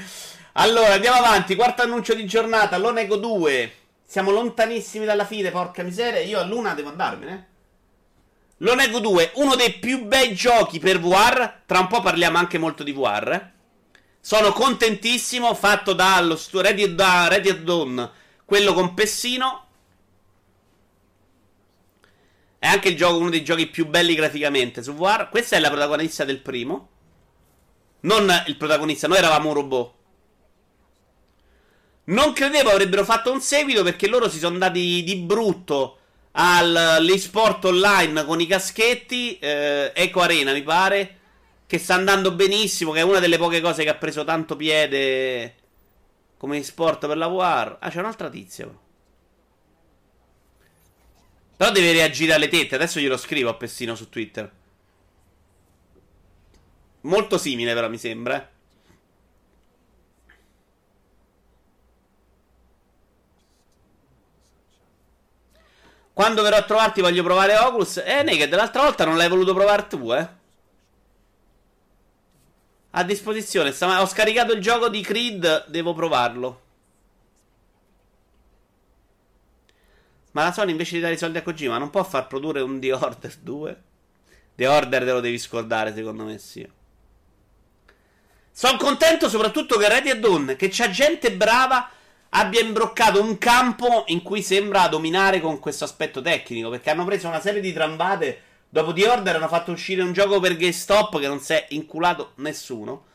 Allora, andiamo avanti. Quarto annuncio di giornata, Lonego 2. Siamo lontanissimi dalla fine, porca miseria. Io a luna devo andarmene. Lo nego 2, uno dei più bei giochi per VR. Tra un po' parliamo anche molto di VR. Sono contentissimo, fatto dallo stu- Ready, da Ready at Dawn, quello con Pessino. È anche gioco, uno dei giochi più belli graficamente su VR. Questa è la protagonista del primo. Non il protagonista, noi eravamo un robot. Non credevo avrebbero fatto un seguito perché loro si sono andati di brutto all'esport online con i caschetti, eh, Eco Arena mi pare, che sta andando benissimo, che è una delle poche cose che ha preso tanto piede come esport per la VR. Ah, c'è un'altra tizia. Però deve reagire alle tette, adesso glielo scrivo a Pessino su Twitter. Molto simile però mi sembra, eh. Quando verrò a trovarti voglio provare Oculus. Eh, Naked, l'altra volta non l'hai voluto provare tu, eh? A disposizione. Ho scaricato il gioco di Creed, devo provarlo. Ma la Sony invece di dare i soldi a Kojima non può far produrre un The Order 2? The Order te lo devi scordare, secondo me sì. Sono contento soprattutto che Ready Dawn, che c'ha gente brava abbia imbroccato un campo in cui sembra dominare con questo aspetto tecnico. Perché hanno preso una serie di trambate. Dopo The Order hanno fatto uscire un gioco per GameStop che non si è inculato nessuno.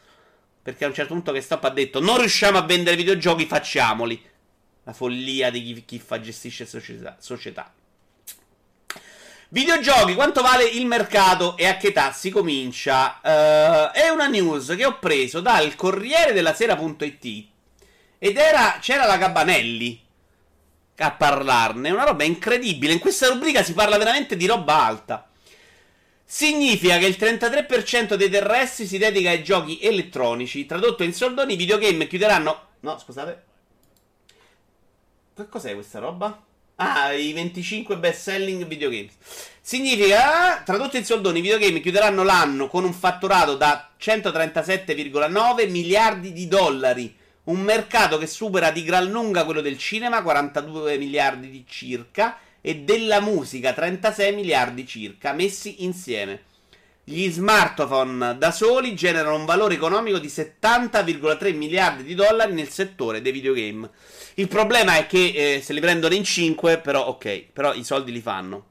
Perché a un certo punto GameStop ha detto: Non riusciamo a vendere videogiochi, facciamoli. La follia di chi, chi fa, gestisce società. società. Videogiochi, quanto vale il mercato e a che età si comincia? Uh, è una news che ho preso dal Corriere della Sera.it ed era, c'era la Gabanelli a parlarne, una roba incredibile. In questa rubrica si parla veramente di roba alta. Significa che il 33% dei terrestri si dedica ai giochi elettronici. Tradotto in soldoni, i videogame chiuderanno. No, scusate. Che cos'è questa roba? Ah, i 25 best selling videogames. Significa, tradotto in soldoni, i videogame chiuderanno l'anno con un fatturato da 137,9 miliardi di dollari un mercato che supera di gran lunga quello del cinema, 42 miliardi di circa, e della musica, 36 miliardi circa, messi insieme. Gli smartphone da soli generano un valore economico di 70,3 miliardi di dollari nel settore dei videogame. Il problema è che eh, se li prendono in 5, però ok, però i soldi li fanno.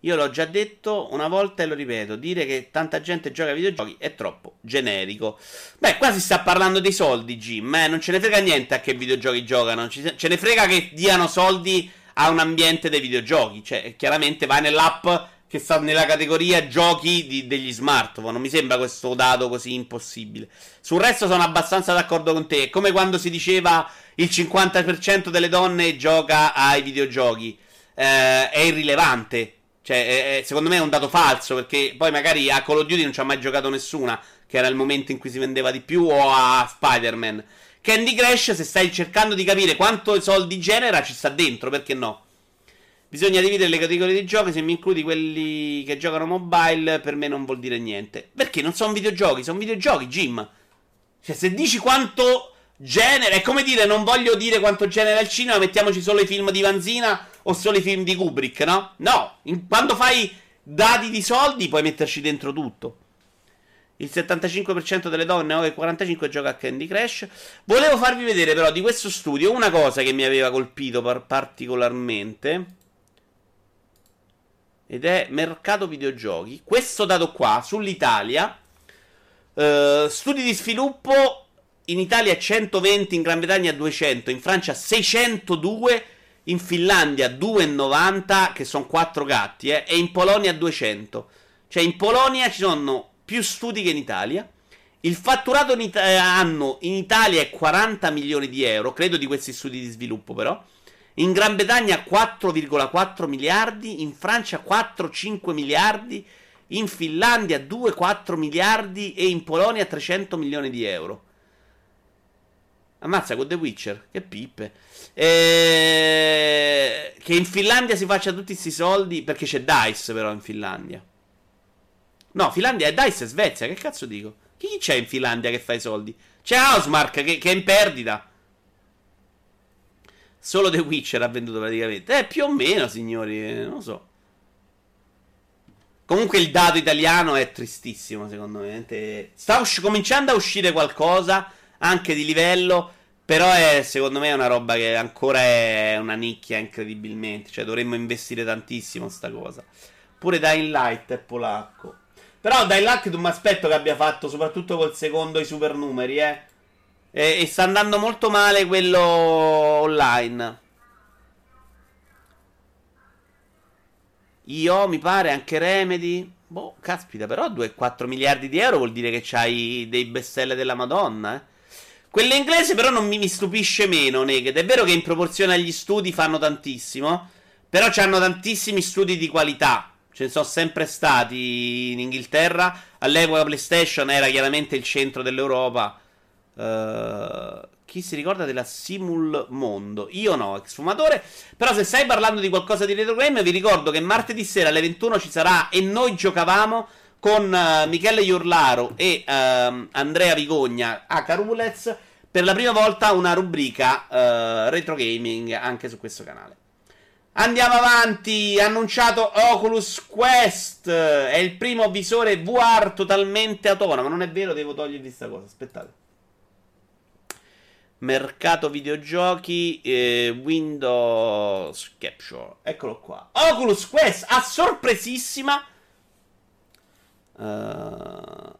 Io l'ho già detto una volta e lo ripeto: dire che tanta gente gioca ai videogiochi è troppo generico. Beh, qua si sta parlando dei soldi, Jim. Eh? Non ce ne frega niente a che videogiochi giocano. Ce ne frega che diano soldi a un ambiente dei videogiochi. Cioè, chiaramente vai nell'app che sta nella categoria giochi di, degli smartphone. Non mi sembra questo dato così impossibile. Sul resto sono abbastanza d'accordo con te. È come quando si diceva il 50% delle donne gioca ai videogiochi. Eh, è irrilevante. Cioè, è, secondo me è un dato falso. Perché poi magari a Call of Duty non ci ha mai giocato nessuna. Che era il momento in cui si vendeva di più. O a Spider-Man. Candy Crash, se stai cercando di capire quanto soldi genera, ci sta dentro. Perché no? Bisogna dividere le categorie di giochi. Se mi includi quelli che giocano mobile, per me non vuol dire niente. Perché non sono videogiochi, sono videogiochi, Jim. Cioè, se dici quanto genera, è come dire non voglio dire quanto genera il cinema, mettiamoci solo i film di Vanzina o solo i film di Kubrick, no? No, in, quando fai dati di soldi puoi metterci dentro tutto. Il 75% delle donne over 45 gioca a Candy Crush. Volevo farvi vedere però di questo studio una cosa che mi aveva colpito particolarmente ed è mercato videogiochi. Questo dato qua sull'Italia, uh, studi di sviluppo in Italia 120, in Gran Bretagna 200, in Francia 602, in Finlandia 290, che sono 4 gatti, eh, e in Polonia 200. Cioè in Polonia ci sono più studi che in Italia. Il fatturato in it- anno in Italia è 40 milioni di euro, credo di questi studi di sviluppo però. In Gran Bretagna 4,4 miliardi, in Francia 4-5 miliardi, in Finlandia 2-4 miliardi e in Polonia 300 milioni di euro. Ammazza con The Witcher, che pippe. E... Che in Finlandia si faccia tutti questi soldi perché c'è Dice però in Finlandia. No, Finlandia è Dice e Svezia, che cazzo dico? Chi c'è in Finlandia che fa i soldi? C'è Housemark che, che è in perdita. Solo The Witcher ha venduto praticamente. Eh, più o meno, signori, eh, non lo so. Comunque il dato italiano è tristissimo, secondo me. Sta usci- cominciando a uscire qualcosa, anche di livello, però è, secondo me una roba che ancora è una nicchia incredibilmente. Cioè dovremmo investire tantissimo in sta cosa. Pure Dying Light è polacco. Però Dying Light non mi aspetto che abbia fatto, soprattutto col secondo, i supernumeri, eh. E, e sta andando molto male quello online. Io, mi pare, anche Remedy. Boh, caspita, però 2,4 miliardi di euro vuol dire che c'hai dei bestseller della Madonna, eh. Quelle inglese però non mi, mi stupisce meno, Naked. È vero che in proporzione agli studi fanno tantissimo, però hanno tantissimi studi di qualità. Ce ne sono sempre stati in Inghilterra. All'epoca PlayStation era chiaramente il centro dell'Europa. Uh, chi si ricorda della Simul Mondo? Io no, ex fumatore. Però se stai parlando di qualcosa di retro game, vi ricordo che martedì sera alle 21 ci sarà e noi giocavamo con uh, Michele Iurlaro e uh, Andrea Vigogna a Carulez per la prima volta una rubrica retro gaming anche su questo canale. Andiamo avanti, annunciato Oculus Quest, è il primo visore VR totalmente autonomo, non è vero, devo togliervi questa cosa, aspettate. Mercato videogiochi, eh, Windows Capture. Eccolo qua. Oculus Quest a sorpresissima. Uh,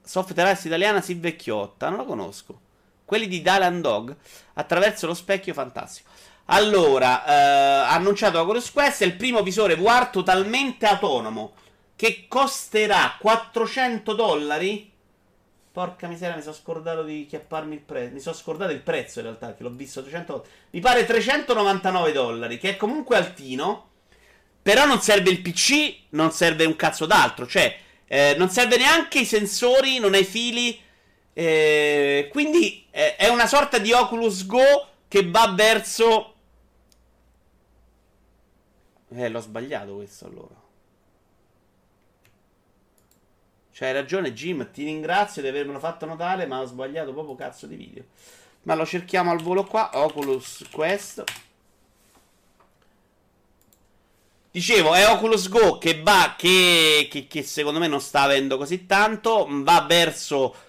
Software italiana si vecchiotta. Non lo conosco. Quelli di Dylan Dog. Attraverso lo specchio fantastico. Allora, uh, annunciato Oculus Quest è il primo visore VR totalmente autonomo. Che costerà 400 dollari Porca miseria, mi sono scordato di chiapparmi il prezzo. Mi sono scordato il prezzo in realtà, che l'ho visto 300 volte. Mi pare 399 dollari, che è comunque altino. Però non serve il PC, non serve un cazzo d'altro. Cioè, eh, non serve neanche i sensori, non hai fili. Eh, quindi eh, è una sorta di Oculus Go che va verso... Eh, l'ho sbagliato questo allora. Cioè, hai ragione, Jim. Ti ringrazio di avermelo fatto notare, ma ho sbagliato proprio cazzo di video. Ma lo cerchiamo al volo qua. Oculus Quest. Dicevo, è Oculus Go che va, che, che, che secondo me non sta avendo così tanto. Va verso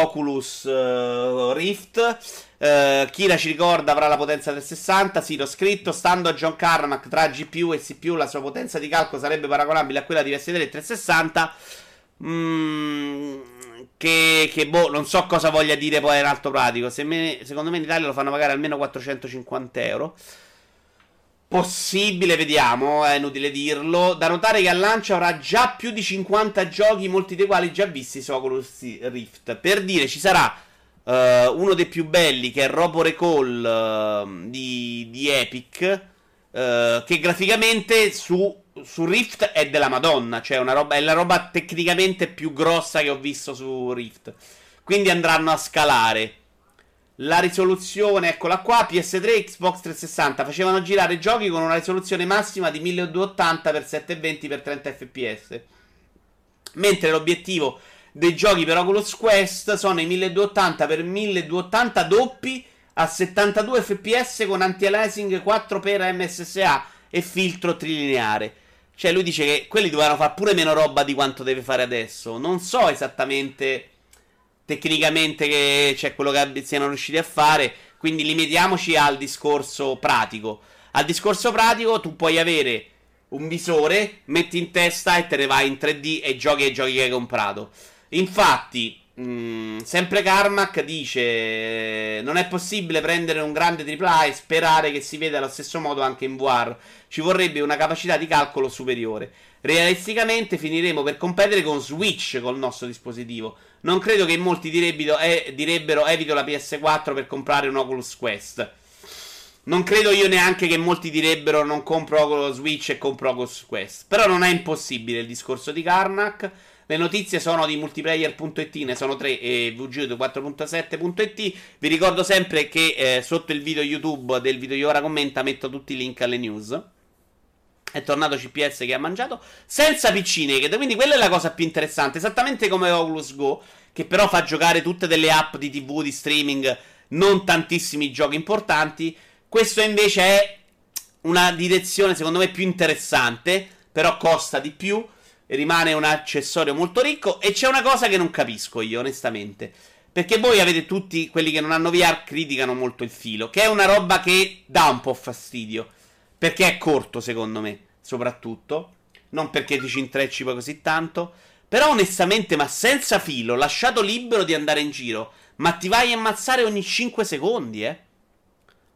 Oculus uh, Rift. Uh, Kira ci ricorda avrà la potenza del 60. Sì, l'ho scritto. Stando a John Carmack, tra GPU e CPU, la sua potenza di calcolo sarebbe paragonabile a quella di PS3 360. Mm, che, che, boh, non so cosa voglia dire poi in alto pratico. Se me, secondo me in Italia lo fanno pagare almeno 450 euro. Possibile, vediamo, è inutile dirlo. Da notare che al lancio avrà già più di 50 giochi, molti dei quali già visti su Oculus Rift. Per dire, ci sarà uh, uno dei più belli che è Robo Recall uh, di, di, Epic, uh, che graficamente su, su, Rift è della Madonna, cioè roba, è la roba tecnicamente più grossa che ho visto su Rift. Quindi andranno a scalare. La risoluzione, eccola qua, PS3, Xbox 360 facevano girare giochi con una risoluzione massima di 1280x720x30 fps. Mentre l'obiettivo dei giochi per Oculus Quest sono i 1280x1280 doppi a 72 fps con anti-aliasing 4x MSSA e filtro trilineare. Cioè lui dice che quelli dovevano fare pure meno roba di quanto deve fare adesso. Non so esattamente tecnicamente che c'è quello che siano riusciti a fare. Quindi limitiamoci al discorso pratico. Al discorso pratico tu puoi avere un visore, metti in testa e te ne vai in 3D e giochi ai giochi che hai comprato. Infatti, mh, mm, sempre Carmack dice: Non è possibile prendere un grande AAA e sperare che si veda allo stesso modo anche in VR. Ci vorrebbe una capacità di calcolo superiore. Realisticamente finiremo per competere con Switch col nostro dispositivo. Non credo che molti direbbero, eh, direbbero evito la PS4 per comprare un Oculus Quest. Non credo io neanche che molti direbbero non compro Oculus Switch e compro Oculus Quest. Però non è impossibile il discorso di Karnak. Le notizie sono di multiplayer.it, ne sono 3 e VG4.7.it. Vi ricordo sempre che eh, sotto il video YouTube del video di ora commenta metto tutti i link alle news. È tornato CPS che ha mangiato senza PC naked. Quindi quella è la cosa più interessante. Esattamente come Oculus Go, che però fa giocare tutte delle app di TV, di streaming, non tantissimi giochi importanti. Questo invece è una direzione secondo me più interessante, però costa di più. Rimane un accessorio molto ricco. E c'è una cosa che non capisco io, onestamente. Perché voi avete tutti quelli che non hanno VR criticano molto il filo, che è una roba che dà un po' fastidio. Perché è corto, secondo me, soprattutto. Non perché ti ci intrecci poi così tanto. Però onestamente, ma senza filo, lasciato libero di andare in giro, ma ti vai a ammazzare ogni 5 secondi, eh?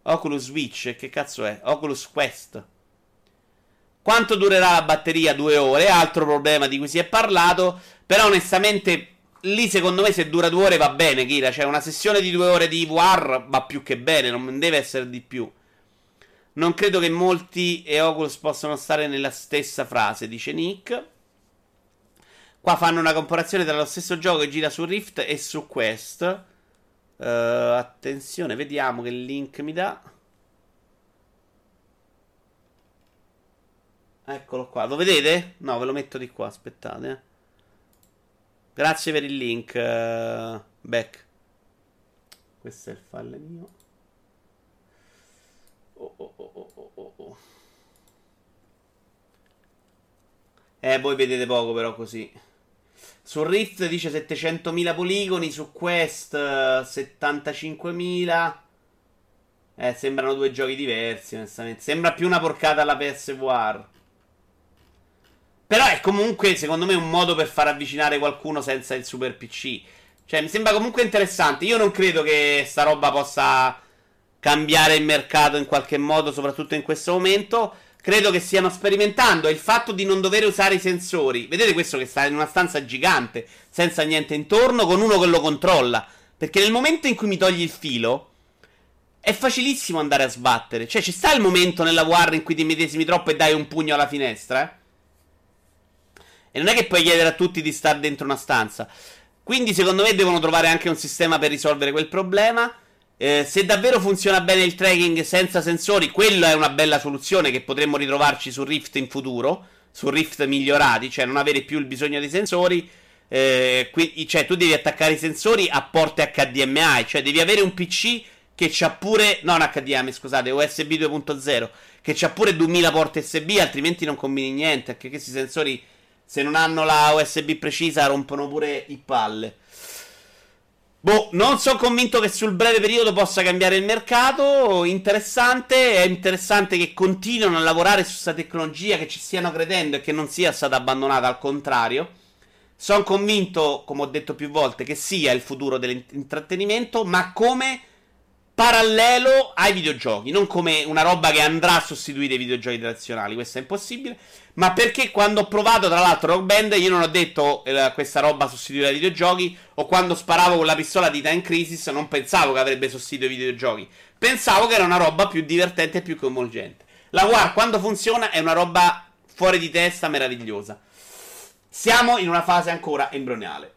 Oculus Switch, che cazzo è? Oculus Quest. Quanto durerà la batteria? Due ore, altro problema di cui si è parlato. Però onestamente, lì secondo me se dura due ore va bene, Kira. Cioè una sessione di due ore di VR va più che bene, non deve essere di più. Non credo che molti e Oculus possano stare nella stessa frase, dice Nick. Qua fanno una comparazione tra lo stesso gioco che gira su Rift e su Quest. Uh, attenzione, vediamo che link mi dà. Eccolo qua. Lo vedete? No, ve lo metto di qua. Aspettate. Eh. Grazie per il link, uh, Beck. Questo è il file mio. Oh, oh, oh, oh, oh, oh. Eh, voi vedete poco però così. Su Rift dice 700.000 poligoni, su Quest 75.000. Eh, sembrano due giochi diversi, onestamente. Sembra più una porcata alla PSVR. Però è comunque, secondo me, un modo per far avvicinare qualcuno senza il super PC. Cioè, mi sembra comunque interessante. Io non credo che sta roba possa cambiare il mercato in qualche modo, soprattutto in questo momento. Credo che stiano sperimentando il fatto di non dover usare i sensori. Vedete questo che sta in una stanza gigante, senza niente intorno, con uno che lo controlla. Perché nel momento in cui mi togli il filo, è facilissimo andare a sbattere. Cioè, ci sta il momento nella war in cui ti medesimi troppo e dai un pugno alla finestra, eh? E non è che puoi chiedere a tutti di stare dentro una stanza. Quindi, secondo me, devono trovare anche un sistema per risolvere quel problema. Eh, se davvero funziona bene il tracking senza sensori, quella è una bella soluzione che potremmo ritrovarci su Rift in futuro, su Rift migliorati, cioè non avere più il bisogno di sensori. Eh, qui, cioè, tu devi attaccare i sensori a porte HDMI, cioè devi avere un PC che c'ha pure, non HDMI, scusate, USB 2.0, che c'ha pure 2000 porte USB, altrimenti non combini niente, perché questi sensori, se non hanno la USB precisa, rompono pure i palle. Boh, non sono convinto che sul breve periodo possa cambiare il mercato. Interessante. È interessante che continuino a lavorare su questa tecnologia, che ci stiano credendo e che non sia stata abbandonata, al contrario. Sono convinto, come ho detto più volte, che sia il futuro dell'intrattenimento, ma come parallelo ai videogiochi, non come una roba che andrà a sostituire i videogiochi tradizionali, questo è impossibile, ma perché quando ho provato tra l'altro Rock Band io non ho detto eh, questa roba sostituirà i videogiochi o quando sparavo con la pistola di Time Crisis non pensavo che avrebbe sostituito i videogiochi, pensavo che era una roba più divertente e più coinvolgente. La War quando funziona è una roba fuori di testa meravigliosa. Siamo in una fase ancora embrionale.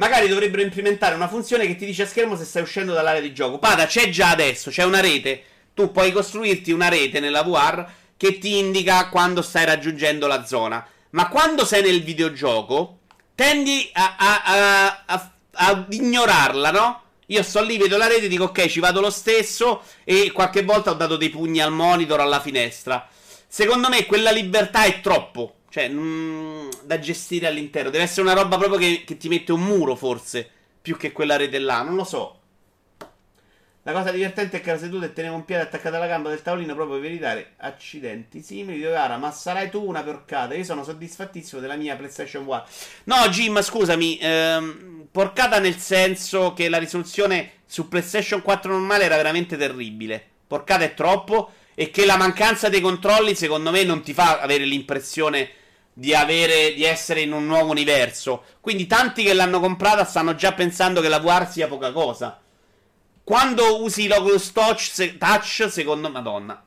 Magari dovrebbero implementare una funzione che ti dice a schermo se stai uscendo dall'area di gioco. Pada, c'è già adesso, c'è una rete. Tu puoi costruirti una rete nella VR che ti indica quando stai raggiungendo la zona. Ma quando sei nel videogioco, tendi a, a, a, ad ignorarla, no? Io sto lì, vedo la rete, dico ok, ci vado lo stesso e qualche volta ho dato dei pugni al monitor, alla finestra. Secondo me quella libertà è troppo. Cioè, mm, da gestire all'interno. Deve essere una roba proprio che, che, ti mette un muro, forse. Più che quella rete là. Non lo so. La cosa divertente è che la seduta e tenevo un piede attaccato alla gamba del tavolino proprio per evitare accidenti simili. Dico, cara, ma sarai tu una porcata? Io sono soddisfattissimo della mia PlayStation 1. No, Jim, scusami. Ehm, porcata nel senso che la risoluzione su PlayStation 4 normale era veramente terribile. Porcata è troppo. E che la mancanza dei controlli, secondo me, non ti fa avere l'impressione di, avere, di essere in un nuovo universo. Quindi tanti che l'hanno comprata stanno già pensando che la VR sia poca cosa. Quando usi l'Oculus Touch, touch secondo. Madonna.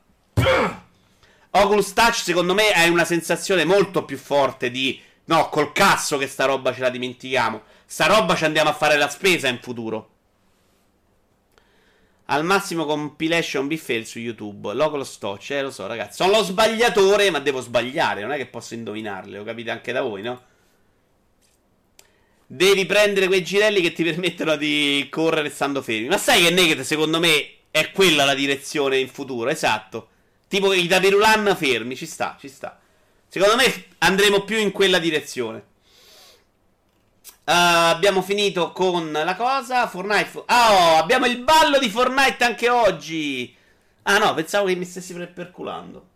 Oculus Touch, secondo me, hai una sensazione molto più forte di... No, col cazzo che sta roba ce la dimentichiamo. Sta roba ci andiamo a fare la spesa in futuro. Al massimo compilation fail su YouTube. Loco lo sto, eh, lo so, ragazzi. Sono lo sbagliatore, ma devo sbagliare. Non è che posso indovinarle, lo capite anche da voi, no? Devi prendere quei girelli che ti permettono di correre stando fermi. Ma sai che Naked, secondo me, è quella la direzione in futuro, esatto. Tipo i Tapirulan fermi, ci sta, ci sta. Secondo me andremo più in quella direzione. Uh, abbiamo finito con la cosa. Fortnite. Ah, oh, abbiamo il ballo di Fortnite anche oggi. Ah, no, pensavo che mi stessi perculando.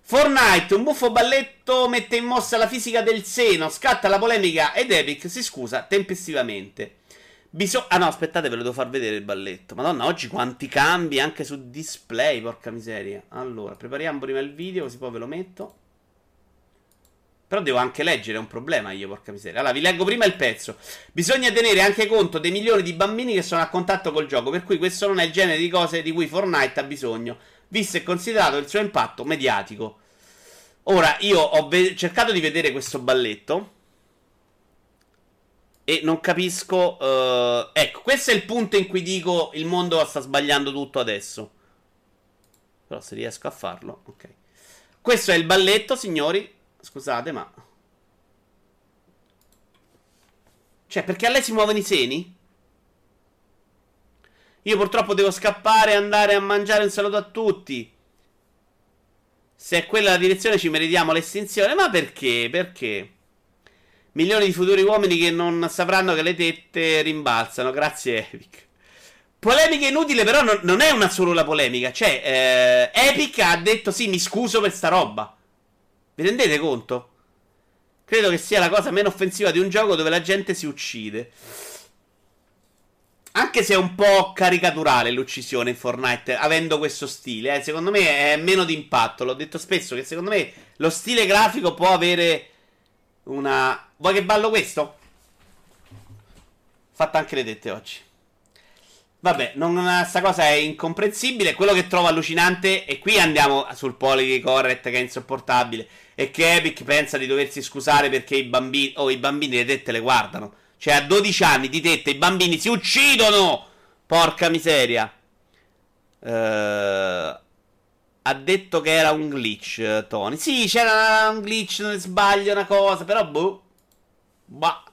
Fortnite, un buffo balletto mette in mossa la fisica del seno, scatta la polemica ed Epic si scusa tempestivamente. Bisogna. Ah no, aspettate, ve lo devo far vedere il balletto. Madonna, oggi quanti cambi anche su display, porca miseria. Allora, prepariamo prima il video, così poi ve lo metto. Però devo anche leggere, è un problema io, porca miseria. Allora, vi leggo prima il pezzo. Bisogna tenere anche conto dei milioni di bambini che sono a contatto col gioco, per cui questo non è il genere di cose di cui Fortnite ha bisogno, visto e considerato il suo impatto mediatico. Ora, io ho ve- cercato di vedere questo balletto e non capisco... Uh... ecco, questo è il punto in cui dico il mondo sta sbagliando tutto adesso. Però se riesco a farlo, ok. Questo è il balletto, signori. Scusate, ma... Cioè, perché a lei si muovono i seni? Io purtroppo devo scappare e andare a mangiare un saluto a tutti. Se è quella la direzione ci meritiamo l'estinzione. Ma perché? Perché? Milioni di futuri uomini che non sapranno che le tette rimbalzano. Grazie, Epic. Polemica inutile, però non, non è una solo la polemica. Cioè, eh, Epic ha detto sì, mi scuso per sta roba. Vi rendete conto? Credo che sia la cosa meno offensiva di un gioco dove la gente si uccide. Anche se è un po' caricaturale l'uccisione in Fortnite, avendo questo stile, eh, secondo me è meno di impatto. L'ho detto spesso che secondo me lo stile grafico può avere una. Vuoi che ballo questo? Fatta anche le dette oggi. Vabbè, non, sta cosa è incomprensibile. Quello che trovo allucinante, e qui andiamo sul policy correct che è insopportabile e che Epic pensa di doversi scusare perché i bambini, oh, i bambini le tette le guardano. Cioè, a 12 anni di tette i bambini si uccidono! Porca miseria. Uh, ha detto che era un glitch, Tony. Sì, c'era un glitch, non sbaglio una cosa, però boh. Bah.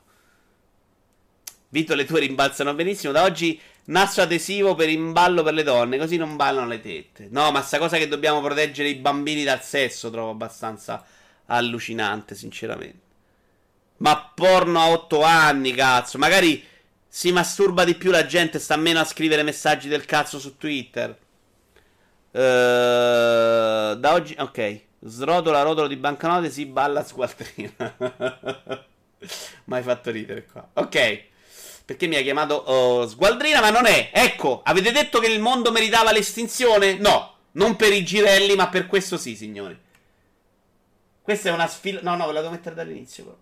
Vito, le tue rimbalzano benissimo. Da oggi nastro adesivo per imballo per le donne, così non ballano le tette. No, ma sta cosa che dobbiamo proteggere i bambini dal sesso trovo abbastanza allucinante, sinceramente. Ma porno a 8 anni, cazzo. Magari si masturba di più la gente, sta meno a scrivere messaggi del cazzo su Twitter. Uh, da oggi, ok. Srotola rotolo di banconote, si balla squaltrina. <laughs> Mai fatto ridere qua. Ok. Perché mi ha chiamato oh, Sgualdrina, ma non è. Ecco, avete detto che il mondo meritava l'estinzione? No, non per i girelli, ma per questo sì, signori. Questa è una sfida. No, no, ve la devo mettere dall'inizio, però.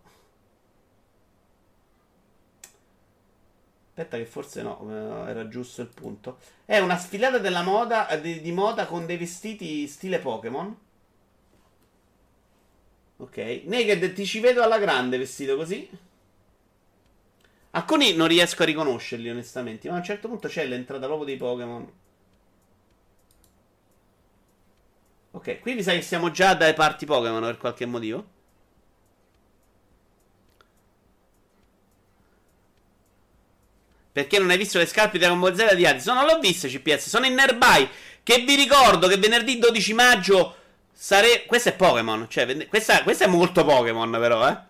Aspetta che forse no, eh, era giusto il punto. È una sfilata della moda, eh, di, di moda con dei vestiti stile Pokémon. Ok. Naked ti ci vedo alla grande vestito così. Alcuni non riesco a riconoscerli onestamente, ma a un certo punto c'è l'entrata proprio dei Pokémon. Ok, qui mi sa che siamo già dai parti Pokémon per qualche motivo. Perché non hai visto le scarpe di Dragon Ball Z di Adidas? No, non l'ho viste CPS, sono in Nearby. Che vi ricordo che venerdì 12 maggio sare... Questo è Pokémon, cioè, questa, questa è molto Pokémon però, eh.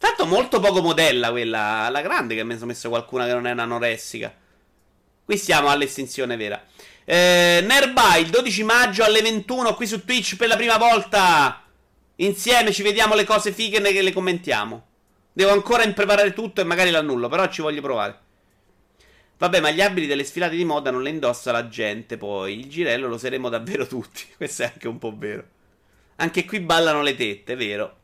Tanto molto poco modella quella, alla grande che mi sono messo qualcuna che non è un'anoressica. Qui siamo all'estinzione vera. Eh, Nearby, il 12 maggio alle 21 qui su Twitch per la prima volta. Insieme ci vediamo le cose fighe e le commentiamo. Devo ancora impreparare tutto e magari l'annullo, però ci voglio provare. Vabbè, ma gli abiti delle sfilate di moda non le indossa la gente, poi. Il girello lo saremo davvero tutti. <laughs> Questo è anche un po' vero. Anche qui ballano le tette, vero?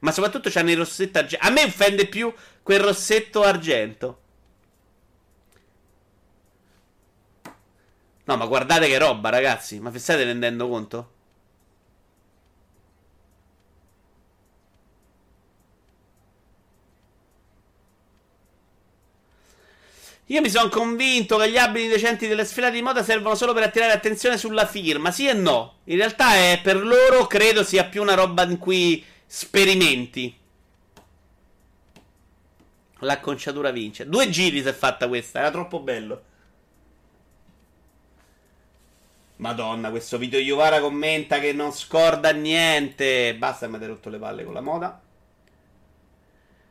Ma soprattutto c'hanno il rossetto argento. A me offende più quel rossetto argento. No, ma guardate che roba, ragazzi. Ma vi state rendendo conto? Io mi sono convinto che gli abiti decenti delle sfilate di moda servono solo per attirare attenzione sulla firma. Sì e no. In realtà è per loro credo sia più una roba in cui sperimenti. L'acconciatura vince. Due giri si è fatta questa, era troppo bello. Madonna, questo video Yuvara commenta che non scorda niente. Basta mi avete rotto le palle con la moda.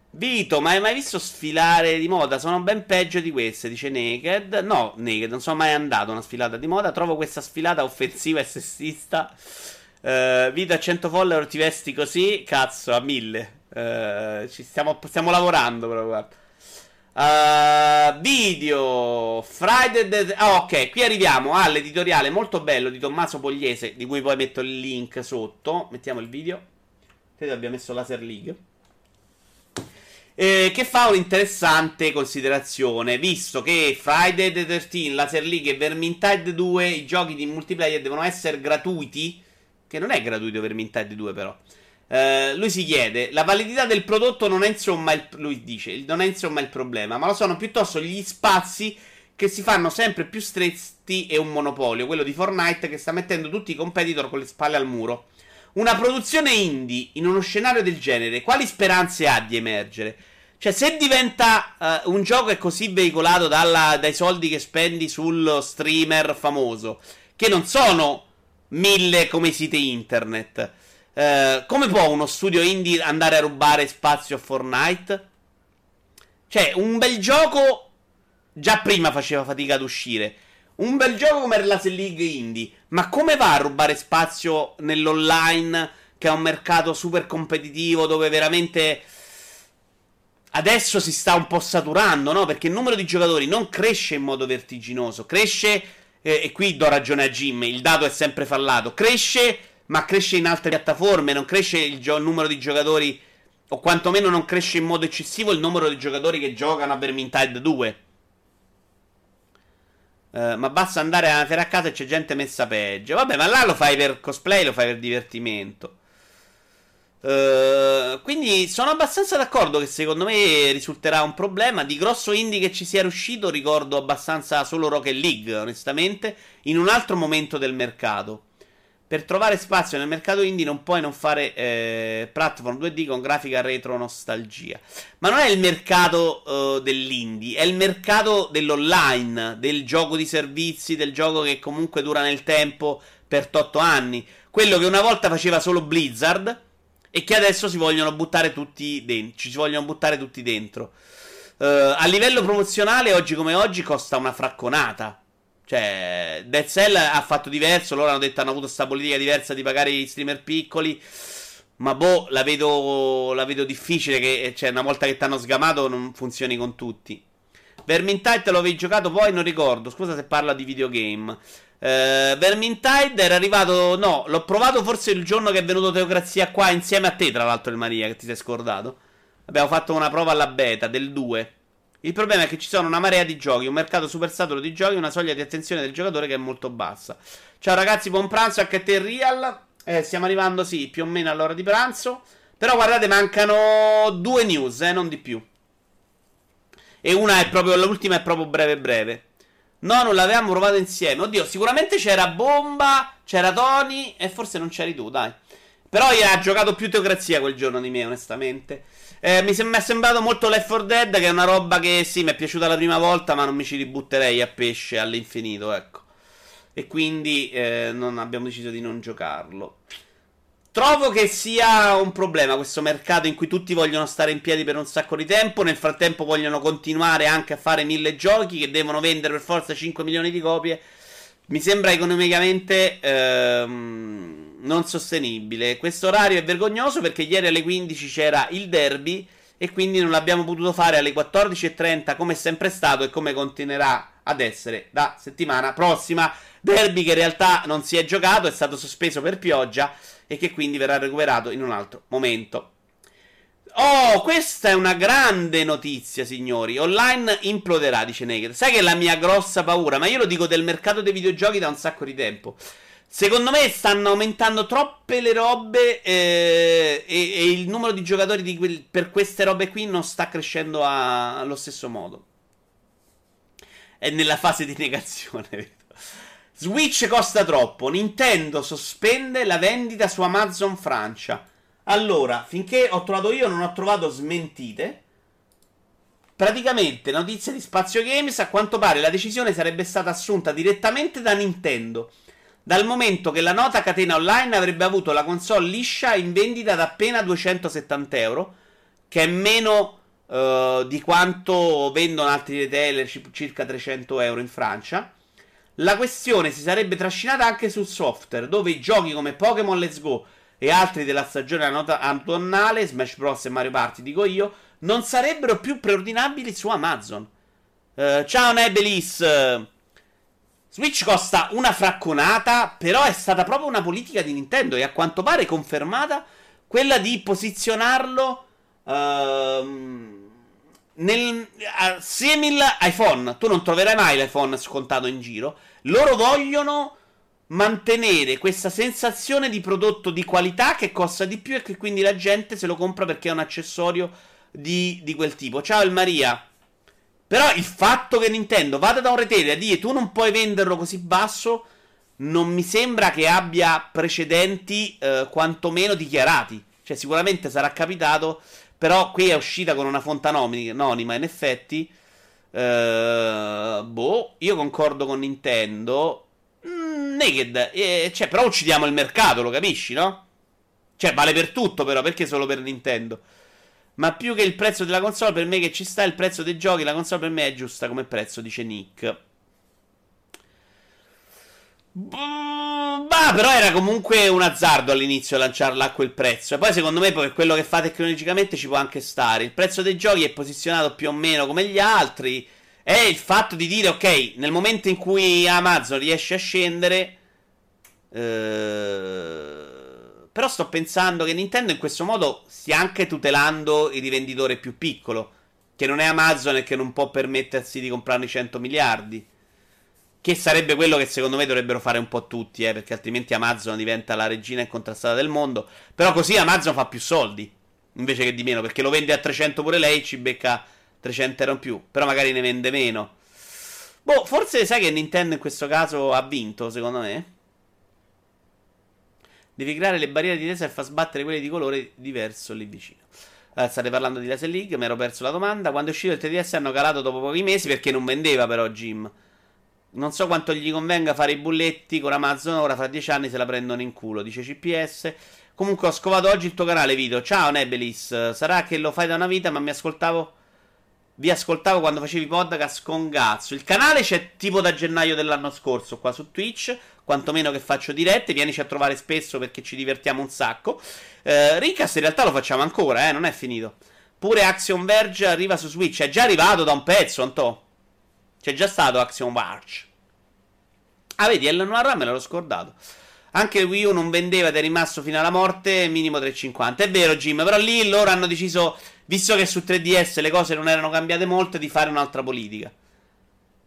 Vito, ma hai mai visto sfilare di moda? Sono ben peggio di queste, dice Naked. No, Naked, non sono mai andato a una sfilata di moda. Trovo questa sfilata offensiva e sessista. Uh, Vito a 100 follower ti vesti così? Cazzo, a 1000. Uh, ci stiamo, stiamo lavorando, però, guarda. Uh, video Friday the... ah, ok, qui arriviamo all'editoriale molto bello di Tommaso Pogliese, di cui poi metto il link sotto. Mettiamo il video. Credo abbia messo Laser League. Eh, che fa un'interessante considerazione, visto che Friday the 13, Laser League e Vermintide 2, i giochi di multiplayer devono essere gratuiti, che non è gratuito Vermintide 2 però. Eh, lui si chiede, la validità del prodotto non è il, lui dice, non è insomma il problema, ma lo sono piuttosto gli spazi che si fanno sempre più stretti e un monopolio, quello di Fortnite che sta mettendo tutti i competitor con le spalle al muro. Una produzione indie in uno scenario del genere, quali speranze ha di emergere? Cioè, se diventa uh, un gioco è così veicolato dalla, dai soldi che spendi sullo streamer famoso, che non sono mille come siti internet, uh, come può uno studio indie andare a rubare spazio a Fortnite? Cioè, un bel gioco già prima faceva fatica ad uscire. Un bel gioco come la League Indie, ma come va a rubare spazio nell'online, che è un mercato super competitivo, dove veramente adesso si sta un po' saturando, no? Perché il numero di giocatori non cresce in modo vertiginoso, cresce, eh, e qui do ragione a Jim, il dato è sempre fallato, cresce, ma cresce in altre piattaforme, non cresce il, gio- il numero di giocatori, o quantomeno non cresce in modo eccessivo il numero di giocatori che giocano a Vermintide 2. Uh, eh, ma basta andare a a casa e c'è gente messa peggio. Vabbè, ma là lo fai per cosplay, lo fai per divertimento. Uh, quindi sono abbastanza d'accordo che secondo me risulterà un problema. Di grosso indie che ci sia riuscito, ricordo abbastanza solo Rocket League, onestamente, in un altro momento del mercato. Per trovare spazio nel mercato indie non puoi non fare eh, platform 2D con grafica retro nostalgia. Ma non è il mercato uh, dell'indie, è il mercato dell'online, del gioco di servizi, del gioco che comunque dura nel tempo per 8 anni. Quello che una volta faceva solo Blizzard e che adesso si vogliono buttare tutti dentro. Ci si vogliono buttare tutti dentro. Uh, a livello promozionale, oggi come oggi, costa una fracconata. Cioè, Dead Cell ha fatto diverso. Loro hanno detto hanno avuto questa politica diversa di pagare i streamer piccoli. Ma boh, la vedo, la vedo difficile che, cioè, una volta che ti hanno sgamato, non funzioni con tutti. Vermintide te lo avevi giocato poi, non ricordo. Scusa se parla di videogame. Uh, Vermintide era arrivato. No, l'ho provato forse il giorno che è venuto Teocrazia qua insieme a te, tra l'altro, il Maria, che ti sei scordato. Abbiamo fatto una prova alla beta del 2. Il problema è che ci sono una marea di giochi, un mercato super saturo di giochi, una soglia di attenzione del giocatore che è molto bassa. Ciao ragazzi, buon pranzo anche a te Real. Eh, stiamo arrivando, sì, più o meno all'ora di pranzo. Però guardate, mancano due news, eh, non di più. E una è proprio, l'ultima è proprio breve breve. No, non l'avevamo provato insieme. Oddio, sicuramente c'era Bomba, c'era Tony e forse non c'eri tu, dai. Però ha giocato più teocrazia quel giorno di me, onestamente. Eh, mi, sem- è sembrato molto Left 4 Dead, che è una roba che sì, mi è piaciuta la prima volta, ma non mi ci ributterei a pesce all'infinito, ecco. E quindi eh, abbiamo deciso di non giocarlo. Trovo che sia un problema questo mercato in cui tutti vogliono stare in piedi per un sacco di tempo, nel frattempo vogliono continuare anche a fare mille giochi che devono vendere per forza 5 milioni di copie. Mi sembra economicamente ehm, non sostenibile. Questo orario è vergognoso perché ieri alle 15 c'era il derby e quindi non l'abbiamo potuto fare alle 14.30 come è sempre stato e come continuerà ad essere da settimana prossima. Derby che in realtà non si è giocato, è stato sospeso per pioggia e che quindi verrà recuperato in un altro momento. Oh, questa è una grande notizia, signori. Online imploderà, dice Naked. Sai che è la mia grossa paura, ma io lo dico del mercato dei videogiochi da un sacco di tempo. Secondo me stanno aumentando troppe le robe eh, e, e, il numero di giocatori di que- per queste robe qui non sta crescendo a- allo stesso modo. È nella fase di negazione. Switch costa troppo. Nintendo sospende la vendita su Amazon Francia. Allora, finché ho trovato io, non ho trovato smentite. Praticamente, notizia di Spazio Games, a quanto pare la decisione sarebbe stata assunta direttamente da Nintendo. Dal momento che la nota catena online avrebbe avuto la console liscia in vendita da appena 270 euro, che è meno uh, di quanto vendono altri retailer, circa 300 euro in Francia. La questione si sarebbe trascinata anche sul software, dove i giochi come Pokémon Let's Go e altri della stagione autunnale, Smash Bros. e Mario Party, dico io, non sarebbero più preordinabili su Amazon. Uh, ciao Nebelis! Switch costa una fracconata, però è stata proprio una politica di Nintendo e a quanto pare confermata quella di posizionarlo uh, nel uh, simil iPhone. Tu non troverai mai l'iPhone scontato in giro. Loro vogliono mantenere questa sensazione di prodotto di qualità che costa di più e che quindi la gente se lo compra perché è un accessorio di, di quel tipo. Ciao il Maria. Però il fatto che Nintendo vada da un retailer a dire tu non puoi venderlo così basso non mi sembra che abbia precedenti eh, quantomeno dichiarati. Cioè sicuramente sarà capitato, però qui è uscita con una fonte anonima in effetti. Uh, boh, io concordo con Nintendo. Mm, naked, eh, cioè, però uccidiamo il mercato, lo capisci, no? Cioè, vale per tutto, però, perché solo per Nintendo? Ma più che il prezzo della console, per me che ci sta il prezzo dei giochi, la console per me è giusta come prezzo, dice Nick. Bah, però era comunque un azzardo all'inizio lanciarla a quel prezzo. E poi, secondo me, per quello che fa tecnologicamente ci può anche stare. Il prezzo dei giochi è posizionato più o meno come gli altri. È il fatto di dire, ok, nel momento in cui Amazon riesce a scendere. Eh... Però sto pensando che Nintendo in questo modo stia anche tutelando il rivenditore più piccolo. Che non è Amazon e che non può permettersi di comprarne 100 miliardi. Che sarebbe quello che secondo me dovrebbero fare un po' tutti, eh, perché altrimenti Amazon diventa la regina incontrastata del mondo. Però così Amazon fa più soldi, invece che di meno, perché lo vende a 300 pure lei, ci becca 300 euro in più, però magari ne vende meno. Boh, forse sai che Nintendo in questo caso ha vinto, secondo me. Devi creare le barriere di tesa e far sbattere quelle di colore diverso lì vicino. State parlando di Laser League, mi ero perso la domanda. Quando è uscito il 3DS hanno calato dopo pochi mesi perché non vendeva però Jim. Non so quanto gli convenga fare i bulletti con Amazon. Ora fra dieci anni se la prendono in culo. Dice CPS. Comunque ho scovato oggi il tuo canale video. Ciao Nebelis. Sarà che lo fai da una vita, ma mi ascoltavo. Vi ascoltavo quando facevi podcast con Gazzo. Il canale c'è tipo da gennaio dell'anno scorso qua su Twitch. Quantomeno che faccio dirette. Vienici a trovare spesso perché ci divertiamo un sacco. Eh, Rincast in realtà lo facciamo ancora, eh. Non è finito. Pure Action Verge arriva su Switch. È già arrivato da un pezzo, Antò. C'è già stato Action March. Ah, vedi, Ellen Noir me l'ero scordato. Anche Wii U non vendeva ed è rimasto fino alla morte, minimo 3,50. È vero, Jim, però lì loro hanno deciso, visto che su 3DS le cose non erano cambiate molto, di fare un'altra politica.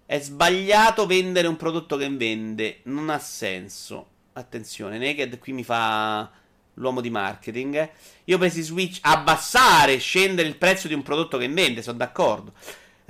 È sbagliato vendere un prodotto che vende, non ha senso. Attenzione, Naked qui mi fa l'uomo di marketing. Io ho preso Switch, abbassare, scendere il prezzo di un prodotto che vende, sono d'accordo.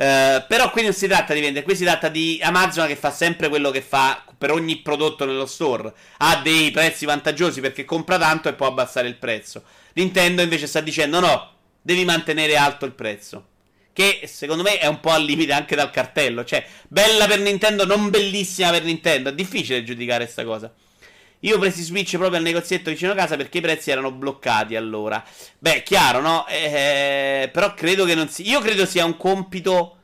Uh, però qui non si tratta di vendere, qui si tratta di Amazon che fa sempre quello che fa per ogni prodotto nello store. Ha dei prezzi vantaggiosi perché compra tanto e può abbassare il prezzo. Nintendo invece sta dicendo no, devi mantenere alto il prezzo. Che secondo me è un po' al limite anche dal cartello. Cioè, bella per Nintendo, non bellissima per Nintendo. È difficile giudicare questa cosa. Io ho preso Switch proprio al negozietto vicino a casa perché i prezzi erano bloccati allora. Beh, chiaro, no? Eh, però credo che non sia. Io credo sia un compito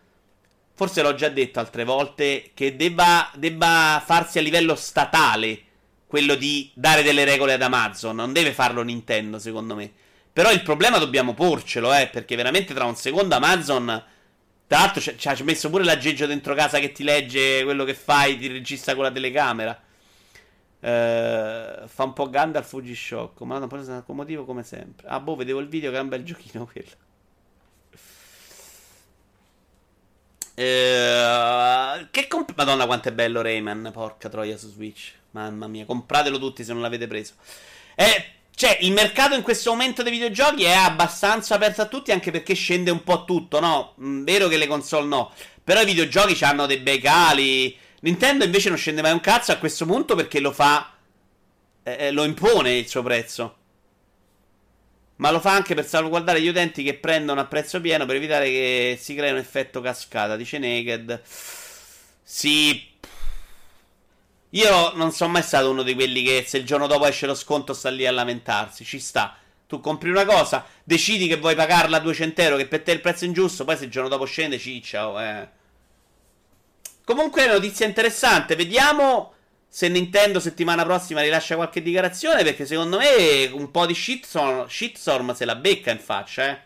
forse l'ho già detto altre volte, che debba, debba farsi a livello statale quello di dare delle regole ad Amazon. Non deve farlo Nintendo, secondo me. Però il problema dobbiamo porcelo, eh, perché veramente tra un secondo Amazon... Tra l'altro ci ha messo pure l'aggeggio dentro casa che ti legge quello che fai, ti registra con la telecamera. Uh, fa un po' Gandalf Fuji Shock, ma non può essere motivo come sempre. Ah, boh, vedevo il video che è un bel giochino <laughs> quello. Eh, che comp- Madonna, quanto è bello Rayman. Porca troia su Switch. Mamma mia, compratelo tutti se non l'avete preso. Eh, cioè, il mercato in questo momento dei videogiochi è abbastanza aperto a tutti, anche perché scende un po' tutto, no? Mm, vero che le console no. Però i videogiochi hanno dei bei cali. Nintendo invece non scende mai un cazzo a questo punto perché lo fa. Eh, eh lo impone il suo prezzo. Ma lo fa anche per salvaguardare gli utenti che prendono a prezzo pieno per evitare che si crei un effetto cascata. Dice Naked. Sì. Io non sono mai stato uno di quelli che se il giorno dopo esce lo sconto sta lì a lamentarsi. Ci sta. Tu compri una cosa, decidi che vuoi pagarla a 200 euro, che per te è il prezzo ingiusto, poi se il giorno dopo scende, ciccia. Oh, eh. Comunque notizia interessante. Vediamo se Nintendo settimana prossima rilascia qualche dichiarazione, perché secondo me un po' di shitstorm, shitstorm se la becca in faccia, eh.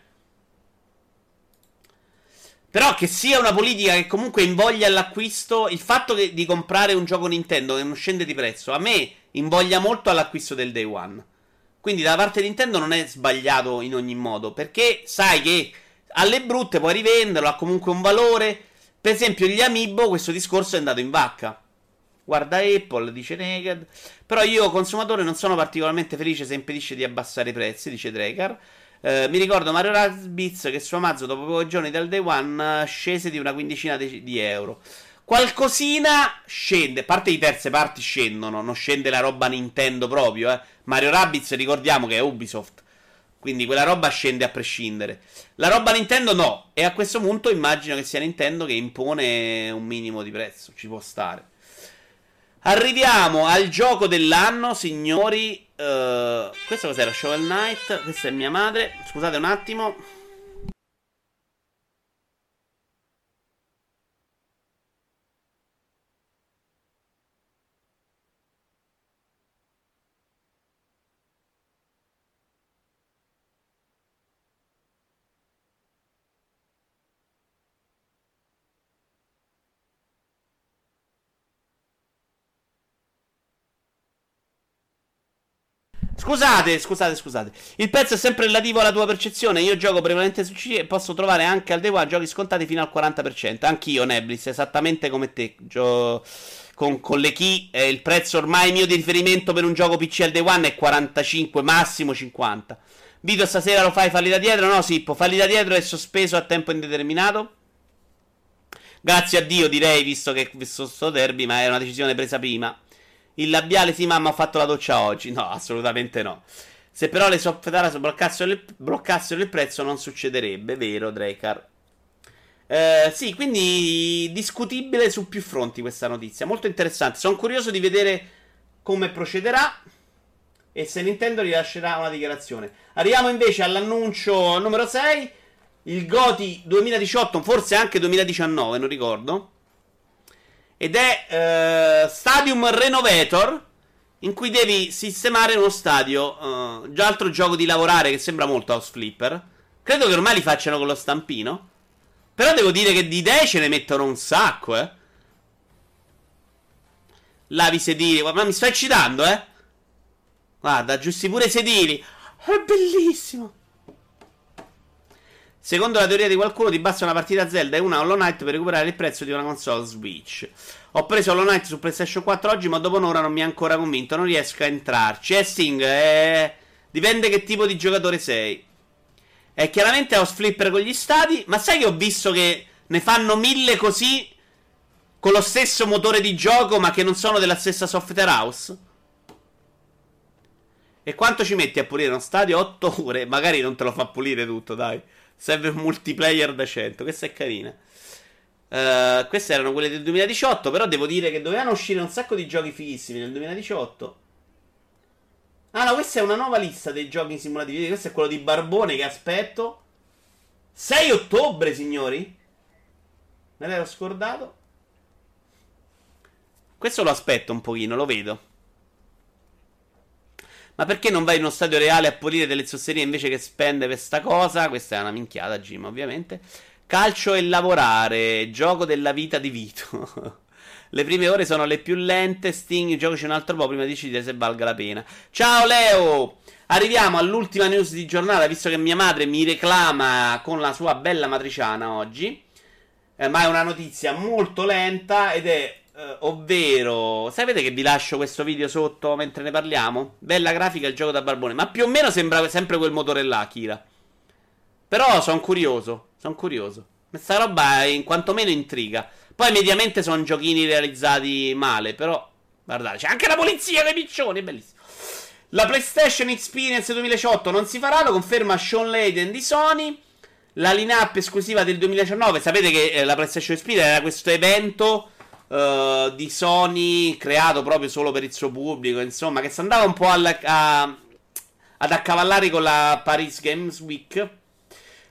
Però che sia una politica che comunque invoglia all'acquisto, il fatto che, di comprare un gioco Nintendo che non scende di prezzo, a me invoglia molto all'acquisto del day one. Quindi da parte di Nintendo non è sbagliato in ogni modo, perché sai che alle brutte puoi rivenderlo, ha comunque un valore. Per esempio gli Amiibo questo discorso è andato in vacca. Guarda Apple, dice Naked. Però io, consumatore, non sono particolarmente felice se impedisce di abbassare i prezzi, dice Dracar. Eh, mi ricordo Mario Rabbids che su Amazon dopo pochi giorni dal day one scese di una quindicina di, di euro. Qualcosina scende, a parte i terze parti scendono, non scende la roba Nintendo proprio. Eh. Mario Rabbids ricordiamo che è Ubisoft, quindi quella roba scende a prescindere. La roba Nintendo no, e a questo punto immagino che sia Nintendo che impone un minimo di prezzo, ci può stare. Arriviamo al gioco dell'anno, signori. Uh, questo cos'era? Shovel Knight. Questa è mia madre. Scusate un attimo. Scusate, scusate, scusate. Il prezzo è sempre relativo alla tua percezione. Io gioco prevalentemente su C e posso trovare anche al day one giochi scontati fino al 40%. Anch'io, Neblis, esattamente come te. Gio... Con, con, le key, eh, il prezzo ormai mio di riferimento per un gioco PC al day one è 45, massimo 50. Vito stasera lo fai, falli da dietro? No, Sippo, falli da dietro è sospeso a tempo indeterminato. Grazie a Dio, direi, visto che visto sto derby, ma era una decisione presa prima. Il labiale, sì, mamma, ho fatto la doccia oggi. No, assolutamente no. Se però le software bloccassero bloccassero il prezzo non succederebbe, vero, Dracar? Eh, sì, quindi discutibile su più fronti questa notizia. Molto interessante. Sono curioso di vedere come procederà e se Nintendo rilascerà una dichiarazione. Arriviamo invece all'annuncio numero 6. Il Goti 2018, forse anche 2019, non ricordo ed è uh, Stadium Renovator in cui devi sistemare uno stadio. Uh, già altro gioco di lavorare che sembra molto House Flipper. Credo che ormai li facciano con lo stampino. Però devo dire che di idee ce ne mettono un sacco, eh. Lavi sedili. Ma mi sto eccitando, eh. Guarda, aggiusti pure i sedili. È bellissimo. Secondo la teoria di qualcuno, ti basta una partita Zelda e una Hollow Knight per recuperare il prezzo di una console Switch. Ho preso Hollow Knight su PlayStation 4 oggi, ma dopo un'ora non mi ha ancora convinto. Non riesco a entrarci. Eh, Sting, eh... dipende che tipo di giocatore sei. È chiaramente house flipper con gli stati, ma sai che ho visto che ne fanno mille così con lo stesso motore di gioco, ma che non sono della stessa software house? E quanto ci metti a pulire uno stadio? 8 ore. Magari non te lo fa pulire tutto, dai. Serve un multiplayer da 100. Questa è carina. Uh, queste erano quelle del 2018. Però devo dire che dovevano uscire un sacco di giochi fighissimi nel 2018. Ah, no, questa è una nuova lista dei giochi simulativi. Questo è quello di Barbone che aspetto. 6 ottobre, signori. Me l'ero scordato. Questo lo aspetto un pochino, lo vedo. Ma perché non vai in uno stadio reale a pulire delle zozzerie invece che spende per sta cosa? Questa è una minchiata, Jim, ovviamente. Calcio e lavorare, gioco della vita di Vito. <laughs> le prime ore sono le più lente, Sting, giocaci un altro po' prima di decidere se valga la pena. Ciao Leo! Arriviamo all'ultima news di giornata, visto che mia madre mi reclama con la sua bella matriciana oggi. Eh, ma è una notizia molto lenta ed è Uh, ovvero, sapete che vi lascio questo video sotto mentre ne parliamo? Bella grafica il gioco da barbone, ma più o meno sembra sempre quel motore là, Kira. Però sono curioso, sono curioso. Questa roba in quantomeno intriga. Poi mediamente sono giochini realizzati male, però guardate, c'è anche la polizia dei piccioni, bellissimo. La PlayStation Experience 2018 non si farà, lo conferma Sean Layden di Sony. La line-up esclusiva del 2019, sapete che eh, la PlayStation Experience era questo evento uh, di Sony creato proprio solo per il suo pubblico, insomma, che si andava un po' alla, a, ad accavallare con la Paris Games Week.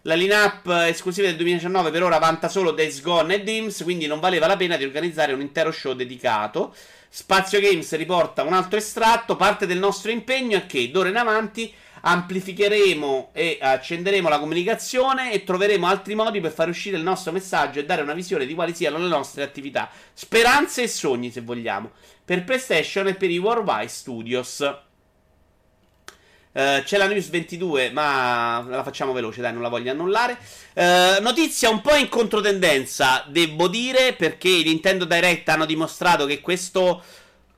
La lineup esclusiva del 2019 per ora vanta solo Days Gone e Dims, quindi non valeva la pena di organizzare un intero show dedicato. Spazio Games riporta un altro estratto, parte del nostro impegno è che d'ora in avanti amplificheremo e accenderemo la comunicazione e troveremo altri modi per far uscire il nostro messaggio e dare una visione di quali siano le nostre attività, speranze e sogni, se vogliamo, per PlayStation e per i Worldwide Studios. Uh, c'è la news 22, ma la facciamo veloce, dai, non la voglio annullare. Uh, notizia un po' in controtendenza, devo dire, perché Nintendo Direct hanno dimostrato che questo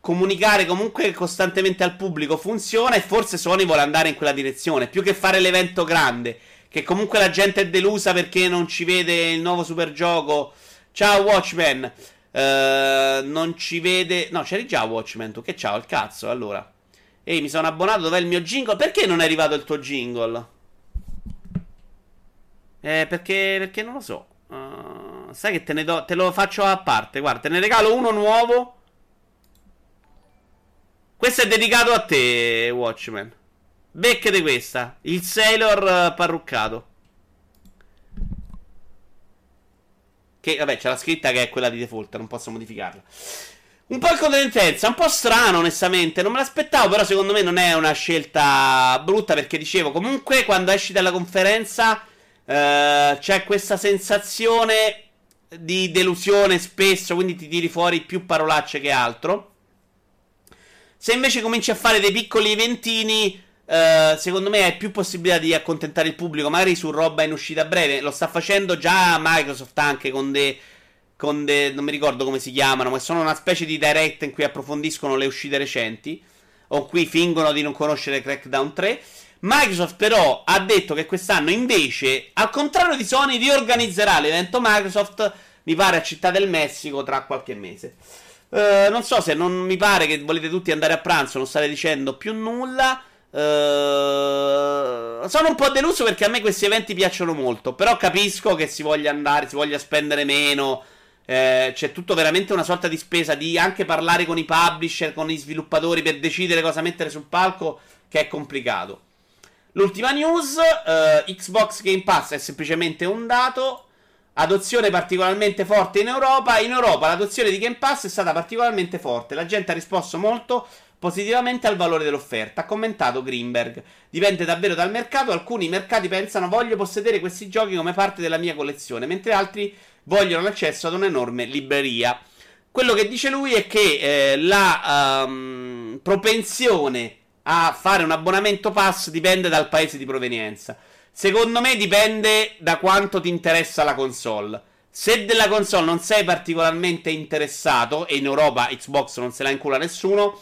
comunicare comunque costantemente al pubblico funziona e forse Sony vuole andare in quella direzione, più che fare l'evento grande, che comunque la gente è delusa perché non ci vede il nuovo supergioco. Ciao Watchmen. Uh, non ci vede... No, c'eri già Watchmen, tu che ciao, il cazzo, allora. Ehi, mi sono abbonato, dov'è il mio jingle? Perché non è arrivato il tuo jingle? Eh, perché, perché non lo so. Uh, sai che te ne do... Te lo faccio a parte, guarda, te ne regalo uno nuovo questo è dedicato a te, Watchmen. Beccate questa. Il Sailor eh, parruccato. Che, vabbè, c'è la scritta che è quella di default, non posso modificarla. Un po' in contentenza, un po' strano onestamente, non me l'aspettavo, però secondo me non è una scelta brutta perché dicevo, comunque quando esci dalla conferenza eh, c'è questa sensazione di delusione spesso, quindi ti tiri fuori più parolacce che altro. Se invece cominci a fare dei piccoli eventini, eh, secondo me hai più possibilità di accontentare il pubblico, magari su roba in uscita breve. Lo sta facendo già Microsoft anche con dei. Con de, non mi ricordo come si chiamano, ma sono una specie di direct in cui approfondiscono le uscite recenti. O qui fingono di non conoscere Crackdown 3. Microsoft però ha detto che quest'anno invece, al contrario di Sony, riorganizzerà l'evento Microsoft, mi pare a Città del Messico tra qualche mese. Uh, non so se non mi pare che volete tutti andare a pranzo, non state dicendo più nulla. Uh, sono un po' deluso perché a me questi eventi piacciono molto. Però capisco che si voglia andare, si voglia spendere meno. Eh, c'è tutto veramente una sorta di spesa di anche parlare con i publisher, con i sviluppatori per decidere cosa mettere sul palco, che è complicato. L'ultima news: uh, Xbox Game Pass è semplicemente un dato. Adozione particolarmente forte in Europa. In Europa l'adozione di Game Pass è stata particolarmente forte. La gente ha risposto molto positivamente al valore dell'offerta. Ha commentato Greenberg. Dipende davvero dal mercato. Alcuni mercati pensano voglio possedere questi giochi come parte della mia collezione, mentre altri vogliono l'accesso ad un'enorme libreria. Quello che dice lui è che eh, la um, propensione a fare un abbonamento pass dipende dal paese di provenienza. Secondo me dipende da quanto ti interessa la console. Se della console non sei particolarmente interessato, e in Europa Xbox non se la incula nessuno,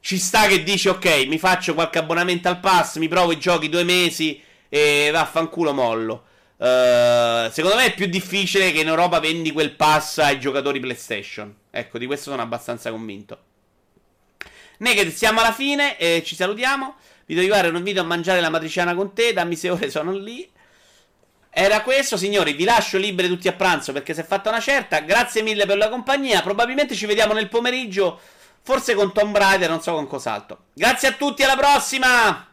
ci sta che dici ok, mi faccio qualche abbonamento al pass, mi provo i giochi due mesi e vaffanculo mollo. Uh, secondo me è più difficile che in Europa vendi quel pass ai giocatori PlayStation. Ecco, di questo sono abbastanza convinto. Naked, siamo alla fine, eh, ci salutiamo. Vi devo arrivare un video a mangiare la matriciana con te, dammi se ore sono lì. Era questo, signori. Vi lascio liberi tutti a pranzo perché si è fatta una certa. Grazie mille per la compagnia. Probabilmente ci vediamo nel pomeriggio. Forse con Tom Raider, non so con cos'altro. Grazie a tutti, alla prossima!